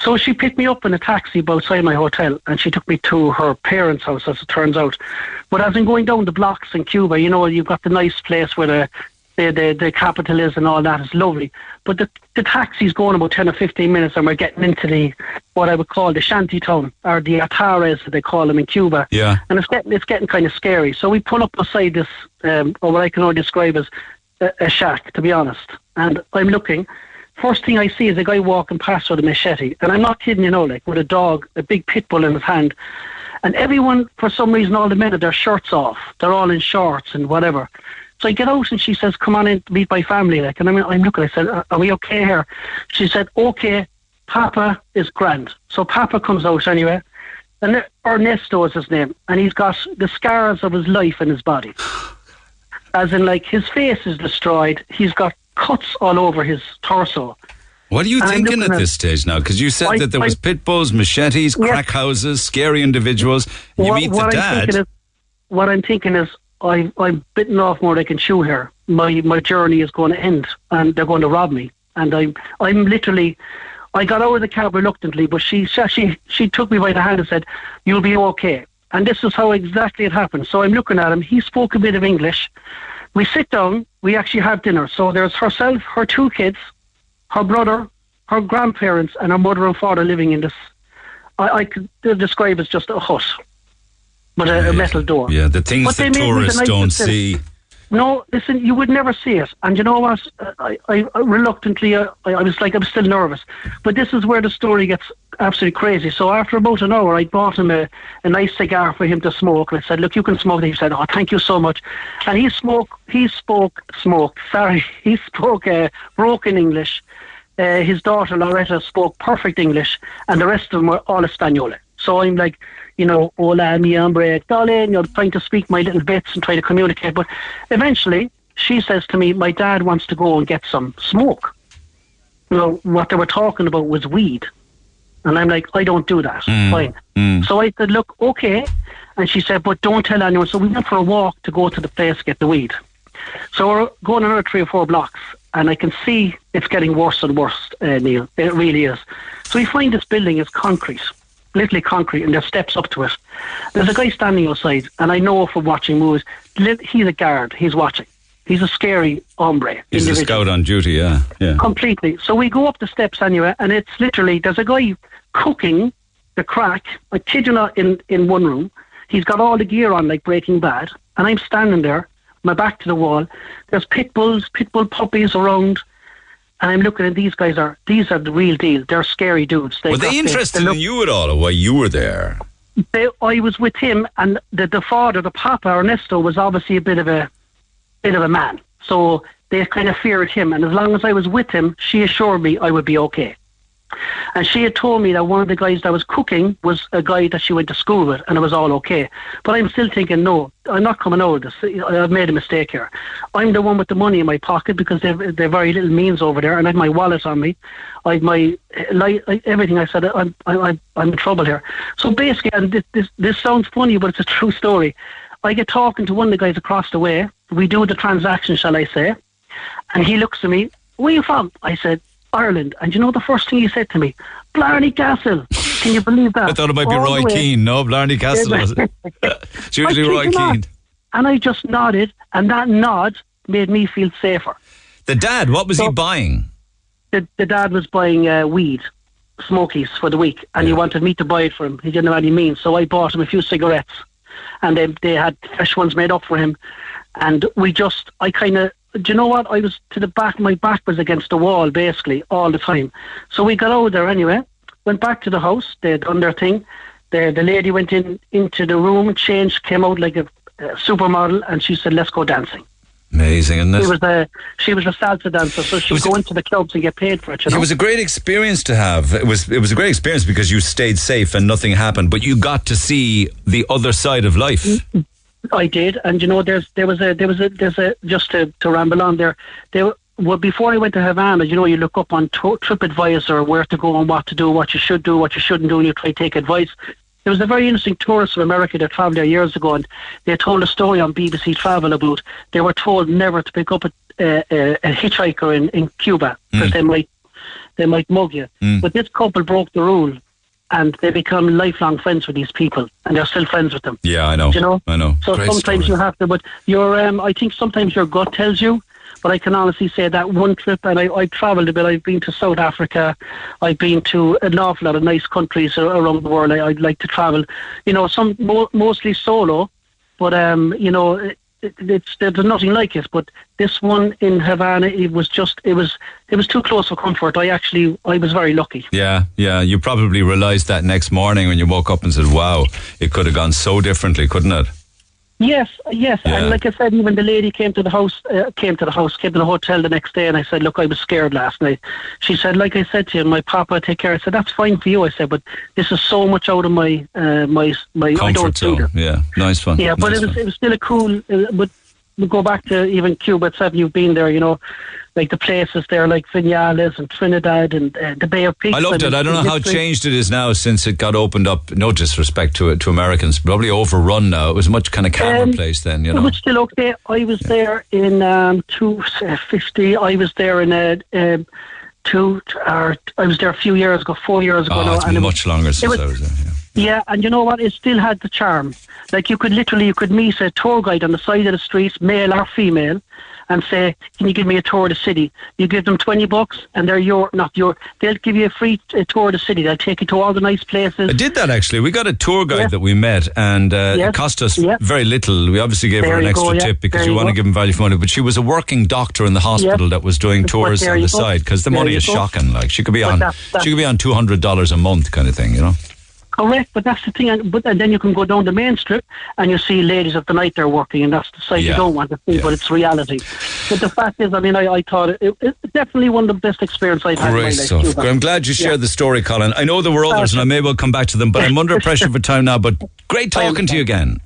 So she picked me up in a taxi outside my hotel and she took me to her parents' house, as it turns out. But as I'm going down the blocks in Cuba, you know, you've got the nice place where the, the, the, the capital is and all that is lovely. But the, the taxi's going about 10 or 15 minutes and we're getting into the, what I would call the shanty town, or the Atares, as they call them in Cuba. Yeah. And it's getting, it's getting kind of scary. So we pull up beside this, um, or what I can only describe as a, a shack, to be honest. And I'm looking. First thing I see is a guy walking past with a machete. And I'm not kidding, you know, like with a dog, a big pit bull in his hand. And everyone, for some reason, all the men have their shirts off. They're all in shorts and whatever. So I get out and she says, come on in meet my family. Like, and I'm, I'm looking, I said, are we okay here? She said, okay, Papa is grand. So Papa comes out anyway. And Ernesto is his name. And he's got the scars of his life in his body. As in, like, his face is destroyed. He's got cuts all over his torso. What are you And thinking at at- this stage now? Because you said I- that there was I- pit bulls, machetes, Yes. crack houses, scary individuals. You what, meet the dad. thinking is, what I'm thinking is, I, I'm bitten off more than I can chew here. My my journey is going to end, and they're going to rob me. And I'm I'm literally, I got out of the cab reluctantly, but she she she, she took me by the hand and said, "You'll be okay." And this is how exactly it happened. So I'm looking at him. He spoke a bit of English. We sit down. We actually have dinner. So there's herself, her two kids, her brother, her grandparents, and her mother and father living in this. I, I could describe as just a hut, but a, a metal door. yeah, the things But that made me the tourists don't see. No, listen, you would never see it. And you know what? I, I, I reluctantly, uh, I, I was like, I'm still nervous. But this is where the story gets absolutely crazy. So after about an hour, I bought him a, a nice cigar for him to smoke. And I said, look, you can smoke. And he said, oh, thank you so much. And he spoke, he spoke, smoked, sorry, he spoke uh, broken English. Uh, his daughter, Loretta, spoke perfect English. And the rest of them were all Espanol. So I'm like, you know, hola, mi hombre, darling, you know, trying to speak my little bits and try to communicate. But eventually, she says to me, my dad wants to go and get some smoke. You know, what they were talking about was weed. And I'm like, I don't do that. Mm. Fine. So I said, look, okay. And she said, but don't tell anyone. So we went for a walk to go to the place to get the weed. So we're going another three or four blocks, and I can see it's getting worse and worse, uh, Neil. It really is. So we find this building is concrete, literally concrete, and there's steps up to it. There's a guy standing outside, and I know from watching movies, he's a guard, he's watching. He's a scary hombre. He's a scout on duty, yeah. Yeah. Completely. So we go up the steps anyway, and it's literally there's a guy cooking the crack. I kid you not, in in one room, he's got all the gear on like Breaking Bad, and I'm standing there, my back to the wall. There's pit bulls, pit bull puppies around, and I'm looking at these guys are these are the real deal. They're scary dudes. They've Were they the- interested they look- in you at all, or why you were there? they, I was with him, and the, the father, the papa Ernesto, was obviously a bit of a bit of a man. So they kind of feared him, and as long as I was with him, she assured me I would be okay. And she had told me that one of the guys that was cooking was a guy that she went to school with, and it was all okay. But I'm still thinking, no, I'm not coming over this. I've made a mistake here. I'm the one with the money in my pocket because they've, they're very little means over there, and I have my wallet on me. I have my like everything. I said, I'm I'm I'm in trouble here. So basically, and this this, this sounds funny, but it's a true story. I get talking to one of the guys across the way. We do the transaction, shall I say? And he looks at me. Where you from? I said, Ireland. And you know the first thing he said to me? Blarney Castle. Can you believe that? I thought it might be All Roy. Keane. No, Blarney Castle? It's usually Roy. Keane. And I just nodded, and that nod made me feel safer. The dad, what was he buying? The, the dad was buying uh, weed, smokies for the week, and he wanted me to buy it for him. He didn't have any means, so I bought him a few cigarettes, and they they had fresh ones made up for him, and we just I kind of. Do you know what? I was to the back. My back was against the wall basically all the time. So we got out there anyway. Went back to the house. They had done their thing. The the lady went in into the room, changed, came out like a, a supermodel, and she said, "Let's go dancing." Amazing, isn't She was a she was a salsa dancer, so she'd go into the clubs and get paid for it. You know? It was a great experience to have. It was it was a great experience because you stayed safe and nothing happened, but you got to see the other side of life. Mm-hmm. I did, and you know, there's there was a there was a there's a just to, to ramble on there. There well before I went to Havana, you know, you look up on TripAdvisor where to go and what to do, what you should do, what you shouldn't do, and you try to take advice. There was a very interesting tourist from America that travelled there years ago, and they told a story on BBC Travel about they were told never to pick up a, a, a, hitchhiker in, in Cuba because they might they might mug you. Mm. But this couple broke the rule, and they become lifelong friends with these people, and they're still friends with them. Yeah, I know. You know? I know. So Great sometimes you have to, but your, um, I think sometimes your gut tells you. But I can honestly say that one trip, and I, I've travelled a bit. I've been to South Africa. I've been to an awful lot of nice countries around the world. I, I'd like to travel, you know, some mo- mostly solo. But um, you know, it, it, it's there's nothing like it. But this one in Havana, it was just, it was, it was too close for comfort. I actually, I was very lucky. Yeah, yeah. You probably realised that next morning when you woke up and said, "Wow, it could have gone so differently, couldn't it?" Yes, yes, Yeah. and like I said, even the lady came to the house, uh, came to the house, came to the hotel the next day, and I said, "Look, I was scared last night." She said, "Like I said to you, my papa take care." I said, "That's fine for you." I said, "But this is so much out of my uh, my my I Comfort don't zone. this." Yeah, nice one. Yeah, but Nice it was one. it was still a cool. Uh, but we go back to even Cuba itself. You've been there, you know, like the places there, like Vinales and Trinidad and uh, the Bay of Pigs. I loved it. I don't know how changed it is now since it got opened up. No disrespect to it to Americans, probably overrun now. It was a much kind of calmer Um, place then, you know. It was still okay. I was there in um, two uh. I was there in a. Um, Two, or I was there a few years ago, four years ago Oh, now, it's and it was- much longer since was- I was there. yeah, and you know what? It still had the charm. Like you could literally, you could meet a tour guide on the side of the street, male or female, and say, "Can you give me a tour of the city?" You give them twenty bucks, and they're your, not your. They'll give you a free tour of the city. They'll take you to all the nice places. I did that actually. We got a tour guide that we met, and uh, Yes. it cost us Yeah. very little. We obviously gave her an extra go, yeah. tip because There you you want to give them value for money. But she was a working doctor in the hospital that was doing tours on the go. side because the There money is go. shocking. Like she could be But on, that- that- she could be on two hundred dollars a month, kind of thing. You know. Correct, but that's the thing. And, but and then you can go down the main strip and you see ladies of the night there working, and that's the side Yeah. you don't want to see, but it's reality. But the fact is, I mean, I, I thought it, it, it's definitely one of the best experiences I've had in my Great life. stuff. I'm glad you shared Yeah. the story, Colin. I know there were others, and I may well come back to them, but I'm under pressure for time now. But great oh, talking to you again.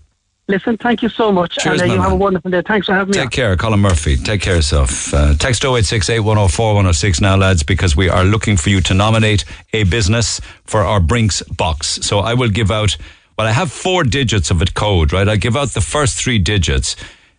Listen, thank you so much, Cheers, and uh, you have a wonderful day. Thanks for having me. Take care, Colin Murphy. Take care of yourself. Uh, text 0868 104 106 now, lads, because we are looking for you to nominate a business for our Brinks box. So I will give out Well, I have four digits of a code, right? I give out the first three digits.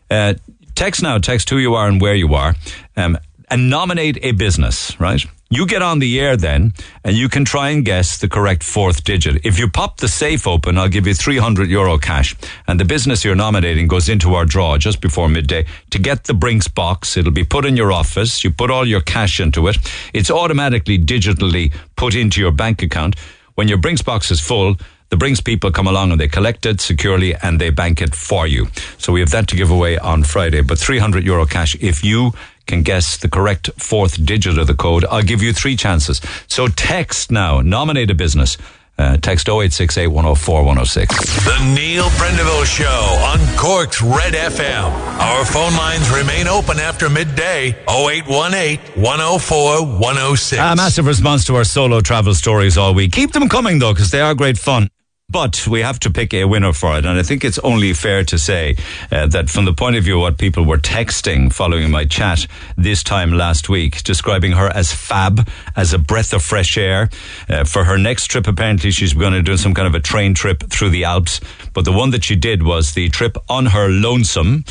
Uh, text now, text who you are and where you are, um, and nominate a business, right? You get on the air then, and you can try and guess the correct fourth digit. If you pop the safe open, I'll give you 300 euro cash. And the business you're nominating goes into our draw just before midday. To get the Brinks box, it'll be put in your office. You put all your cash into it. It's automatically digitally put into your bank account. When your Brinks box is full, the Brinks people come along and they collect it securely and they bank it for you. So we have that to give away on Friday, but 300 euro cash if you can guess the correct fourth digit of the code. I'll give you three chances. So text now, nominate a business. Uh, text 0868 104 106. The Neil Prendeville Show on Cork's Red FM. Our phone lines remain open after midday 0818 104 106. A massive response to our solo travel stories all week. Keep them coming though, because they are great fun. But we have to pick a winner for it. And I think it's only fair to say uh, that from the point of view of what people were texting following my chat this time last week, describing her as fab, as a breath of fresh air. Uh, for her next trip, apparently she's going to do some kind of a train trip through the Alps. But the one that she did was the trip on her lonesome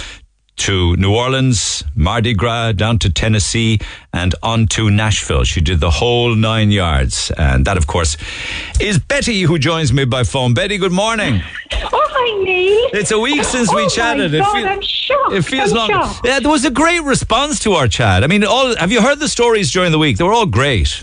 to New Orleans, Mardi Gras, down to Tennessee, and on to Nashville. She did the whole nine yards. And that, of course, is Betty, who joins me by phone. Betty, good morning. Oh, hi, Neil. It's a week since oh we chatted. My It God, feel- I'm shocked. It feels I'm long. shocked. Yeah, there was a great response to our chat. I mean, all have you heard the stories during the week? They were all great.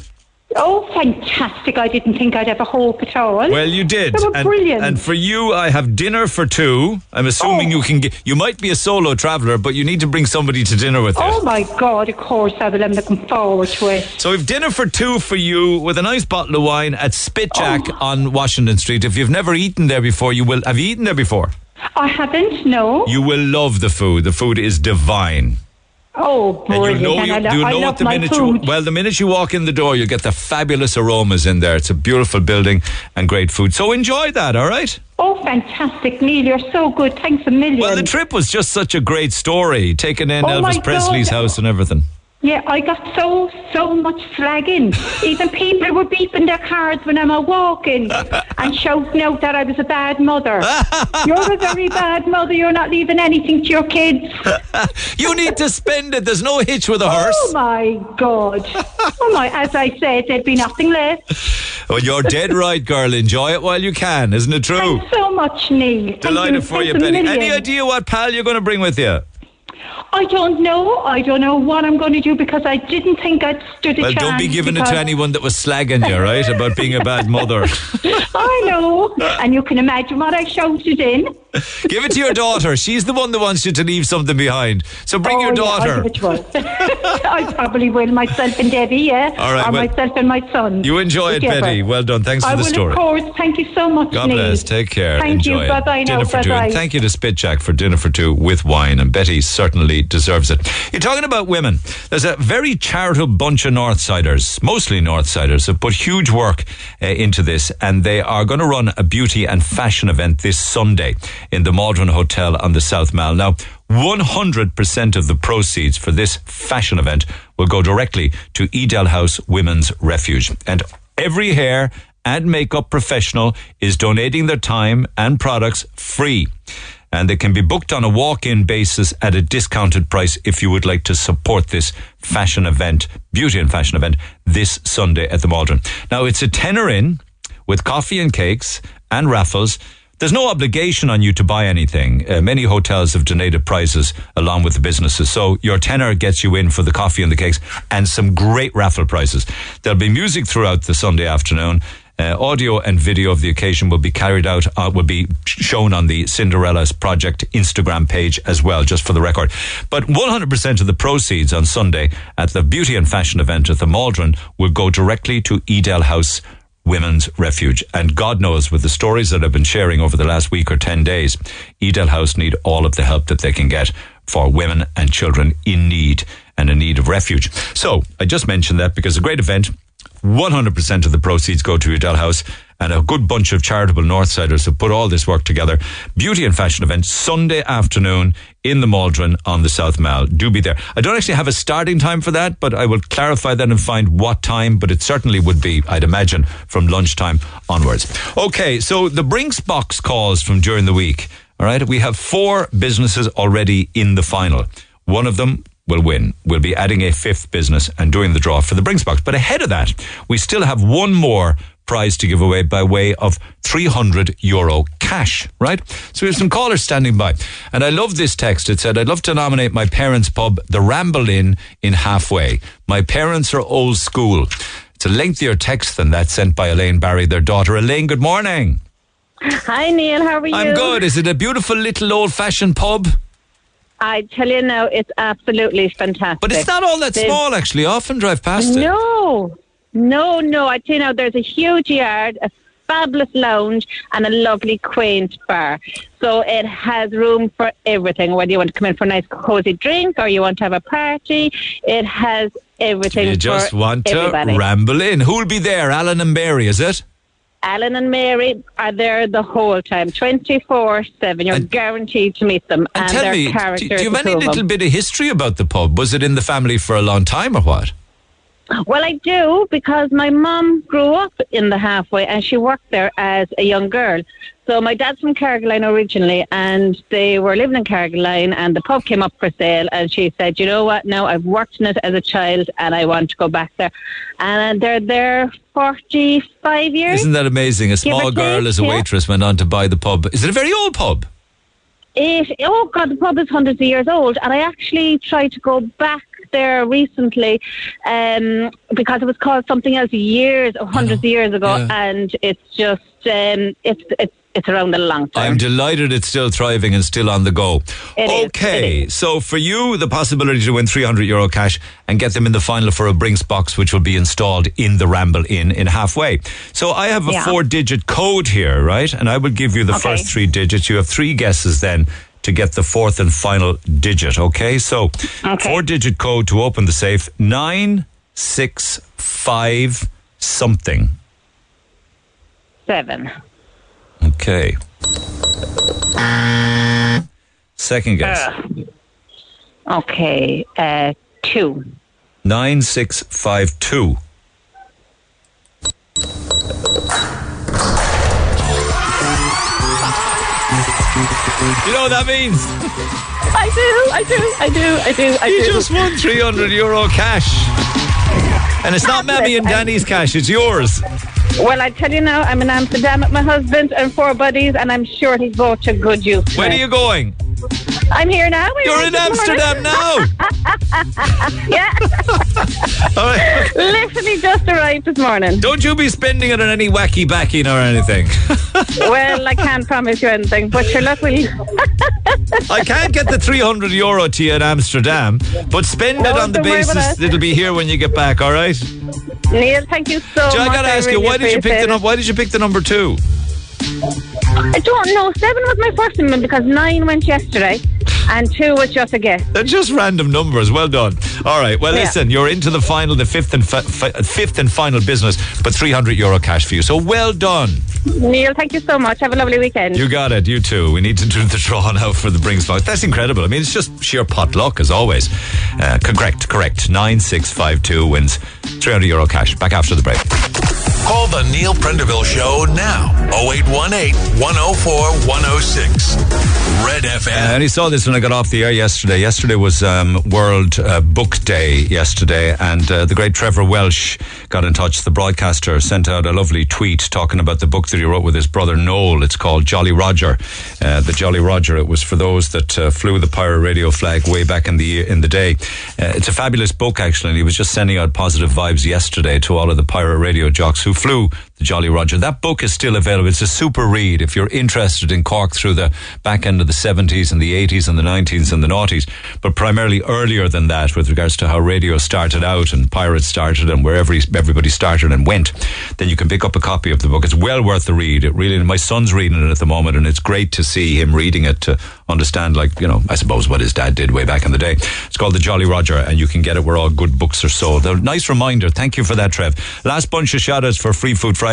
Oh, fantastic. I didn't think I'd have a hope at all. Well, you did. They were and, brilliant. And for you, I have dinner for two. I'm assuming Oh. you can get. You might be a solo traveler, but you need to bring somebody to dinner with you. Oh, my God, of course I will. I'm looking forward to it. So we've dinner for two for you with a nice bottle of wine at Spitjack Oh. on Washington Street. If you've never eaten there before, you will. Have you eaten there before? I haven't, no. You will love the food. The food is divine. Oh, And brilliant. you know, And I, you I know love at the my minute food. you well, the minute you walk in the door, you get the fabulous aromas in there. It's a beautiful building and great food. So enjoy that, all right? Oh, fantastic, Neil. You're so good. Thanks a million. Well, the trip was just such a great story, taking in Oh, Elvis Presley's house and everything. Yeah, I got so, so much slagging. Even people were beeping their cards when I'm walking and shouting out that I was a bad mother. You're a very bad mother. You're not leaving anything to your kids. You need to spend it. There's no hitch with a horse. Oh, my God. Oh, my. As I said, there'd be nothing left. Well, you're dead right, girl. Enjoy it while you can, isn't it true? So much, Neil. Delighted for you, Thanks Betty. Any idea what pal you're going to bring with you? I don't know. I don't know what I'm going to do because I didn't think I'd stood a Well, chance. don't be giving it to anyone that was slagging you, right, about being a bad mother. I know. And you can imagine what I shouted in. Give it to your daughter. She's the one that wants you to leave something behind. So bring your Oh, yeah, I'll daughter. give it to her. I probably will, myself and Debbie, yeah? All right, Or well, myself and my son. You enjoy it, Together. Betty. Well done. Thanks for the will, story. of course. Thank you so much, God Neil. bless. Take care. Thank Enjoy you. it. Bye-bye now. Dinner for two. And thank you to Spitjack for dinner for two with wine. And Betty certainly deserves it. You're talking about women. There's a very charitable bunch of Northsiders, mostly Northsiders, have put huge work uh, into this, and they are going to run a beauty and fashion event this Sunday in the Maldron Hotel on the South Mall. Now, 100% of the proceeds for this fashion event will go directly to Edel House Women's Refuge. And every hair and makeup professional is donating their time and products free. And they can be booked on a walk-in basis at a discounted price if you would like to support this fashion event, beauty and fashion event, this Sunday at the Maldron. Now, it's a tenner in with coffee and cakes and raffles. There's no obligation on you to buy anything. Uh, many hotels have donated prizes along with the businesses. So your tenner gets you in for the coffee and the cakes and some great raffle prizes. There'll be music throughout the Sunday afternoon. Uh, audio and video of the occasion will be carried out, uh, will be shown on the Cinderella's Project Instagram page as well, just for the record. But 100% of the proceeds on Sunday at the beauty and fashion event at the Maldron will go directly to Edel House Women's Refuge. And God knows with the stories that I've been sharing over the last week or 10 days, Edel House need all of the help that they can get for women and children in need and in need of refuge. So I just mentioned that because a great event. 100% of the proceeds go to Edel House and a good bunch of charitable Northsiders have put all this work together. Beauty and fashion event Sunday afternoon in the Maldron on the South Mall. Do be there. I don't actually have a starting time for that, but I will clarify that and find what time, but it certainly would be, I'd imagine, from lunchtime onwards. Okay, so the Brinks box calls from during the week. All right, we have four businesses already in the final. One of them will win. We'll be adding a fifth business and doing the draw for the Brinks box. But ahead of that, we still have one more prize to give away by way of 300 euro cash, right? So we have some callers standing by. And I love this text. It said, I'd love to nominate my parents' pub, the Ramble Inn in Halfway. My parents are old school. It's a lengthier text than that sent by Elaine Barry, their daughter. Elaine, good morning. Hi, Neil. How are you? I'm good. Is it a beautiful little old fashioned pub? I tell you now, it's absolutely fantastic. But it's not all that small, actually. I often drive past it. No, no, no. I tell you now, there's a huge yard, a fabulous lounge, and a lovely, quaint bar. So it has room for everything. Whether you want to come in for a nice, cozy drink or you want to have a party, it has everything. You just want to everybody. ramble in. Who'll be there? Alan and Mary, is it? Alan and Mary are there the whole time, 24 7. You're guaranteed to meet them. And And, tell their me, do, characters. do you have any little bit of history about the pub? Was it in the family for a long time or what? Well, I do because my mum grew up in the halfway and she worked there as a young girl. So my dad's from Carrigaline originally and they were living in Carrigaline and the pub came up for sale and she said, you know what, now I've worked in it as a child and I want to go back there. And they're there 45 years. Isn't that amazing? A small girl take, as a yeah. waitress went on to buy the pub. Is it a very old pub? It, oh God, the pub is hundreds of years old, and I actually tried to go back there recently um, because it was called something else years, or hundreds of years ago, Yeah. and it's just um, it's it's it's around a long time. I'm delighted it's still thriving and still on the go. It is, okay, so for you, the possibility to win 300 euro cash and get them in the final for a Brinks box, which will be installed in the Ramble Inn in halfway. So I have a Yeah. four digit code here, right? And I will give you the Okay. first three digits. You have three guesses then to get the fourth and final digit, okay? So four digit code to open the safe 965 something. Seven. Okay. Second guess. Uh, okay, uh, two. 9652. You know what that means? I do, I do, I do, I do, I You do. just won 300 euro cash. And it's not Mammy and Danny's cash, it's yours. Well, I tell you now, I'm in Amsterdam with my husband and four buddies, and I'm sure he's both to good use. When are you going? I'm here now. You're in. Amsterdam now. yeah. All right. Literally just arrived this morning. Don't you be spending it on any wacky backing or anything. well, I can't promise you anything, but sure, look, we. I can't get the 300 euro to you in Amsterdam, but spend it on the don't worry about basis it'll be here when you get back, all right? Neil, thank you so Joe, I gotta ask you, why did you pick appreciate the num- why did you pick the number two? I don't know. Seven was my first one because nine went yesterday, and two was just a guess. They're just random numbers. Well done. All right. Well, Yeah. listen, you're into the final, the fifth and fi- fi- fifth and final business, but 300 euro cash for you. So well done. Neil, thank you so much. Have a lovely weekend. You got it. You too. We need to do the draw now for the Brinks box. That's incredible. I mean, it's just sheer pot luck as always. Uh, correct. Correct. Nine six five two wins 300 euro cash. Back after the break. Call the Neil Prendeville Show now. 0818 104 106. Red FM. And he saw this when I got off the air yesterday. Yesterday was um, World uh, Book Day yesterday, and uh, the great Trevor Welsh got in touch. The broadcaster sent out a lovely tweet talking about the book that he wrote with his brother Noel. It's called Jolly Roger. Uh, the Jolly Roger. It was for those that uh, flew the pirate radio flag way back in the in the day. Uh, it's a fabulous book, actually. And he was just sending out positive vibes yesterday to all of the pirate radio jocks who flew The Jolly Roger. That book is still available. It's a super read if you're interested in Cork through the back end of the 70s and the 80s and the 90s and the noughties, but primarily earlier than that with regards to how radio started out and pirates started and wherever everybody started and went. Then you can pick up a copy of the book. It's well worth the read. It really, my son's reading it at the moment and it's great to see him reading it to understand, like, you know, I suppose what his dad did way back in the day. It's called The Jolly Roger and you can get it where all good books are sold. A nice reminder. Thank you for that, Trev. Last bunch of shout outs for Free Food Friday.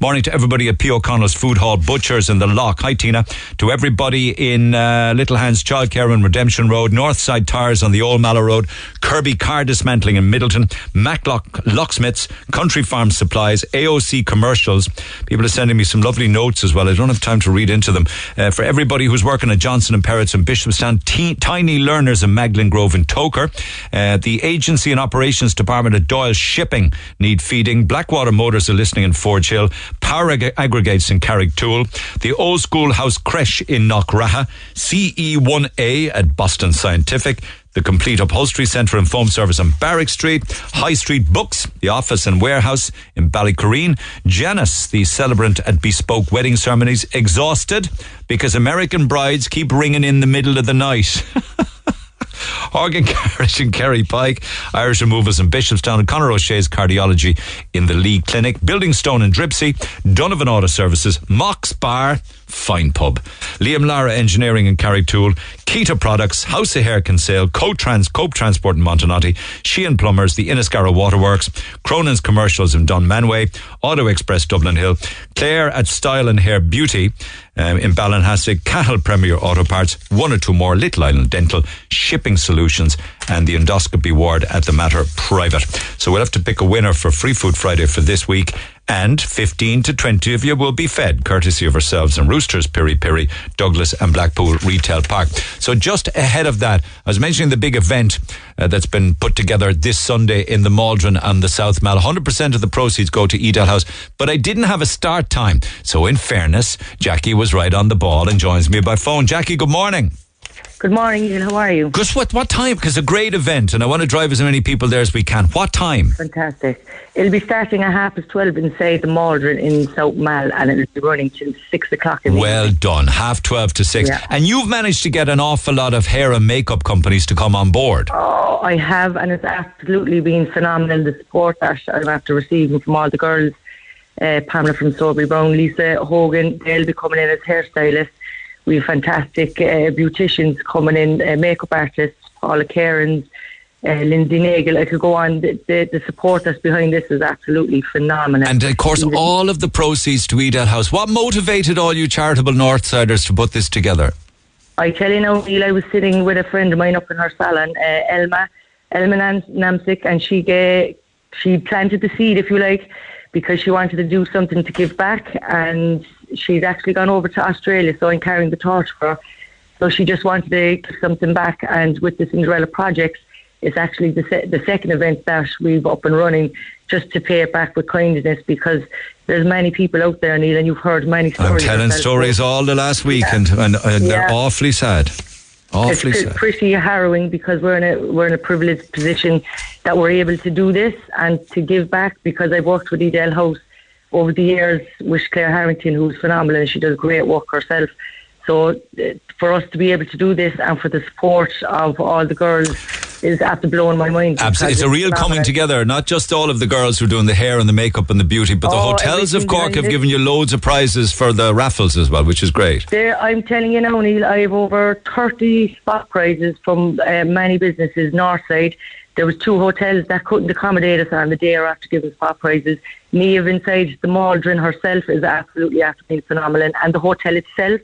Morning to everybody at P. O'Connell's Food Hall Butchers in the Lough. Hi, Tina. To everybody in uh, Little Hands Childcare on Redemption Road, Northside Tires on the Old Mallow Road, Kirby Car Dismantling in Midleton, Maclock Locksmiths, Country Farm Supplies, AOC Commercials. People are sending me some lovely notes as well. I don't have time to read into them. Uh, for everybody who's working at Johnson and Perrott's and Bishopstown, T- Tiny Learners in Magdalen Grove and Togher, uh, the Agency and Operations Department at Doyle Shipping need feeding. Blackwater Motors are listening in Hill. Power Ag- Aggregates in Carrigtwohill. The Old School House Creche in Knockraha. CE1A at Boston Scientific. The Complete Upholstery Centre and Foam Service on Barrack Street, High Street Books, the office and warehouse in Ballycureen, Janice, the celebrant at Bespoke Wedding Ceremonies, exhausted because American brides keep ringing in the middle of the night. Horgan Garage in Kerry Pike, Irish Removals in Bishopstown, and Conor O'Shea's Cardiology in the Lee Clinic, Building Stone in Dripsey, Donovan Auto Services, Mox Bar, Fine Pub, Liam Lara Engineering in Carrigtwohill, Keita Products, House of Hair Kinsale, Cope, Trans, Cope Transport in Montenotte, Sheehan Plumbers, the Inniscarra Waterworks, Cronin's Commercials in Dunmanway, Auto Express Dublin Hill, Claire at Style and Hair Beauty um, in Ballinhassig, Cattle Premier Auto Parts, one or two more, Little Island Dental, Shipping Solutions, and the Endoscopy Ward at the Mater Private. So we'll have to pick a winner for Free Food Friday for this week and 15 to 20 of you will be fed, courtesy of ourselves and Roosters, Piri Piri, Douglas and Blackpool Retail Park. So just ahead of that, I was mentioning the big event uh, that's been put together this Sunday in the Maldron and the South Mall. 100% of the proceeds go to Edel House, but I didn't have a start time. So in fairness, Jackie was right on the ball and joins me by phone. Jackie, good morning. Good morning, Ian. How are you? Because what, what time? Because a great event, and I want to drive as many people there as we can. What time? Fantastic. It'll be starting at half past 12 inside the Maldron in South Mal, and it'll be running till 6 o'clock in the Well evening. done. Half 12 to 6. Yeah. And you've managed to get an awful lot of hair and makeup companies to come on board. Oh, I have, and it's absolutely been phenomenal, the support that I'm after receiving from all the girls. Uh, Pamela from Strawberry Brown, Lisa Hogan, they'll be coming in as hairstylists. We have fantastic uh, beauticians coming in, uh, makeup artists, Paula Cairns, uh, Lindsay Nagel. I could go on. The, the, the support that's behind this is absolutely phenomenal. And of course, all of the proceeds to Edel House. What motivated all you charitable Northsiders to put this together? I tell you now, Neil, I was sitting with a friend of mine up in her salon, uh, Elma, Elma Nam- Namsik, and she ga- she planted the seed, if you like, because she wanted to do something to give back, and she's actually gone over to Australia, so I'm carrying the torch for her. So she just wanted to give something back, and with the Cinderella projects, it's actually the, se- the second event that we've up and running just to pay it back with kindness because there's many people out there, Neil, and you've heard many stories. I'm telling stories all the last week, Yeah. and, and, and they're awfully sad. Awfully it's sad. pre- pretty harrowing because we're in a we're in a privileged position that we're able to do this and to give back because I've worked with Edel House over the years with Claire Harrington who's phenomenal and she does great work herself. So uh, for us to be able to do this and for the support of all the girls is after blowing my mind. Absolutely. It's a real coming together, not just all of the girls who are doing the hair and the makeup and the beauty, but the Oh, hotels of Cork have given you loads of prizes for the raffles as well, which is great. There, I'm telling you now, Neil, I have over 30 spot prizes from uh, many businesses, Northside. There was two hotels that couldn't accommodate us on the day or after giving spot prizes. Neve inside the Maldron herself is absolutely being phenomenal, and the hotel itself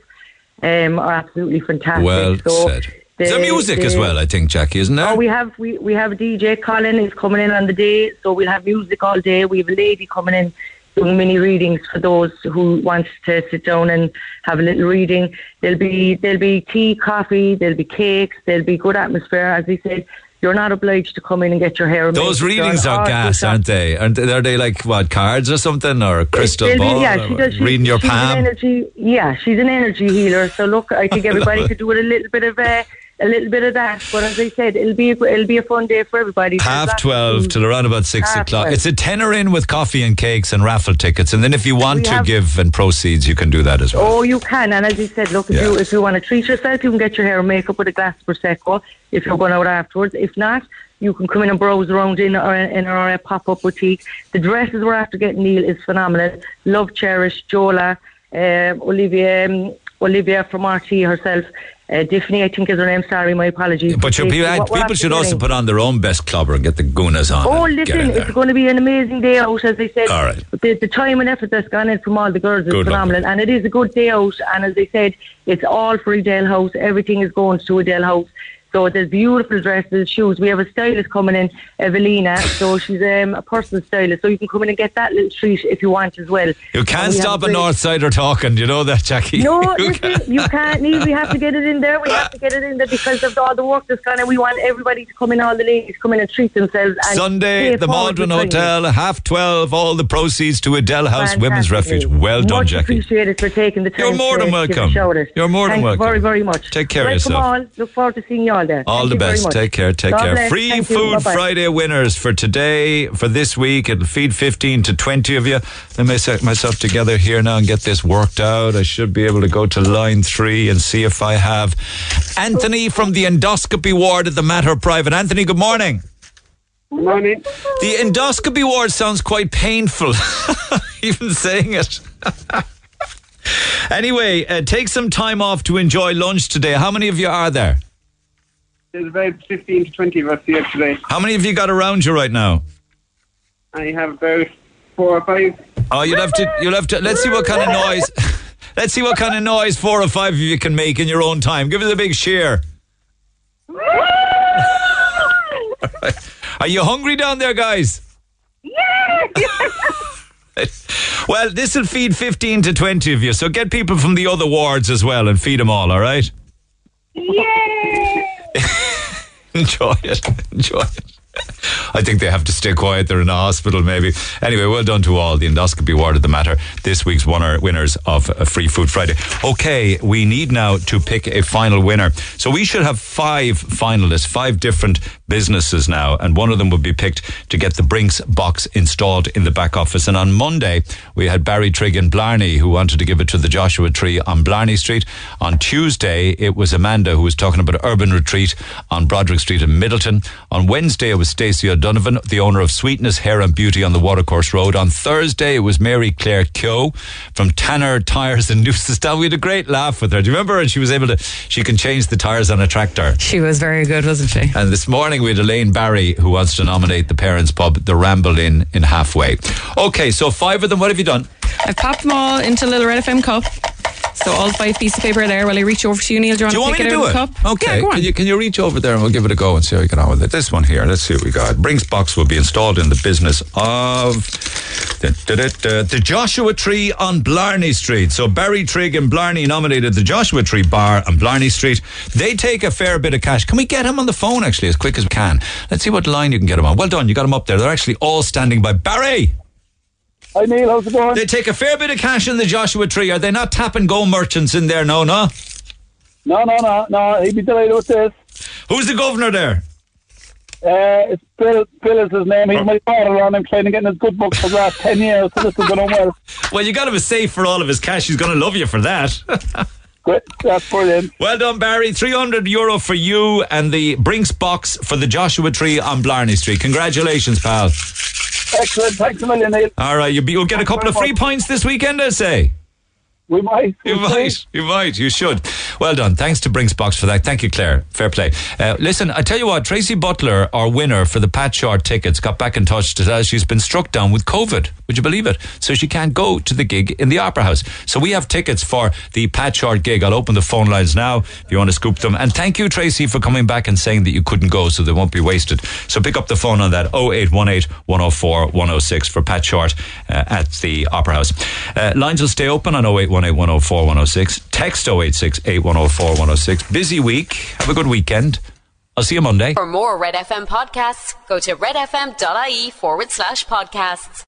um, are absolutely fantastic. Well so said. the- There's music as well, I think, Jackie, isn't there? Oh, we have we, we have a DJ Colin is coming in on the day, so we'll have music all day. We have a lady coming in doing mini readings for those who wants to sit down and have a little reading. There'll be there'll be tea, coffee, there'll be cakes, there'll be good atmosphere. As we said, you're not obliged to come in and get your hair. Those readings are gas, aren't they? Aren't they, are they like what cards or something or crystal be- ball? yeah, she does. She, reading your she's palm. An energy, yeah, she's an energy healer. So look, I think everybody could do with a little bit of uh, a little bit of that. But as I said, it'll be it'll be a fun day for everybody. Half 12 till around about 6 o'clock. 12. It's a tenner in with coffee and cakes and raffle tickets. And then if you want We to have- give and proceeds, you can do that as well. Oh, you can, and as you said, look, if you if you want to treat yourself, you can get your hair and makeup with a glass of prosecco. If you're going out afterwards, if not, you can come in and browse around in our in our uh, pop up boutique. The dresses we're after getting Neil is phenomenal. Love, cherish, Jola, um Olivia, um, Olivia from RT herself. Uh, Tiffany, I think is her name. Sorry, my apologies. But your people, what we're people should also put on their own best clubber and get the goonas on. Oh, and get in listen, it's going to be an amazing day out, as they said. All right. The, the time and effort that's gone in from all the girls is Good phenomenal, and it is a good day out. And as they said, it's all for Edel House. Everything is going to Edel House. So there's beautiful dresses, shoes. We have a stylist coming in, Evelina. So she's um, a personal stylist. So you can come in and get that little treat if you want as well. You can't we stop a North Sider talking. You know that, Jackie? no, You listen, you can't leave. We have to get it in there. We have to get it in there because of all the work that's gone in. We want everybody to come in, all the ladies come in and treat themselves. And Sunday, the Maldron. Hotel, half 12, all the proceeds to Edel House Women's Refuge. Well done, Much Jackie. appreciated for taking the time. You're more than welcome. You're more than Thanks welcome. very, very much. Take care of Welcome yourself. all. Look forward to seeing you all there. All Thank the best. Take care. Take God care. bless. Free Thank. Food Friday winners for today, for this week. It'll feed 15 to 20 of you. Let me set myself together here now and get this worked out. I should be able to go to line three and see if I have Anthony from the endoscopy ward at the Mater Private. Anthony, good morning. Good morning. The endoscopy ward sounds quite painful, even saying it. anyway, uh, take some time off to enjoy lunch today. How many of you are there? There's about 15 to 20 of us here today. How many of you got around you right now? I have about four or five. Oh, you'll have to. You'll have to. Let's see what kind of noise. Let's see what kind of noise four or five of you can make in your own time. Give us a big cheer. Are you hungry down there, guys? well, this will feed 15 to 20 of you, so get people from the other wards as well and feed them all, all right? Enjoy it. Enjoy it. I think they have to stay quiet. They're in a hospital, maybe. Anyway, well done to all. The endoscopy ward of the Mater. This week's winner, winners of a Free Food Friday. Okay, we need now to pick a final winner. So we should have five finalists, five different businesses now, and one of them would be picked to get the Brinks box installed in the back office. And on Monday, we had Barry Trigg in Blarney who wanted to give it to the Joshua Tree on Blarney Street. On Tuesday, it was Amanda who was talking about Urban Retreat on Broderick Street in Midleton. On Wednesday, it was Stacey O'Donovan, the owner of Sweetness Hair and Beauty on the Watercourse Road. On Thursday, it was Mary Claire Kyo from Tanner Tires in Newcestown. We had a great laugh with her. Do you remember? And she was able to, she can change the tires on a tractor. She was very good, wasn't she? And this morning we had Elaine Barry who wants to nominate the parents' pub, the Ramble Inn in Halfway. Okay, so five of them. What have you done? I've popped them all into a little Red FM cup. So all five pieces of paper there. While I reach over to you, Neil, do you want Do you to want pick me to it out it? of the cup? Okay. Yeah, go on. can you can you reach over there and we'll give it a go and see how you get on with it. This one here. Let's see what we got. Brinks box will be installed in the business of da, da, da, the Joshua Tree on Blarney Street. So Barry Trigg and Blarney nominated the Joshua Tree Bar on Blarney Street. They take a fair bit of cash. Can we get him on the phone actually as quick as we can? Let's see what line you can get him on. Well done. You got him up there. They're actually all standing by. Barry. Hi Neil, how's it going? They take a fair bit of cash in the Joshua Tree. Are they not tapping go merchants in there? No, no. No, no, no, no. He'd be delighted with this. Who's the governor there? Uh, it's Bill. Bill is his name. He's my father, and I'm trying to get in his good books for the last ten years. So this is going well. Well, you got him a safe for all of his cash. He's going to love you for that. Great. That's brilliant. Well done, Barry. 300 euro for you and the Brinks box for the Joshua Tree on Blarney Street. Congratulations, pal. Excellent. Thanks a million, Neil. All right, you'll, be, you'll get a couple of free points this weekend, I'd say. We might. You might. You might. You should. Well done. Thanks to Brinks Box for that. Thank you, Claire. Fair play. Uh, listen, I tell you what, Tracy Butler, our winner for the Pat Short tickets, got back in touch to tell us she's been struck down with COVID. Would you believe it? So she can't go to the gig in the Opera House. So we have tickets for the Pat Short gig. I'll open the phone lines now if you want to scoop them. And thank you, Tracy, for coming back and saying that you couldn't go so they won't be wasted. So pick up the phone on that 0818 104 106 for Pat Short uh, at the Opera House. Uh, lines will stay open on 0818 104 106. Text 086 8104 106. Busy week. Have a good weekend. I'll see you Monday. For more Red FM podcasts, go to redfm.ie forward slash podcasts.